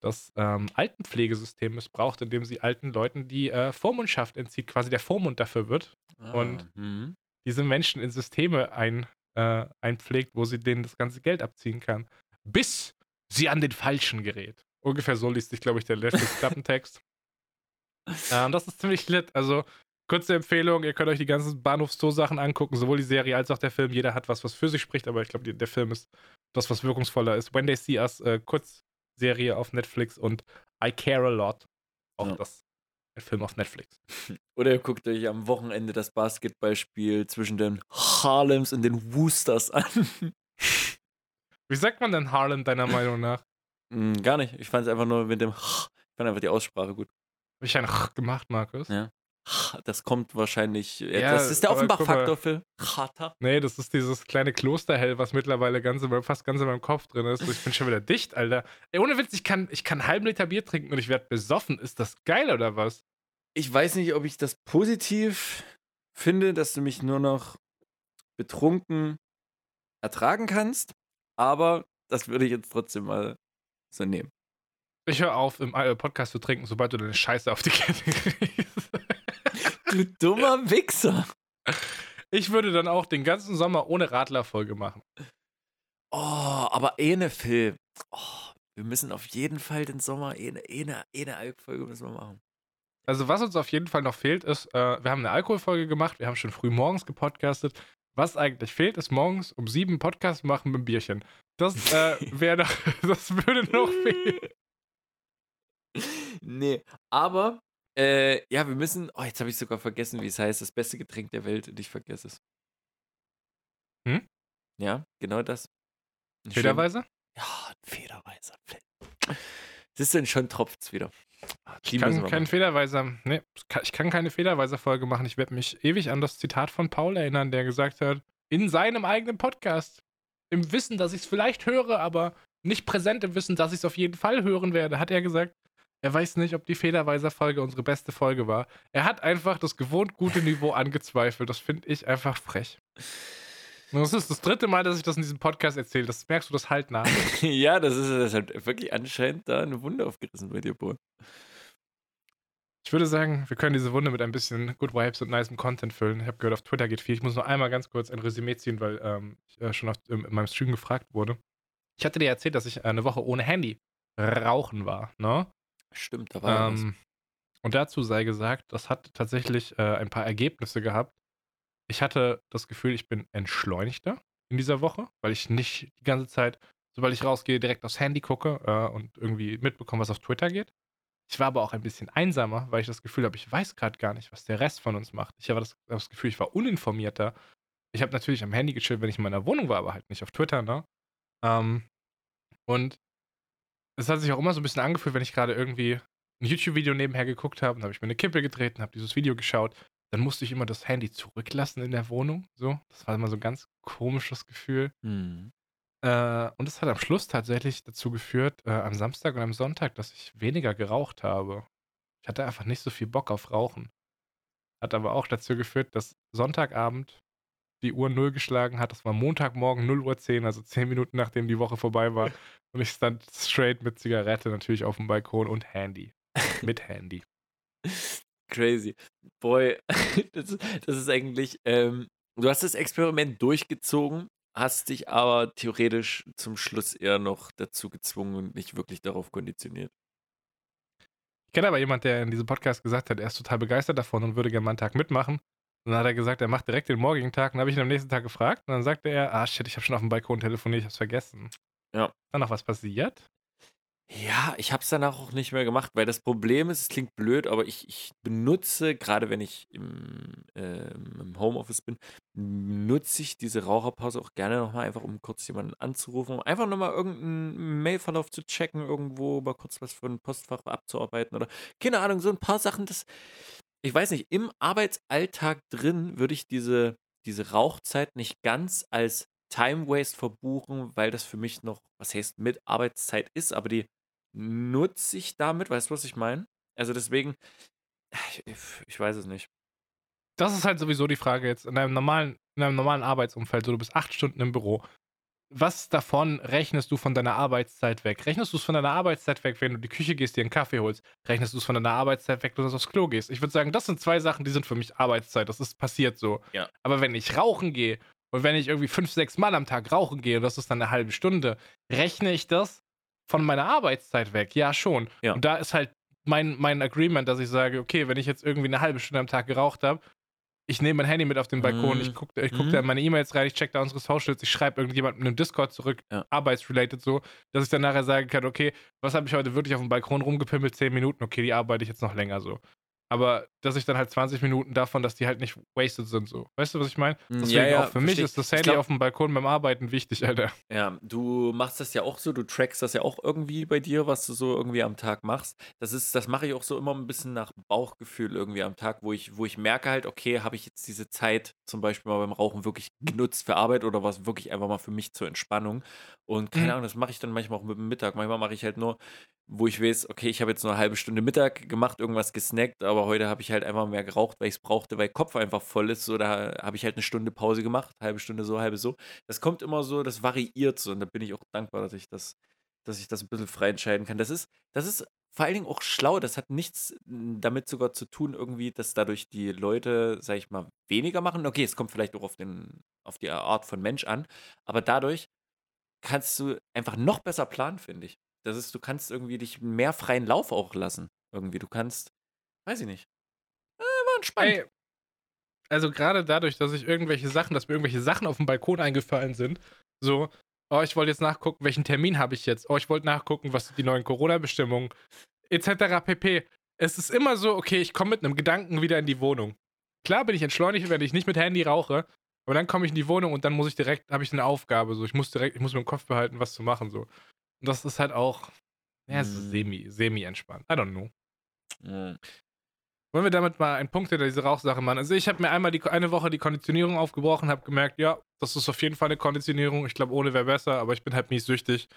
das ähm, Altenpflegesystem missbraucht, indem sie alten Leuten die äh, Vormundschaft entzieht, quasi der Vormund dafür wird, Und-
Ah, mhm.
diese Menschen in Systeme ein, äh, einpflegt, wo sie denen das ganze Geld abziehen kann. Bis sie an den Falschen gerät. Ungefähr so liest sich, glaube ich, der letzte Klappentext. ähm, das ist ziemlich lit. Also, kurze Empfehlung, ihr könnt euch die ganzen Bahnhofszoo-Sachen angucken, sowohl die Serie als auch der Film. Jeder hat was, was für sich spricht, aber ich glaube, der Film ist das, was wirkungsvoller ist. When They See Us, äh, Kurzserie auf Netflix und I Care a Lot. Auch
Ja.
das. Ein Film auf Netflix.
Oder ihr guckt euch am Wochenende das Basketballspiel zwischen den Harlems und den Woosters an.
Wie sagt man denn Harlem deiner Meinung nach?
Hm, Gar nicht. Ich fand es einfach nur mit dem Ich fand einfach die Aussprache gut.
Habe ich ein gemacht, Markus?
Ja. Das kommt wahrscheinlich. Ja, das ist der Offenbach-Faktor für Chata.
Nee, das ist dieses kleine Klosterhell, was mittlerweile ganz in fast ganz in meinem Kopf drin ist. Ich bin schon wieder dicht, Alter. Ey, ohne Witz, ich kann, ich kann einen halben Liter Bier trinken und ich werde besoffen. Ist das geil oder was?
Ich weiß nicht, ob ich das positiv finde, dass du mich nur noch betrunken ertragen kannst, aber das würde ich jetzt trotzdem mal so nehmen.
Ich höre auf, im äh, Podcast zu trinken, sobald du deine Scheiße auf die Kette kriegst.
Du dummer Wichser.
Ich würde dann auch den ganzen Sommer ohne Radlerfolge machen.
Oh, aber eine Film. Oh, wir müssen auf jeden Fall den Sommer, eine, eine, eine Alkfolge müssen wir machen.
Also, was uns auf jeden Fall noch fehlt, ist, äh, wir haben eine Alkoholfolge gemacht, wir haben schon früh morgens gepodcastet. Was eigentlich fehlt, ist morgens um sieben Podcast machen mit einem Bierchen. Das äh, wäre das würde noch fehlen.
nee, aber äh, ja, wir müssen. Oh, jetzt habe ich sogar vergessen, wie es heißt. Das beste Getränk der Welt und ich vergesse es.
Hm?
Ja, genau das. Ein schön-
Federweise?
Ja, ein federweiser Film. Siehst du denn schon tropft's wieder?
Ich
Die müssen
kann keinen. Federweiser, nee, ich kann keine Federweiser-Folge machen. Ich werde mich ewig an das Zitat von Paul erinnern, der gesagt hat, in seinem eigenen Podcast, im Wissen, dass ich es vielleicht höre, aber nicht präsent im Wissen, dass ich es auf jeden Fall hören werde, hat er gesagt, er weiß nicht, ob die Federweiser-Folge unsere beste Folge war. Er hat einfach das gewohnt gute Niveau angezweifelt. Das finde ich einfach frech. Und das ist das dritte Mal, dass ich das in diesem Podcast erzähle. Das merkst du das halt nach.
ja, das ist, das hat wirklich anscheinend da eine Wunde aufgerissen bei dir, Paul.
Ich würde sagen, wir können diese Wunde mit ein bisschen Good Vibes und nicem Content füllen. Ich habe gehört, auf Twitter geht viel. Ich muss noch einmal ganz kurz ein Resümee ziehen, weil ähm, ich äh, schon auf, in, in meinem Stream gefragt wurde. Ich hatte dir erzählt, dass ich äh, eine Woche ohne Handy rauchen war, ne?
Stimmt, da war.
Ähm, und dazu sei gesagt, das hat tatsächlich äh, ein paar Ergebnisse gehabt. Ich hatte das Gefühl, ich bin entschleunigter in dieser Woche, weil ich nicht die ganze Zeit, sobald ich rausgehe, direkt aufs Handy gucke äh, und irgendwie mitbekomme, was auf Twitter geht. Ich war aber auch ein bisschen einsamer, weil ich das Gefühl habe, ich weiß gerade gar nicht, was der Rest von uns macht. Ich habe das, das Gefühl, ich war uninformierter. Ich habe natürlich am Handy gechillt, wenn ich in meiner Wohnung war, aber halt nicht auf Twitter, ne? Ähm, und es hat sich auch immer so ein bisschen angefühlt, wenn ich gerade irgendwie ein YouTube-Video nebenher geguckt habe, dann habe ich mir eine Kippe getreten, habe dieses Video geschaut, dann musste ich immer das Handy zurücklassen in der Wohnung. So, das war immer so ein ganz komisches Gefühl.
Hm.
Äh, und es hat am Schluss tatsächlich dazu geführt, äh, am Samstag und am Sonntag, dass ich weniger geraucht habe. Ich hatte einfach nicht so viel Bock auf Rauchen. Hat aber auch dazu geführt, dass Sonntagabend die Uhr null geschlagen hat. Das war Montagmorgen 0 Uhr 10, also 10 Minuten nachdem die Woche vorbei war. Und ich stand straight mit Zigarette natürlich auf dem Balkon und Handy. Mit Handy.
Crazy. Boy, das, ist- das ist eigentlich. Ähm, du hast das Experiment durchgezogen, hast dich aber theoretisch zum Schluss eher noch dazu gezwungen und nicht wirklich darauf konditioniert.
Ich kenne aber jemanden, der in diesem Podcast gesagt hat, er ist total begeistert davon und würde gerne mal einen Tag mitmachen. Und dann hat er gesagt, er macht direkt den morgigen Tag. Und dann habe ich ihn am nächsten Tag gefragt. Und dann sagte er, ah shit, ich habe schon auf dem Balkon telefoniert, ich habe es vergessen.
Ja.
Ist da noch was passiert?
Ja, ich habe es danach auch nicht mehr gemacht, weil das Problem ist, es klingt blöd, aber ich, ich benutze, gerade wenn ich im, ähm, im Homeoffice bin, nutze ich diese Raucherpause auch gerne nochmal einfach, um kurz jemanden anzurufen, um einfach nochmal irgendeinen Mailverlauf zu checken, irgendwo mal kurz was für ein Postfach abzuarbeiten oder keine Ahnung, so ein paar Sachen, das, ich weiß nicht, im Arbeitsalltag drin würde ich diese, diese Rauchzeit nicht ganz als Time Waste verbuchen, weil das für mich noch, was heißt, mit Arbeitszeit ist, aber die nutze ich damit, weißt du, was ich meine? Also deswegen, ich, ich weiß es nicht.
Das ist halt sowieso die Frage jetzt in einem normalen, in einem normalen Arbeitsumfeld. So, du bist acht Stunden im Büro. Was davon rechnest du von deiner Arbeitszeit weg? Rechnest du es von deiner Arbeitszeit weg, wenn du in die Küche gehst, dir einen Kaffee holst? Rechnest du es von deiner Arbeitszeit weg, wenn du aufs Klo gehst? Ich würde sagen, das sind zwei Sachen, die sind für mich Arbeitszeit. Das ist passiert so.
Ja.
Aber wenn ich rauchen gehe und wenn ich irgendwie fünf, sechs Mal am Tag rauchen gehe und das ist dann eine halbe Stunde, rechne ich das von meiner Arbeitszeit weg? Ja, schon.
Ja.
Und da ist halt mein, mein Agreement, dass ich sage, okay, wenn ich jetzt irgendwie eine halbe Stunde am Tag geraucht habe, ich nehme mein Handy mit auf den Balkon,
Mhm.
ich gucke ich guck
Mhm.
da in meine E-Mails rein, ich check da unsere Socials, ich schreibe irgendjemandem im Discord zurück,
Ja.
arbeitsrelated so, dass ich dann nachher sagen kann, okay, was habe ich heute wirklich auf dem Balkon rumgepimmelt? 10 Minuten, okay, die arbeite ich jetzt noch länger so. Aber dass ich dann halt 20 Minuten davon, dass die halt nicht wasted sind so. Weißt du, was ich meine?
Mm,
Deswegen
ja, ja,
auch für mich ist das Handy
glaub-
auf dem Balkon beim Arbeiten wichtig, Alter.
Ja, du machst das ja auch so, du trackst das ja auch irgendwie bei dir, was du so irgendwie am Tag machst. Das ist, das mache ich auch so immer ein bisschen nach Bauchgefühl irgendwie am Tag, wo ich, wo ich merke halt, okay, habe ich jetzt diese Zeit zum Beispiel mal beim Rauchen wirklich genutzt für Arbeit oder was wirklich einfach mal für mich zur Entspannung. Und keine
Mhm.
Ahnung, das mache ich dann manchmal auch mit dem Mittag. Manchmal mache ich halt nur, wo ich weiß, okay, ich habe jetzt nur eine halbe Stunde Mittag gemacht, irgendwas gesnackt, aber heute habe ich halt einfach mehr geraucht, weil ich es brauchte, weil Kopf einfach voll ist. So, da habe ich halt eine Stunde Pause gemacht, halbe Stunde so, halbe so. Das kommt immer so, das variiert so und da bin ich auch dankbar, dass ich das, dass ich das ein bisschen frei entscheiden kann. Das ist, das ist vor allen Dingen auch schlau. Das hat nichts mm, damit sogar zu tun, irgendwie, dass dadurch die Leute, sag ich mal, weniger machen. Okay, es kommt vielleicht auch auf, den, auf die Art von Mensch an, aber dadurch kannst du einfach noch besser planen, finde ich. Das ist, du kannst irgendwie dich mehr freien Lauf auch lassen. Irgendwie. Du kannst, weiß ich nicht. Äh, war entspannt.
Ey, also gerade dadurch, dass ich irgendwelche Sachen, dass mir irgendwelche Sachen auf dem Balkon eingefallen sind, so, oh, ich wollte jetzt nachgucken, welchen Termin habe ich jetzt, oh, ich wollte nachgucken, was sind die neuen Corona-Bestimmungen, etc. pp. Es ist immer so, okay, ich komme mit einem Gedanken wieder in die Wohnung. Klar bin ich entschleunigt, wenn ich nicht mit Handy rauche, aber dann komme ich in die Wohnung und dann muss ich direkt, habe ich eine Aufgabe, so, ich muss direkt, ich muss mir im Kopf behalten, was zu machen, so. Und das ist halt auch, ja, es ist
Mm.
semi, semi entspannt. I don't know.
Mhm.
Wollen wir damit mal einen Punkt hinter diese Rauchsache machen? Also ich habe mir einmal die, eine Woche die Konditionierung aufgebrochen, habe gemerkt, ja, das ist auf jeden Fall eine Konditionierung. Ich glaube, ohne wäre besser, aber ich bin halt mies süchtig.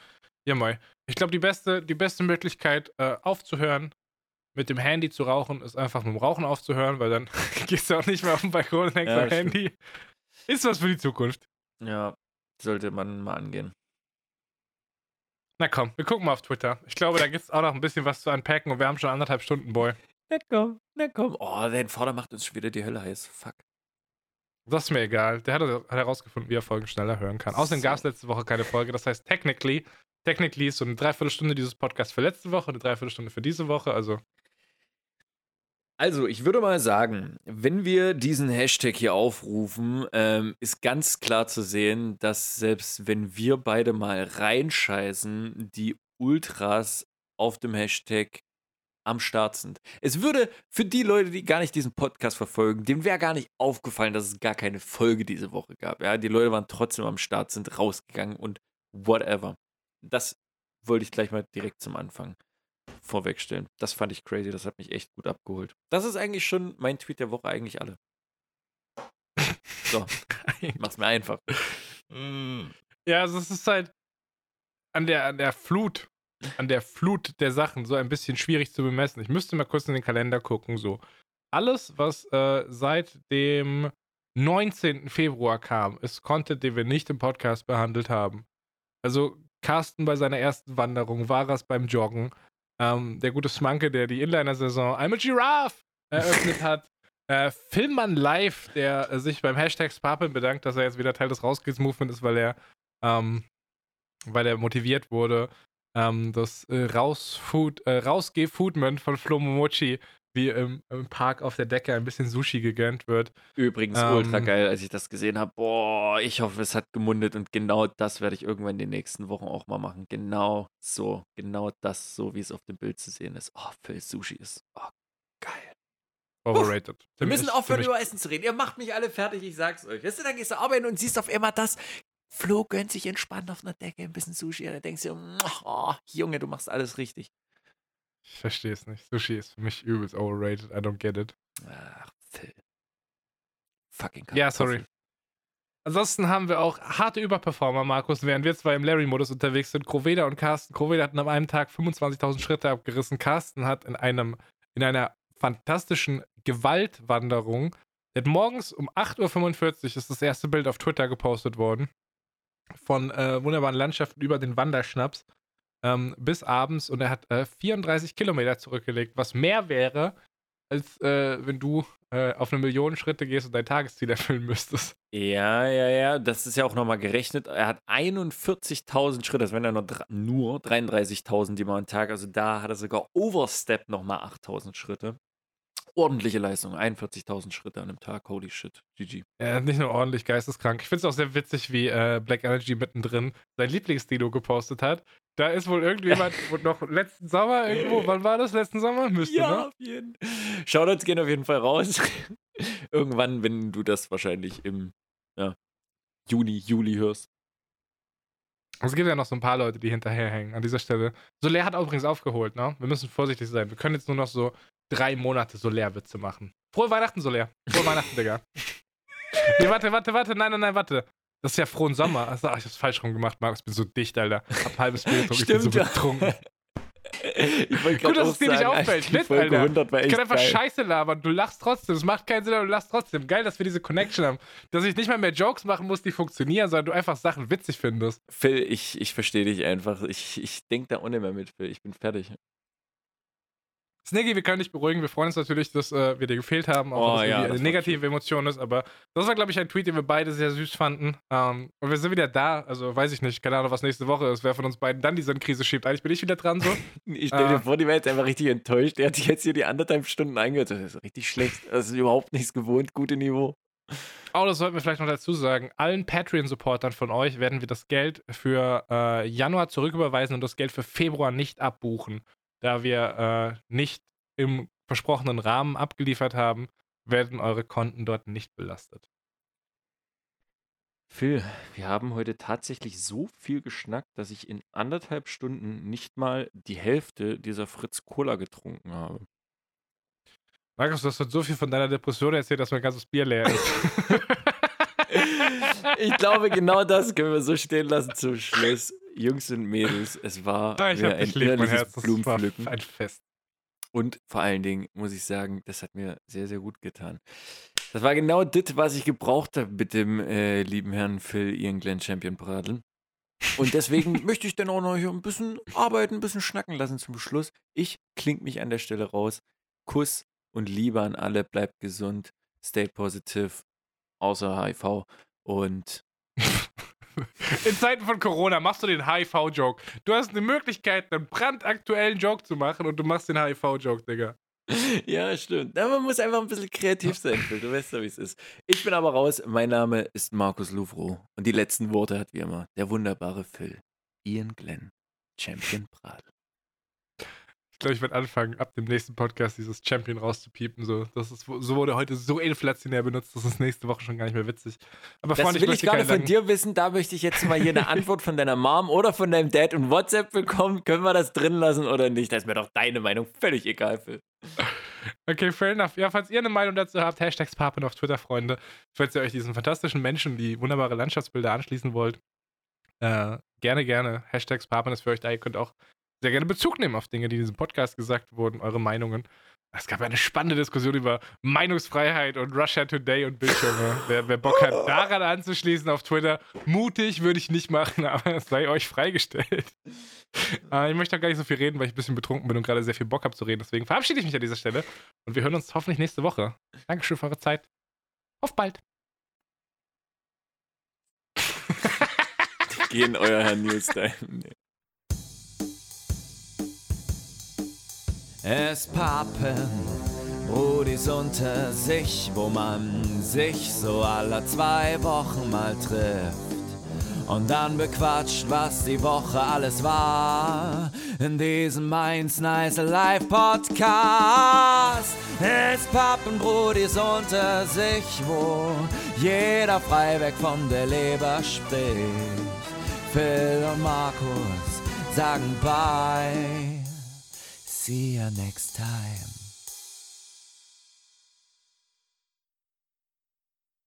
Ja, mal. Ich glaube, die beste, die beste Möglichkeit äh, aufzuhören, mit dem Handy zu rauchen, ist einfach mit dem Rauchen aufzuhören, weil dann gehst du auch nicht mehr auf den Balkon und hängst
Ja,
am
stimmt.
Handy. Ist was für die Zukunft.
Ja, sollte man mal angehen.
Na komm, wir gucken mal auf Twitter. Ich glaube, da gibt es auch noch ein bisschen was zu unpacken und wir haben schon anderthalb Stunden, Boy.
Na komm, na komm. Oh, dein Vater macht uns schon wieder die Hölle heiß. Fuck.
Das ist mir egal. Der hat, hat herausgefunden, wie er Folgen schneller hören kann. Außerdem
So.
gab es letzte Woche keine Folge. Das heißt, technically, technically ist so eine Dreiviertelstunde dieses Podcast für letzte Woche, eine Dreiviertelstunde für diese Woche. Also,
Also, ich würde mal sagen, wenn wir diesen Hashtag hier aufrufen, ähm, ist ganz klar zu sehen, dass selbst wenn wir beide mal reinscheißen, die Ultras auf dem Hashtag am Start sind. Es würde für die Leute, die gar nicht diesen Podcast verfolgen, denen wäre gar nicht aufgefallen, dass es gar keine Folge diese Woche gab. Ja, die Leute waren trotzdem am Start, sind rausgegangen und whatever. Das wollte ich gleich mal direkt zum Anfang vorwegstellen. Das fand ich crazy, das hat mich echt gut abgeholt. Das ist eigentlich schon mein Tweet der Woche, eigentlich alle. So, mach's mir einfach.
ja, also es ist halt an der, an der Flut, an der Flut der Sachen so ein bisschen schwierig zu bemessen. Ich müsste mal kurz in den Kalender gucken. So, alles, was äh, seit dem 19. Februar kam, ist Content, den wir nicht im Podcast behandelt haben. Also Carsten bei seiner ersten Wanderung, Varas beim Joggen, ähm, der gute Smanke, der die Inliner-Saison I'm a Giraffe eröffnet hat. Äh, Filmmann Live, der sich beim Hashtag Spapeln bedankt, dass er jetzt wieder Teil des Rauskids-Movement ist, weil er, ähm, weil er motiviert wurde, ähm, das äh, Rausfood, äh, Rausgeh-Foodment von Flo Momochi wie im, im, Park auf der Decke ein bisschen Sushi gegönnt wird.
Übrigens ähm, ultra geil, als ich das gesehen habe. Boah, ich hoffe, es hat gemundet und genau das werde ich irgendwann in den nächsten Wochen auch mal machen. Genau so, genau das, so wie es auf dem Bild zu sehen ist. Oh, für Sushi ist oh, geil.
Overrated.
Uff, wir müssen aufhören, über Essen zu reden. Ihr macht mich alle fertig, ich sag's euch. Weißt du, dann gehst du arbeiten und siehst auf einmal das. Flo gönnt sich entspannt auf einer Decke ein bisschen Sushi. Und dann denkst du, oh, Junge, du machst alles richtig.
Ich verstehe es nicht. Sushi ist für mich übelst overrated. I don't get it.
Ach, Phil. Fucking
Ja, sorry. Ansonsten haben wir auch harte Überperformer, Markus, während wir zwar im Larry-Modus unterwegs sind. Kroveda und Carsten. Kroveda hatten an einem Tag 25.000 Schritte abgerissen. Carsten hat in, einem, in einer fantastischen Gewaltwanderung, der hat morgens um 8.45 Uhr ist das erste Bild auf Twitter gepostet worden. Von äh, wunderbaren Landschaften über den Wanderschnaps ähm, bis abends und er hat äh, 34 Kilometer zurückgelegt, was mehr wäre, als äh, wenn du äh, auf eine Million Schritte gehst und dein Tagesziel erfüllen müsstest.
Ja, ja, ja, das ist ja auch nochmal gerechnet. Er hat 41.000 Schritte, das wären ja nur, nur 33.000 die mal am Tag, also da hat er sogar Overstep nochmal 8.000 Schritte ordentliche Leistung. 41.000 Schritte an einem Tag. Holy shit. GG.
Ja, nicht nur ordentlich geisteskrank. Ich finde es auch sehr witzig, wie äh, Black Energy mittendrin sein Lieblingsdino gepostet hat. Da ist wohl irgendjemand noch letzten Sommer irgendwo, wann war das? Letzten Sommer? Müsste, ja, ne?
auf jeden Shoutouts gehen auf jeden Fall raus. Irgendwann, wenn du das wahrscheinlich im ja, Juni, Juli hörst.
Es gibt ja noch so ein paar Leute, die hinterherhängen an dieser Stelle. Soler hat übrigens aufgeholt, ne? Wir müssen vorsichtig sein. Wir können jetzt nur noch so drei Monate Soler-Witze machen. Frohe Weihnachten, Soler. Frohe Weihnachten, Digga. Nee, warte, warte, warte. Nein, nein, nein, warte. Das ist ja frohen Sommer. Also, ach, ich hab's falsch rum gemacht, Markus. Ich bin so dicht, Alter. Hab halbes Bier getrunken. Ich bin so betrunken. Gut, dass es dir nicht auffällt. Mit, Alter. Ich kann einfach geil. Scheiße labern. Du lachst trotzdem. Es macht keinen Sinn, aber du lachst trotzdem. Geil, dass wir diese Connection haben. Dass ich nicht mal mehr Jokes machen muss, die funktionieren, sondern du einfach Sachen witzig findest.
Phil, ich, ich verstehe dich einfach. Ich, ich denke da ohne mehr mit, Phil. Ich bin fertig.
Sniggy, wir können dich beruhigen. Wir freuen uns natürlich, dass äh, wir dir gefehlt haben, auch oh, wenn das ja, eine negative Emotion ist. Aber das war, glaube ich, ein Tweet, den wir beide sehr süß fanden. Ähm, und wir sind wieder da. Also weiß ich nicht, keine Ahnung, was nächste Woche ist, wer von uns beiden dann diese Krise schiebt. Eigentlich bin ich wieder dran so.
ich stelle dir äh, vor, die wäre jetzt einfach richtig enttäuscht. Der hat sich jetzt hier die anderthalb Stunden eingehört. Das ist richtig schlecht. Das ist überhaupt nichts gewohnt. Gute Niveau.
Oh, das sollten wir vielleicht noch dazu sagen. Allen Patreon-Supportern von euch werden wir das Geld für äh, Januar zurücküberweisen und das Geld für Februar nicht abbuchen da wir äh, nicht im versprochenen Rahmen abgeliefert haben, werden eure Konten dort nicht belastet.
Phil, wir haben heute tatsächlich so viel geschnackt, dass ich in anderthalb Stunden nicht mal die Hälfte dieser Fritz Cola getrunken habe.
Markus, du hast so viel von deiner Depression erzählt, dass mein ganzes Bier leer ist.
ich glaube, genau das können wir so stehen lassen zum Schluss. Jungs und Mädels, es war
ja, ich ein Herz, Blumenpflücken. ein Fest.
Und vor allen Dingen muss ich sagen, das hat mir sehr, sehr gut getan. Das war genau das, was ich gebraucht habe mit dem äh, lieben Herrn Phil Ian Glenn Champion Bradeln. Und deswegen möchte ich dann auch noch hier ein bisschen arbeiten, ein bisschen schnacken lassen zum Schluss. Ich kling mich an der Stelle raus. Kuss und Liebe an alle, bleibt gesund, stay positive, außer HIV und
In Zeiten von Corona machst du den HIV-Joke. Du hast eine Möglichkeit, einen brandaktuellen Joke zu machen und du machst den HIV-Joke, Digga.
Ja, stimmt. Aber man muss einfach ein bisschen kreativ sein, Phil. Du weißt ja, wie es ist. Ich bin aber raus. Mein Name ist Markus Louvreau. Und die letzten Worte hat wie immer der wunderbare Phil. Ian Glenn, Champion Pradel
glaube, ich werde anfangen, ab dem nächsten Podcast dieses Champion rauszupiepen. So, das ist, so wurde heute so inflationär benutzt, das ist nächste Woche schon gar nicht mehr witzig.
Aber das will ich gerade von dir wissen. Da möchte ich jetzt mal hier eine Antwort von deiner Mom oder von deinem Dad und WhatsApp bekommen. Können wir das drin lassen oder nicht? Das ist mir doch deine Meinung völlig egal, Phil.
Okay, fair enough. Ja, falls ihr eine Meinung dazu habt, Hashtags Papen auf Twitter, Freunde. Falls ihr euch diesen fantastischen Menschen, die wunderbare Landschaftsbilder anschließen wollt, äh, gerne, gerne. Hashtags Papen ist für euch da. Ihr könnt auch sehr gerne Bezug nehmen auf Dinge, die in diesem Podcast gesagt wurden, eure Meinungen. Es gab eine spannende Diskussion über Meinungsfreiheit und Russia Today und Bildschirme. wer, wer, Bock hat, daran anzuschließen auf Twitter, mutig würde ich nicht machen, aber es sei euch freigestellt. äh, ich möchte auch gar nicht so viel reden, weil ich ein bisschen betrunken bin und gerade sehr viel Bock habe zu reden. Deswegen verabschiede ich mich an dieser Stelle und wir hören uns hoffentlich nächste Woche. Dankeschön für eure Zeit. Auf bald.
Geh in euer Herr Newstime. Nee.
Es pappen Brudis unter sich, wo man sich so alle zwei Wochen mal trifft. Und dann bequatscht, was die Woche alles war. In diesem Mainz Nice Live Podcast. Es pappen Brudis unter sich, wo jeder frei weg von der Leber spricht. Phil und Markus sagen Bye. See you next time.